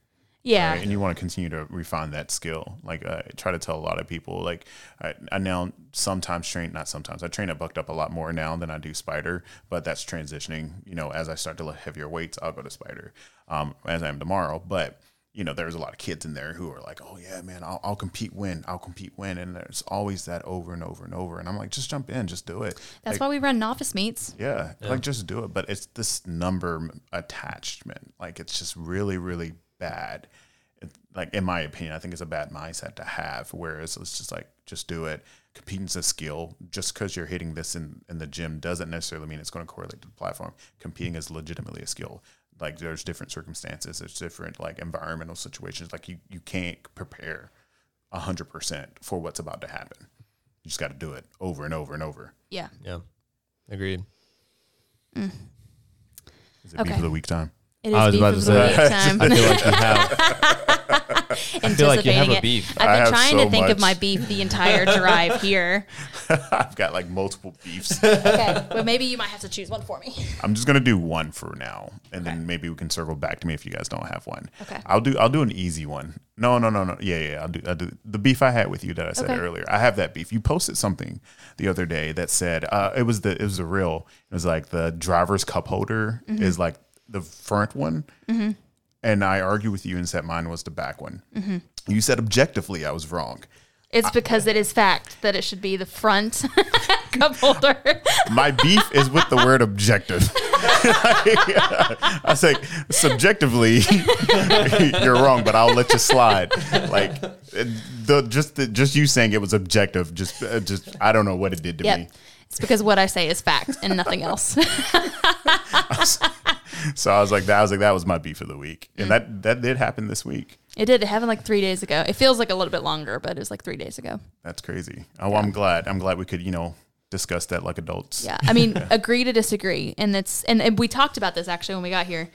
Speaker 1: Yeah.
Speaker 2: right? And you want to continue to refine that skill. Like uh, I try to tell a lot of people, like I, I now sometimes train, not sometimes, I train at Bucked Up a lot more now than I do Spider, but that's transitioning. You know, as I start to lift heavier weights, I'll go to Spider, um, as I am tomorrow. But you know, there's a lot of kids in there who are like, "Oh yeah, man, I'll, I'll compete, win, I'll compete, win," and there's always that over and over and over. And I'm like, just jump in, just do it.
Speaker 1: That's
Speaker 2: Like,
Speaker 1: why we run novice meets.
Speaker 2: yeah, like just do it. But it's this number attachment. Like it's just really, really bad. Like in my opinion, I think it's a bad mindset to have. Whereas it's just like just do it. Competing's a skill. Just because you're hitting this in, in the gym doesn't necessarily mean it's going to correlate to the platform. Competing is legitimately a skill. Like there's different circumstances. There's different like environmental situations. Like you you can't prepare hundred percent for what's about to happen. You just got to do it over and over and over.
Speaker 1: Yeah.
Speaker 3: Yeah, agreed. Mm.
Speaker 2: Is it
Speaker 1: Okay.
Speaker 2: beef of the week time?
Speaker 1: It is
Speaker 3: I was
Speaker 1: beef
Speaker 3: about to say,
Speaker 1: time.
Speaker 3: I feel like you have. I feel like you have
Speaker 1: Anticipating
Speaker 3: a
Speaker 1: it.
Speaker 3: beef.
Speaker 1: I've been
Speaker 2: have
Speaker 1: trying
Speaker 2: so
Speaker 1: to think of my beef the entire drive here.
Speaker 2: I've got like multiple beefs.
Speaker 1: Okay, but maybe you might have to choose one for me.
Speaker 2: I'm just gonna do one for now, and then maybe we can circle back to me if you guys don't have one.
Speaker 1: Okay.
Speaker 2: I'll do I'll do an easy one. No, no, no, no. Yeah, yeah. I'll do I'll do the beef I had with you that I said
Speaker 1: Okay.
Speaker 2: earlier. I have that beef. You posted something the other day that said uh, it was the it was a real. It was like the driver's cup holder
Speaker 1: Mm-hmm.
Speaker 2: is like the front one, and I argued with you and said mine was the back one.
Speaker 1: Mm-hmm.
Speaker 2: You said objectively I was wrong.
Speaker 1: It's because it is fact that it should be the front cup holder.
Speaker 2: My beef is with the word objective. I say subjectively, you're wrong, but I'll let you slide. Like the just the, just you saying it was objective, just uh, just I don't know what it did to
Speaker 1: yep.
Speaker 2: me.
Speaker 1: It's because what I say is fact and nothing else.
Speaker 2: So I was like, that I was like, that was my beef of the week,
Speaker 1: Mm.
Speaker 2: and that that did happen this week.
Speaker 1: it did. It happened like three days ago. It feels like a little bit longer, but it was like three days ago.
Speaker 2: That's crazy. Oh, I'm glad. I'm glad we could you know discuss that like adults.
Speaker 1: Yeah. I mean, agree to disagree. And it's, and, and we talked about this actually when we got here.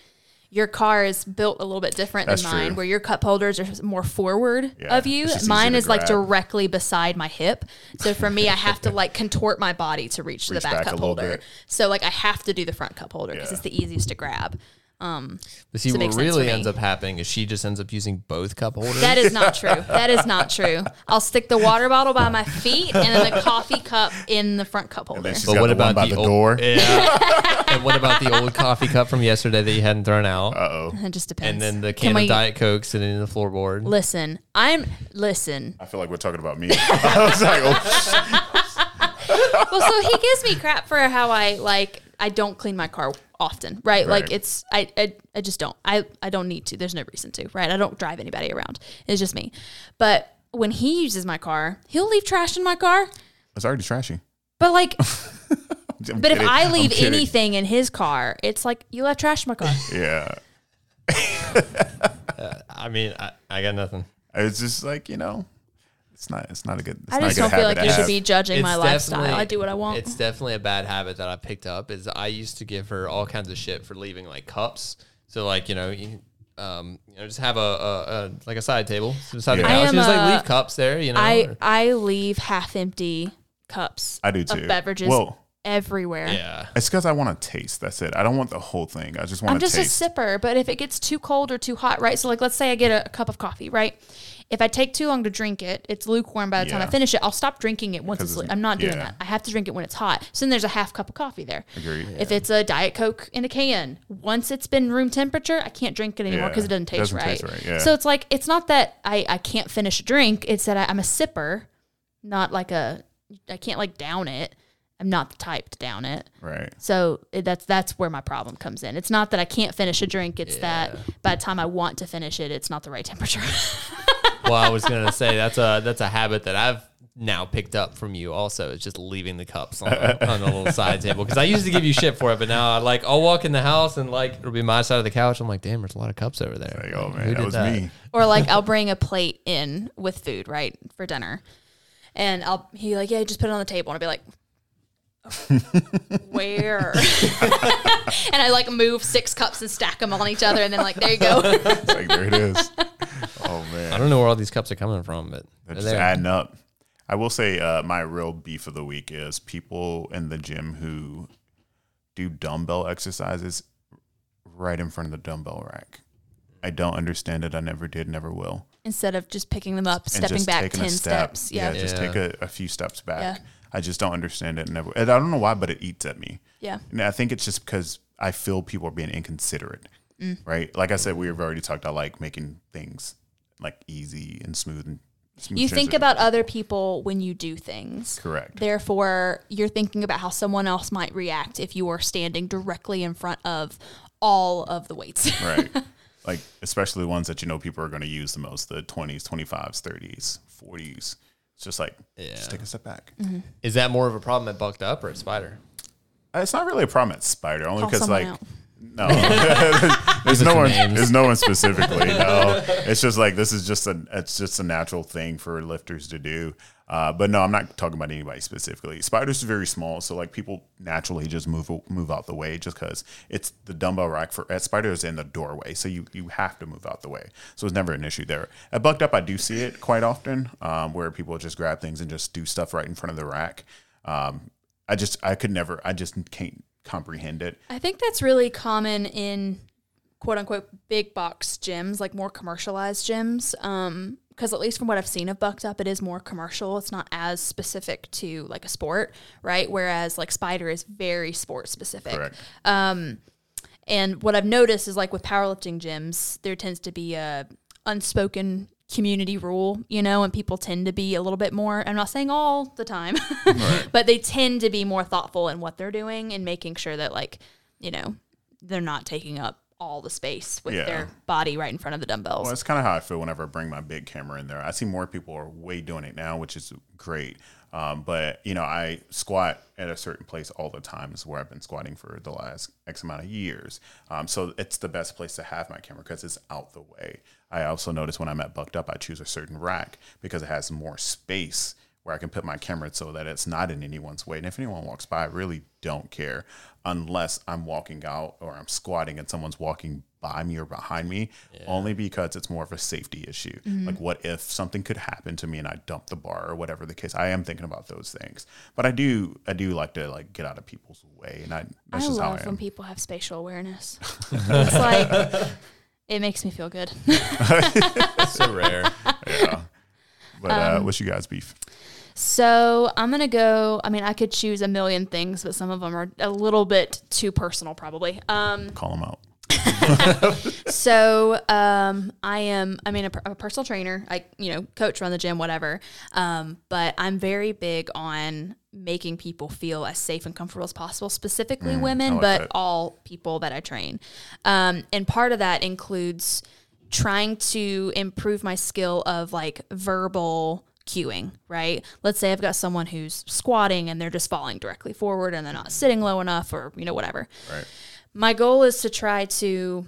Speaker 1: Your car is built a little bit different
Speaker 2: That's
Speaker 1: than mine,
Speaker 2: true.
Speaker 1: where your cup holders are more forward
Speaker 2: Yeah,
Speaker 1: of you. Mine is
Speaker 2: to
Speaker 1: like directly beside my hip. So for me, I have to like contort my body to reach,
Speaker 2: Reach
Speaker 1: the back,
Speaker 2: back
Speaker 1: cup holder.
Speaker 2: bit.
Speaker 1: So like I have to do the front cup holder because
Speaker 2: Yeah.
Speaker 1: it's the easiest to grab. Um,
Speaker 3: But see,
Speaker 1: Does make
Speaker 3: what really ends up happening is she just ends up using both cup holders.
Speaker 1: that is not true. That is not true. I'll stick the water bottle by my feet and then the coffee cup in the front cup holder.
Speaker 2: then
Speaker 3: but what
Speaker 2: the
Speaker 3: about
Speaker 2: by
Speaker 3: the,
Speaker 2: the
Speaker 3: old-
Speaker 2: door?
Speaker 3: Yeah. and what about the old coffee cup from yesterday that you hadn't thrown out?
Speaker 2: Uh oh.
Speaker 1: It just depends.
Speaker 3: and then the
Speaker 1: Can
Speaker 3: can
Speaker 1: we-
Speaker 3: of Diet Coke sitting in the floorboard.
Speaker 1: Listen, I'm listen.
Speaker 2: I feel like we're talking about me. I was like, oh,
Speaker 1: well, so he gives me crap for how I like I don't clean my car often, right? Like it's I, I I just don't. I I don't need to. There's no reason to, right? I don't drive anybody around. It's just me. But when he uses my car, he'll leave trash in my car.
Speaker 2: it's already trashy.
Speaker 1: But like,
Speaker 2: I'm
Speaker 1: but if
Speaker 2: kidding.
Speaker 1: I
Speaker 2: I'm
Speaker 1: leave anything in his car, it's like you left trash in my car.
Speaker 2: yeah.
Speaker 3: Uh, I mean, I, I got nothing.
Speaker 2: It's just like you know, it's not. It's not a good. It's
Speaker 1: I
Speaker 2: not
Speaker 1: just
Speaker 2: a good
Speaker 1: don't feel like you
Speaker 2: to
Speaker 1: should be judging my lifestyle. I do what I want.
Speaker 3: It's definitely a bad habit that I picked up. Is I used to give her all kinds of shit for leaving like cups. So like you know, you, um, you know, just have a, a, a like a side table beside the
Speaker 2: Yeah.
Speaker 3: couch.
Speaker 1: I am
Speaker 3: just like leave cups there. You know,
Speaker 1: I
Speaker 3: or-
Speaker 1: I leave half empty cups.
Speaker 2: I do too.
Speaker 1: Of beverages
Speaker 2: Well,
Speaker 1: everywhere.
Speaker 3: yeah.
Speaker 2: it's because I want to taste. That's it. I don't want the whole thing. I just want
Speaker 1: I'm
Speaker 2: to
Speaker 1: just
Speaker 2: taste.
Speaker 1: a sipper, but if it gets too cold or too hot, right? So like let's say I get a, a cup of coffee, right? If I take too long to drink it, it's lukewarm by the time I
Speaker 2: Yeah.
Speaker 1: finish it. I'll stop drinking it once
Speaker 2: Because
Speaker 1: it's.
Speaker 2: it's-
Speaker 1: I'm not doing
Speaker 2: yeah.
Speaker 1: that. I have to drink it when it's hot. So then there's a half cup of coffee there.
Speaker 2: Agreed.
Speaker 1: If it's a diet coke in a can, once it's been room temperature, I can't drink it anymore
Speaker 2: Yeah.
Speaker 1: because it doesn't taste
Speaker 2: Doesn't
Speaker 1: right.
Speaker 2: taste right, yeah.
Speaker 1: So it's like it's not that I I can't finish a drink. It's that I, I'm a sipper, not like a. I can't like down it. I'm not the type to down it.
Speaker 2: Right.
Speaker 1: So it- that's that's where my problem comes in. It's not that I can't finish a drink. It's that by the time I want to finish it, it's not the right temperature.
Speaker 3: well, I was gonna say that's a that's a habit that I've now picked up from you. Also, is just leaving the cups on, on the little side table because I used to give you shit for it, but now I like I'll walk in the house and like it'll be my side of the couch. I'm like, damn, there's a lot of cups over there.
Speaker 2: Like, oh
Speaker 3: Who
Speaker 2: man, that
Speaker 3: did
Speaker 2: was me.
Speaker 1: or like I'll bring a plate in with food right for dinner, and I'll he like yeah just put it on the table and I'll be like. Oh, where? and I like move six cups and stack them on each other, and then like there you go.
Speaker 2: It's like there it is. Oh man.
Speaker 3: I don't know where all these cups are coming from, but
Speaker 2: They're
Speaker 3: they're
Speaker 2: just
Speaker 3: there.
Speaker 2: adding up. I will say uh, my real beef of the week is people in the gym who do dumbbell exercises right in front of the dumbbell rack. I don't understand it. I never did, never will.
Speaker 1: Instead of just picking them up, stepping back ten
Speaker 2: step.
Speaker 1: steps, yeah,
Speaker 2: just
Speaker 3: Yeah.
Speaker 2: take a, a few steps back.
Speaker 1: Yeah.
Speaker 2: I just don't understand it. Never. And I don't know why, but it eats at me.
Speaker 1: yeah.
Speaker 2: And I think it's just because I feel people are being inconsiderate,
Speaker 1: Mm.
Speaker 2: right? Like I said, we've already talked. I like making things like easy and smooth and. Smooth
Speaker 1: You think about other people when you do things.
Speaker 2: correct.
Speaker 1: Therefore, you're thinking about how someone else might react if you are standing directly in front of all of the weights.
Speaker 2: right? Like especially the ones that you know people are going to use the most, the twenties, twenty fives, thirties, forties. It's just like
Speaker 3: Yeah.
Speaker 2: just take a step back.
Speaker 1: Mm-hmm.
Speaker 3: Is that more of a problem at Bucked Up or at Spider?
Speaker 2: Uh, It's not really a problem at Spider, only
Speaker 1: Call
Speaker 2: because like
Speaker 1: out.
Speaker 2: No, there's no one. There's no one specifically. No, it's just like this is just a it's just a natural thing for lifters to do. Uh, but no, I'm not talking about anybody specifically. Spiders are very small, so like people naturally just move move out the way just because it's the dumbbell rack for at Spider is in the doorway, so you you have to move out the way. So it's never an issue there. At Bucked Up, I do see it quite often, um, where people just grab things and just do stuff right in front of the rack. Um, I just I could never I just can't comprehend it.
Speaker 1: I think that's really common in quote unquote big box gyms, like more commercialized gyms. Um, because at least from what I've seen of Bucked Up, it is more commercial. It's not as specific to like a sport, right? Whereas like Spider is very sport specific.
Speaker 2: Correct.
Speaker 1: And what I've noticed is like with powerlifting gyms, there tends to be a unspoken community rule, you know, and people tend to be a little bit more, I'm not saying all the time, but they tend to be more thoughtful in what they're doing and making sure that like, you know, they're not taking up all the space with
Speaker 2: Yeah.
Speaker 1: their body right in front of the dumbbells.
Speaker 2: Well, that's kind of how I feel whenever I bring my big camera in there. I see more people are way doing it now, which is great. Um, but you know, I squat at a certain place all the time. Is where I've been squatting for the last X amount of years. Um, so it's the best place to have my camera because it's out the way. I also notice when I'm at Bucked Up, I choose a certain rack because it has more space where I can put my camera so that it's not in anyone's way. And if anyone walks by, I really don't care unless I'm walking out or I'm squatting and someone's walking by me or behind me, only because it's more of a safety issue. Mm-hmm. Like, what if something could happen to me and I dump the bar or whatever the case? I am thinking about those things, but I do, I do like to like get out of people's way, and I that's
Speaker 1: I
Speaker 2: just how I
Speaker 1: love when people have spatial awareness. it's like, it makes me feel good.
Speaker 3: so rare.
Speaker 2: yeah. But uh,
Speaker 1: Um,
Speaker 2: what's you guys' beef?
Speaker 1: So I'm gonna go. I mean, I could choose a million things, but some of them are a little bit too personal, probably. Um,
Speaker 2: Call them out.
Speaker 1: so um, I am. I mean, a, a personal trainer. I you know coach, run the gym, whatever. Um, but I'm very big on making people feel as safe and comfortable as possible, specifically women,
Speaker 2: like
Speaker 1: but
Speaker 2: that.
Speaker 1: all people that I train. Um, and part of that includes trying to improve my skill of like verbal cueing, right? Let's say I've got someone who's squatting and they're just falling directly forward and they're not sitting low enough or, you know, whatever.
Speaker 2: Right.
Speaker 1: My goal is to try to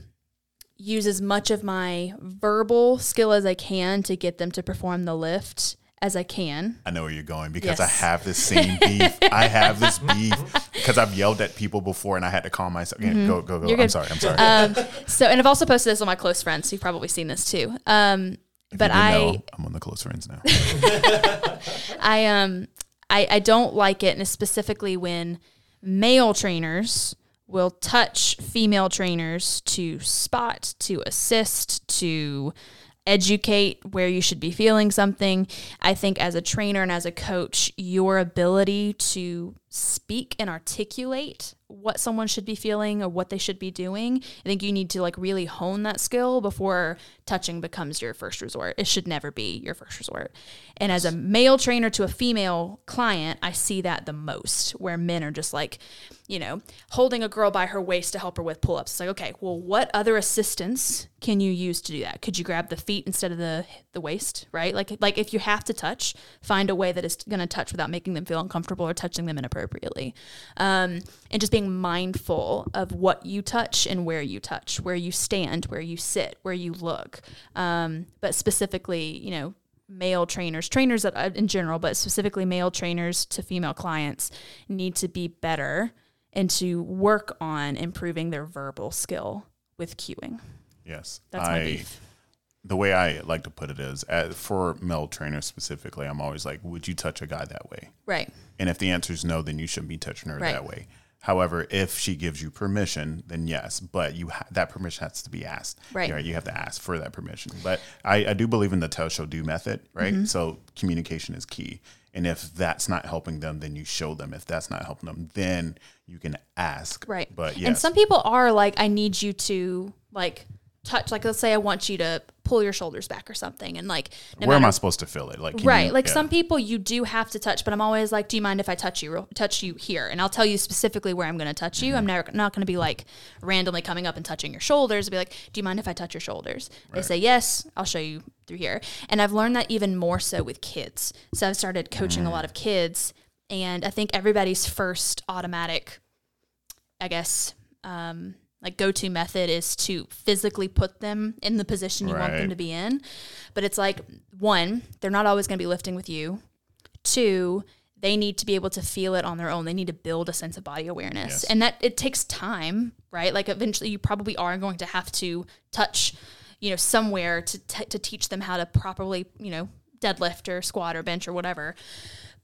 Speaker 1: use as much of my verbal skill as I can to get them to perform the lift as I can.
Speaker 2: I know where you're going because I have this same beef. I have this beef because I've yelled at people before and I had to calm myself. Yeah, Go, go, go.
Speaker 1: Mm-hmm. You're
Speaker 2: I'm
Speaker 1: good.
Speaker 2: sorry. I'm sorry.
Speaker 1: Um, so, and I've also posted this on my close friends. So you've probably seen this too. Um, but I,
Speaker 2: know, I'm on the close friends now.
Speaker 1: I um I, I don't like it, and specifically when male trainers will touch female trainers to spot, to assist, to educate where you should be feeling something. I think as a trainer and as a coach, your ability to speak and articulate what someone should be feeling or what they should be doing, I think you need to like really hone that skill before touching becomes your first resort. It should never be your first resort. And as a male trainer to a female client, I see that the most where men are just like, you know, holding a girl by her waist to help her with pull ups. It's like, okay, well, what other assistance can you use to do that? Could you grab the feet instead of the the waist, right? Like like if you have to touch, find a way that is going to touch without making them feel uncomfortable or touching them inappropriately. Um, and just being mindful of what you touch and where you touch, where you stand, where you sit, where you look. Um, but specifically, you know, male trainers, trainers that uh, in general, but specifically male trainers to female clients need to be better and to work on improving their verbal skill with cueing.
Speaker 2: Yes.
Speaker 1: That's my
Speaker 2: I,
Speaker 1: beef.
Speaker 2: the way I like to put it is uh, for male trainers specifically, I'm always like, would you touch a guy that way?
Speaker 1: Right.
Speaker 2: And if the answer is no, then you shouldn't be touching her
Speaker 1: Right.
Speaker 2: that way. However, if she gives you permission, then yes, but you ha- that permission has to be asked.
Speaker 1: Right.
Speaker 2: You have to ask for that permission. But I, I do believe in the tell, show, do method, right?
Speaker 1: Mm-hmm.
Speaker 2: So communication is key. And if that's not helping them, then you show them. If that's not helping them, then you can ask.
Speaker 1: Right.
Speaker 2: But yes,
Speaker 1: And some people are like, I need you to like touch, like, let's say I want you to pull your shoulders back or something. And like, no
Speaker 2: where am I supposed to feel it? Like
Speaker 1: right
Speaker 2: you-
Speaker 1: like
Speaker 2: yeah.
Speaker 1: some people you do have to touch but i'm always like do you mind if i touch you touch you here and i'll tell you specifically where i'm going to touch you
Speaker 2: Mm-hmm.
Speaker 1: i'm never not going to be like randomly coming up and touching your shoulders be like do you mind if i touch your shoulders they say yes i'll show you through here and i've learned that even more so with kids so i've started coaching a lot of kids and i think everybody's first automatic i guess um, like go-to method is to physically put them in the position you want them to be in. But it's like one they're not always going to be lifting with you. Two they need to be able to feel it on their own. They need to build a sense of body awareness.
Speaker 2: Yes.
Speaker 1: and that it takes time right? Like eventually you probably are going to have to touch you know somewhere to, t- to teach them how to properly you know deadlift or squat or bench or whatever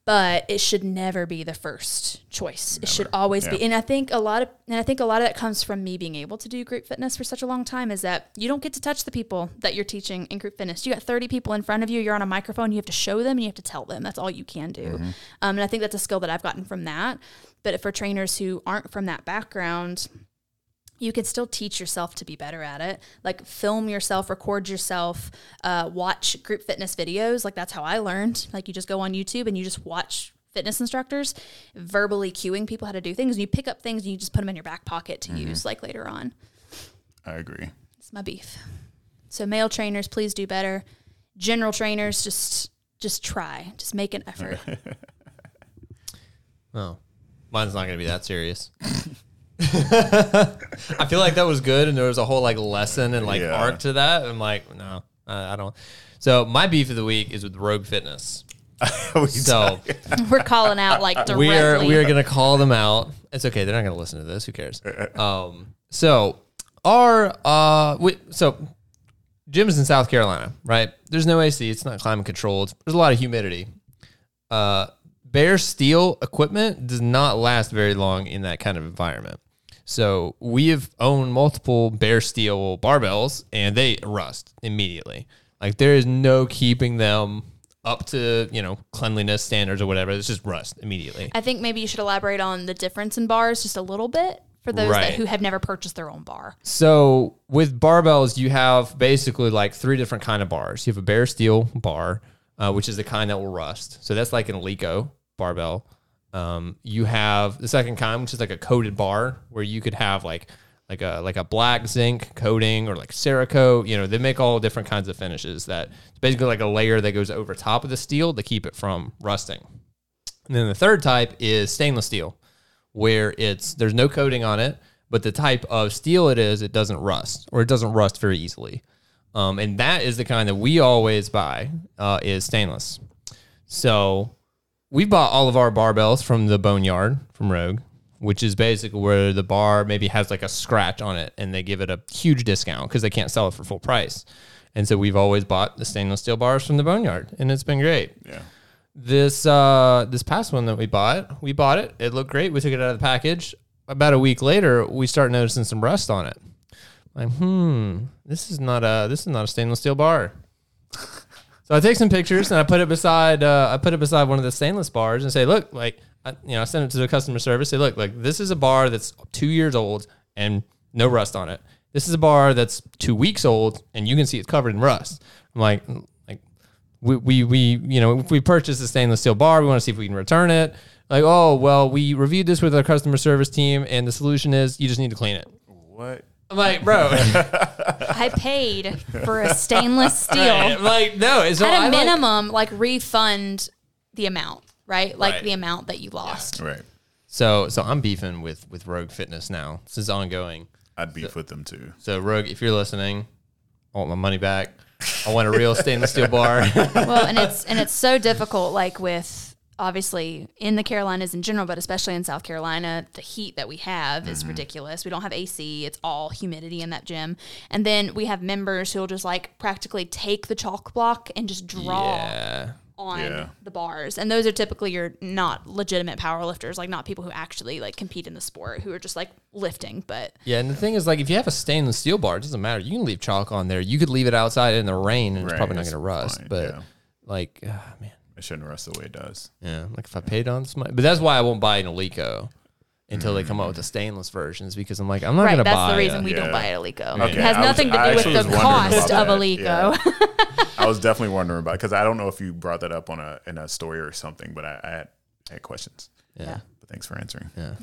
Speaker 1: but it should never be the first choice. It should always be. And I think a lot of and I think a lot of that comes from me being able to do group fitness for such a long time is that you don't get to touch the people that you're teaching in group fitness. You got 30 people in front of you, you're on a microphone, you have to show them and you have to tell them. That's all you can do. Um, and I think that's a skill that I've gotten from that. But for trainers who aren't from that background, you can still teach yourself to be better at it. Like film yourself, record yourself, uh, watch group fitness videos. Like that's how I learned. Like you just go on YouTube and you just watch fitness instructors verbally cueing people how to do things. And you pick up things and you just put them in your back pocket to use like later on.
Speaker 2: I agree.
Speaker 1: It's my beef. So male trainers, please do better. General trainers, just just try. Just make an effort.
Speaker 3: Oh, mine's not gonna be that serious. I feel like that was good, and there was a whole like lesson and like
Speaker 2: Yeah.
Speaker 3: arc to that. I'm like, no, I, I don't. So my beef of the week is with Rogue Fitness.
Speaker 2: We
Speaker 3: So
Speaker 1: We're calling out like directly.
Speaker 3: we are we are gonna call them out. It's okay. They're not gonna listen to this. Who cares? Um. So our uh. We, so gym's in South Carolina, right? There's no AC. It's not climate controlled. There's a lot of humidity. Uh, bare steel equipment does not last very long in that kind of environment. So we have owned multiple bare steel barbells, and they rust immediately. Like there is no keeping them up to you know cleanliness standards or whatever. It's just rust immediately.
Speaker 1: I think maybe you should elaborate on the difference in bars just a little bit for those
Speaker 3: Right.
Speaker 1: that, who have never purchased their own bar.
Speaker 3: So with barbells, you have basically like three different kind of bars. You have a bare steel bar, uh, which is the kind that will rust. So that's like an Eleiko barbell. Um, you have the second kind, which is like a coated bar, where you could have like like a like a black zinc coating or like Cerakote. You know, they make all different kinds of finishes. That it's basically like a layer that goes over top of the steel to keep it from rusting. And then the third type is stainless steel, where it's there's no coating on it, but the type of steel it is, it doesn't rust or it doesn't rust very easily. Um, and that is the kind that we always buy uh, is stainless. So we bought all of our barbells from the Boneyard from Rogue, which is basically where the bar maybe has like a scratch on it and they give it a huge discount because they can't sell it for full price. And so we've always bought the stainless steel bars from the Boneyard and it's been great.
Speaker 2: Yeah.
Speaker 3: This uh this past one that we bought, we bought it. It looked great. We took it out of the package. About a week later, we start noticing some rust on it. Like, hmm, this is not a this is not a stainless steel bar. So I take some pictures and I put it beside uh, I put it beside one of the stainless bars and say, look, like I, you know, I send it to the customer service. Say, look, like this is a bar that's two years old and no rust on it. This is a bar that's two weeks old and you can see it's covered in rust. I'm like, like we, we, we you know, if we purchase a stainless steel bar, we want to see if we can return it. Like, oh well, we reviewed this with our customer service team, and the solution is you just need to clean it.
Speaker 2: What?
Speaker 3: I'm like, bro,
Speaker 1: I paid for a stainless steel.
Speaker 3: I'm like no, it's
Speaker 1: At
Speaker 3: I
Speaker 1: a
Speaker 3: like-
Speaker 1: minimum, like refund the amount, right? Like
Speaker 3: Right.
Speaker 1: the amount that you lost.
Speaker 2: Right.
Speaker 3: So so I'm beefing with with Rogue Fitness now. This is ongoing.
Speaker 2: I'd beef with them too.
Speaker 3: So Rogue, if you're listening, I want my money back. I want a real stainless steel bar.
Speaker 1: well, and it's and it's so difficult, like with obviously in the Carolinas in general, but especially in South Carolina, the heat that we have is ridiculous. We don't have AC; it's all humidity in that gym. And then we have members who'll just like practically take the chalk block and just draw
Speaker 3: yeah.
Speaker 1: on
Speaker 2: Yeah.
Speaker 1: the bars. And those are typically your not legitimate power lifters, like not people who actually like compete in the sport, who are just like lifting. But
Speaker 3: Yeah, and the thing is, like, if you have a stainless steel bar, it doesn't matter. You can leave chalk on there. You could leave it outside in the rain, and it's probably not going to rust.
Speaker 2: fine,
Speaker 3: But
Speaker 2: yeah.
Speaker 3: like, ah, man,
Speaker 2: It shouldn't rust the way it does.
Speaker 3: yeah, like if I paid on this, money, but that's why I won't buy an Eleiko until they come out mm. with the stainless versions because I'm like, I'm not
Speaker 1: right,
Speaker 3: going to
Speaker 1: that's
Speaker 3: buy.
Speaker 1: That's the reason
Speaker 3: a-
Speaker 1: we don't
Speaker 2: yeah.
Speaker 1: buy at Eleiko.
Speaker 2: Okay,
Speaker 1: It has
Speaker 2: I was-
Speaker 1: nothing
Speaker 2: I
Speaker 1: to do with the cost
Speaker 2: about
Speaker 1: of
Speaker 2: that,
Speaker 1: Eleiko.
Speaker 2: I was definitely wondering about because I don't know if you brought that up on a in a story or something, but I, I had I had questions.
Speaker 3: yeah.
Speaker 2: But thanks for answering.
Speaker 3: Yeah.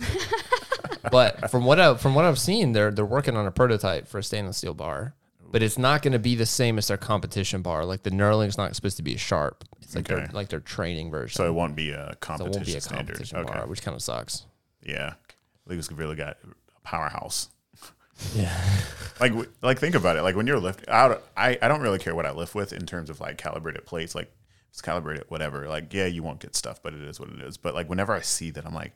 Speaker 3: but from what I from what I've seen, they're they're working on a prototype for a stainless steel bar. But it's not going to be the same as their competition bar. Like the Knurling's not supposed to be a sharp. It's like their like their training version.
Speaker 2: So it won't be a
Speaker 3: So it
Speaker 2: competition
Speaker 3: won't be a
Speaker 2: standard.
Speaker 3: competition
Speaker 2: okay.
Speaker 3: bar, which kind of sucks.
Speaker 2: Yeah. Lucas really got a powerhouse.
Speaker 3: Yeah.
Speaker 2: Like, w- like think about it. Like when you're lifting, I, don't- I, I don't really care what I lift with in terms of like calibrated plates. Like it's calibrated, whatever. Like yeah, you won't get stuff, but it is what it is. But like whenever I see that, I'm like,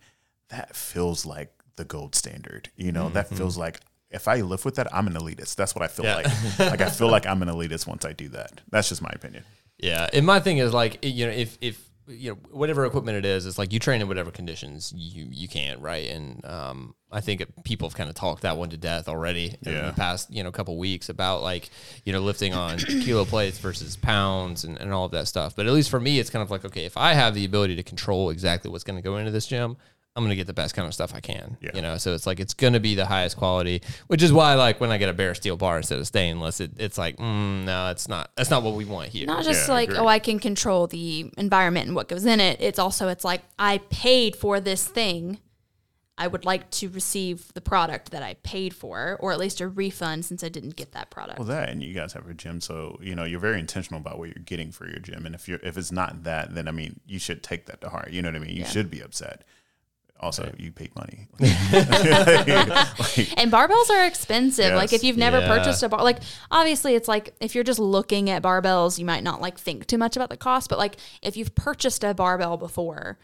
Speaker 2: that feels like the gold standard. You know, that mm-hmm. feels like if I lift with that, I'm an elitist. That's what I feel
Speaker 3: Yeah.
Speaker 2: like. like I feel like I'm an elitist once I do that. That's just my opinion.
Speaker 3: Yeah, and my thing is like you know if if you know whatever equipment it is, it's like you train in whatever conditions you you can, right? And um, I think people have kind of talked that one to death already in
Speaker 2: Yeah.
Speaker 3: the past you know couple weeks about like you know lifting on kilo plates versus pounds and, and all of that stuff. But at least for me, it's kind of like okay, if I have the ability to control exactly what's going to go into this gym. I'm gonna get the best kind of stuff I can,
Speaker 2: Yeah.
Speaker 3: you know. So it's like it's gonna be the highest quality, which is why like when I get a bare steel bar instead of stainless, it, it's like mm, no, it's not. That's not what we want here.
Speaker 1: Not just
Speaker 2: Yeah,
Speaker 1: like,
Speaker 2: agree.
Speaker 1: oh, I can control the environment and what goes in it. It's also, it's like, I paid for this thing. I would like to receive the product that I paid for, or at least a refund since I didn't get that product.
Speaker 2: Well, that and you guys have a gym, so you know you're very intentional about what you're getting for your gym. And if you're if it's not that, then I mean you should take that to heart. You know what I mean? You
Speaker 1: Yeah.
Speaker 2: should be upset. Also, you paid money.
Speaker 1: And barbells are expensive. Like if you've never
Speaker 3: Yeah.
Speaker 1: purchased a bar, like obviously it's like if you're just looking at barbells, you might not like think too much about the cost. But like if you've purchased a barbell before,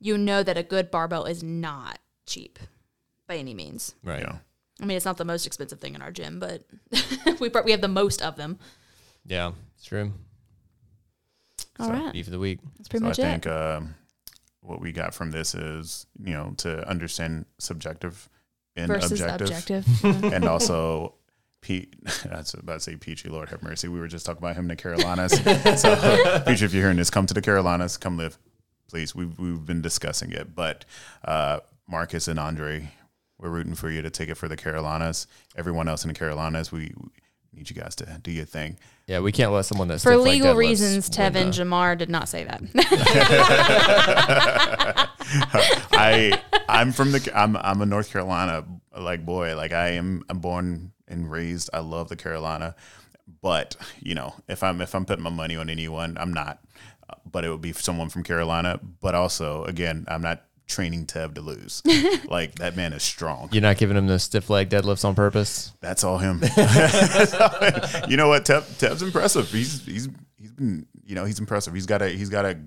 Speaker 1: you know that a good barbell is not cheap by any means.
Speaker 3: right.
Speaker 2: Yeah.
Speaker 1: I mean, it's not the most expensive thing in our gym, but we we have the most of them.
Speaker 3: Yeah, it's true.
Speaker 1: All
Speaker 2: So,
Speaker 1: right,
Speaker 3: Beef of the week.
Speaker 1: that's pretty
Speaker 2: so
Speaker 1: much
Speaker 2: I
Speaker 1: it.
Speaker 2: think um, what we got from this is you know to understand subjective and
Speaker 1: Versus
Speaker 2: objective,
Speaker 1: objective.
Speaker 2: and also. Pete, I was about to say Peachy, Lord have mercy. We were just talking about him in the Carolinas. so, Peachy, if you're hearing this, come to the Carolinas, come live, please. We've, we've been discussing it. But uh, Marcus and Andre, we're rooting for you to take it for the Carolinas. Everyone else in the Carolinas, we need you guys to do your thing.
Speaker 3: Yeah, we can't let someone that's
Speaker 1: For
Speaker 3: stiff like
Speaker 1: legal reasons, Tevin
Speaker 3: the-
Speaker 1: JamaRR did not say that.
Speaker 2: I I'm from the I'm I'm a North Carolina like boy. Like I am I'm born and raised. I love the Carolina, but you know if I'm if I'm putting my money on anyone, I'm not. Uh, But it would be someone from Carolina. But also, again, I'm not training Tev to lose. like that man is strong.
Speaker 3: You're not giving him the stiff leg deadlifts on purpose.
Speaker 2: That's all him. you know what? Tev, Tev's impressive. He's he's he's been you know he's impressive. He's got a he's got a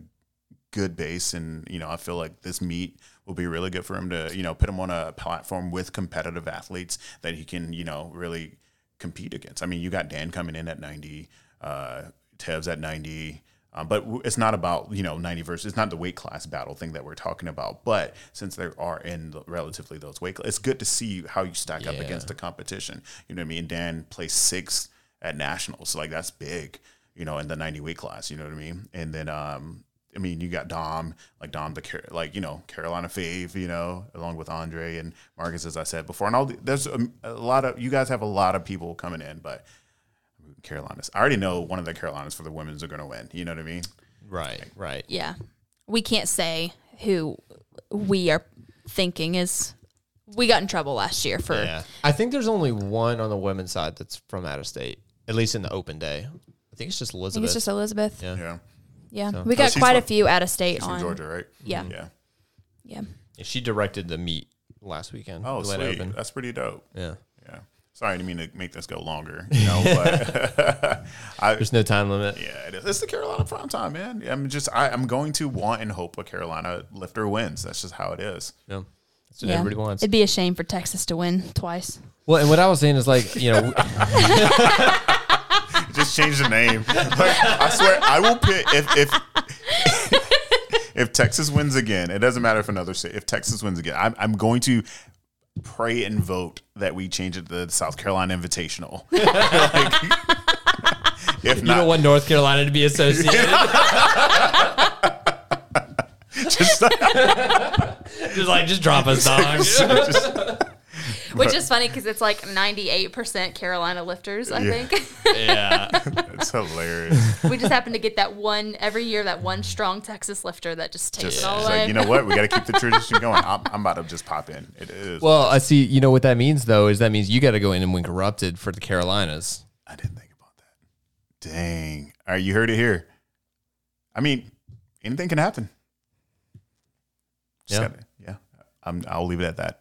Speaker 2: good base, and you know I feel like this meet will be really good for him to you know put him on a platform with competitive athletes that he can you know really compete against. I mean, you got Dan coming in at ninety, uh, Tev's at ninety. Um, but it's not about you know 90 versus it's not the weight class battle thing that we're talking about but since there are in the, relatively those weight classes it's good to see how you stack up against the competition. You know what i mean? Dan placed sixth at nationals so like that's big you know in the 90 weight class you know what i mean? And then um I mean, you got Dom, like Dom, the like you know Carolina Fave, you know, along with Andre and Marcus, as I said before, and all the, there's a, a lot of you guys have a lot of people coming in, but Carolinas, I already know one of the Carolinas for the women's are going to win. You know what I mean?
Speaker 3: Right, right.
Speaker 1: Yeah. We can't say who we are thinking is. We got in trouble last year for.
Speaker 3: Yeah. I think there's only one on the women's side that's from out of state, at least in the open day. I think it's just
Speaker 1: I think
Speaker 3: Elizabeth.
Speaker 1: it's just Elizabeth.
Speaker 3: Yeah.
Speaker 2: Yeah,
Speaker 1: Yeah.
Speaker 3: So-
Speaker 1: We
Speaker 2: Oh,
Speaker 1: got
Speaker 2: she's
Speaker 1: quite a few out of state
Speaker 2: she's
Speaker 1: on.
Speaker 2: from Georgia, right?
Speaker 1: Yeah.
Speaker 2: yeah.
Speaker 1: Yeah.
Speaker 3: she directed the meet last weekend.
Speaker 2: Oh, sweet.
Speaker 3: Open.
Speaker 2: That's pretty dope.
Speaker 3: Yeah.
Speaker 2: Yeah. Sorry, I didn't mean to make this go longer. You know, but I,
Speaker 3: There's no time limit.
Speaker 2: yeah, it is. It's the Carolina prime time, man. I'm just, I, I'm going to want and hope a Carolina lifter wins. That's just how it is.
Speaker 3: Yeah. That's what
Speaker 1: Yeah.
Speaker 3: everybody wants.
Speaker 1: It'd be a shame for Texas to win twice.
Speaker 3: well, and what I was saying is like, you know,
Speaker 2: Just change the name. Like, I swear, I will pick if if if Texas wins again. It doesn't matter if another state. If Texas wins again, I'm I'm going to pray and vote that we change it to the South Carolina Invitational. Like, if
Speaker 3: you
Speaker 2: not,
Speaker 3: don't want North Carolina to be associated.
Speaker 2: just,
Speaker 3: just like, just drop a song.
Speaker 2: just
Speaker 1: Which is funny because it's like 98% Carolina lifters, I
Speaker 2: Yeah.
Speaker 1: think.
Speaker 3: yeah.
Speaker 2: it's hilarious.
Speaker 1: we just happen to get that one, every year, that one strong Texas lifter that just takes
Speaker 2: Just
Speaker 1: it all away.
Speaker 2: like you know what, we got to keep the tradition going. I'm, I'm about to just pop in. It is.
Speaker 3: Well, I see. You know what that means, though, is that means you got to go in and win corrupted for the Carolinas.
Speaker 2: I didn't think about that. Dang. All right, you heard it here. I mean, anything can happen. Just
Speaker 3: Yeah.
Speaker 2: gotta- yeah. I'm, I'll leave it at that.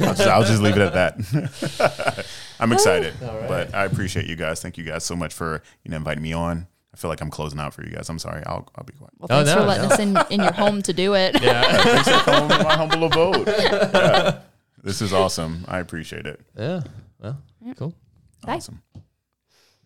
Speaker 2: I'll, just, I'll just leave it at that. I'm excited, but I appreciate you guys. Thank you guys so much for you know inviting me on. I feel like I'm closing out for you guys. I'm sorry. I'll, I'll be quiet.
Speaker 1: well,
Speaker 3: Oh,
Speaker 1: thanks
Speaker 3: no,
Speaker 1: for letting
Speaker 3: no.
Speaker 1: us in, in your home to do it.
Speaker 2: Thanks for coming to my humble abode. Yeah. This is awesome. I appreciate it.
Speaker 3: Yeah. Well, cool.
Speaker 1: Bye.
Speaker 2: Awesome.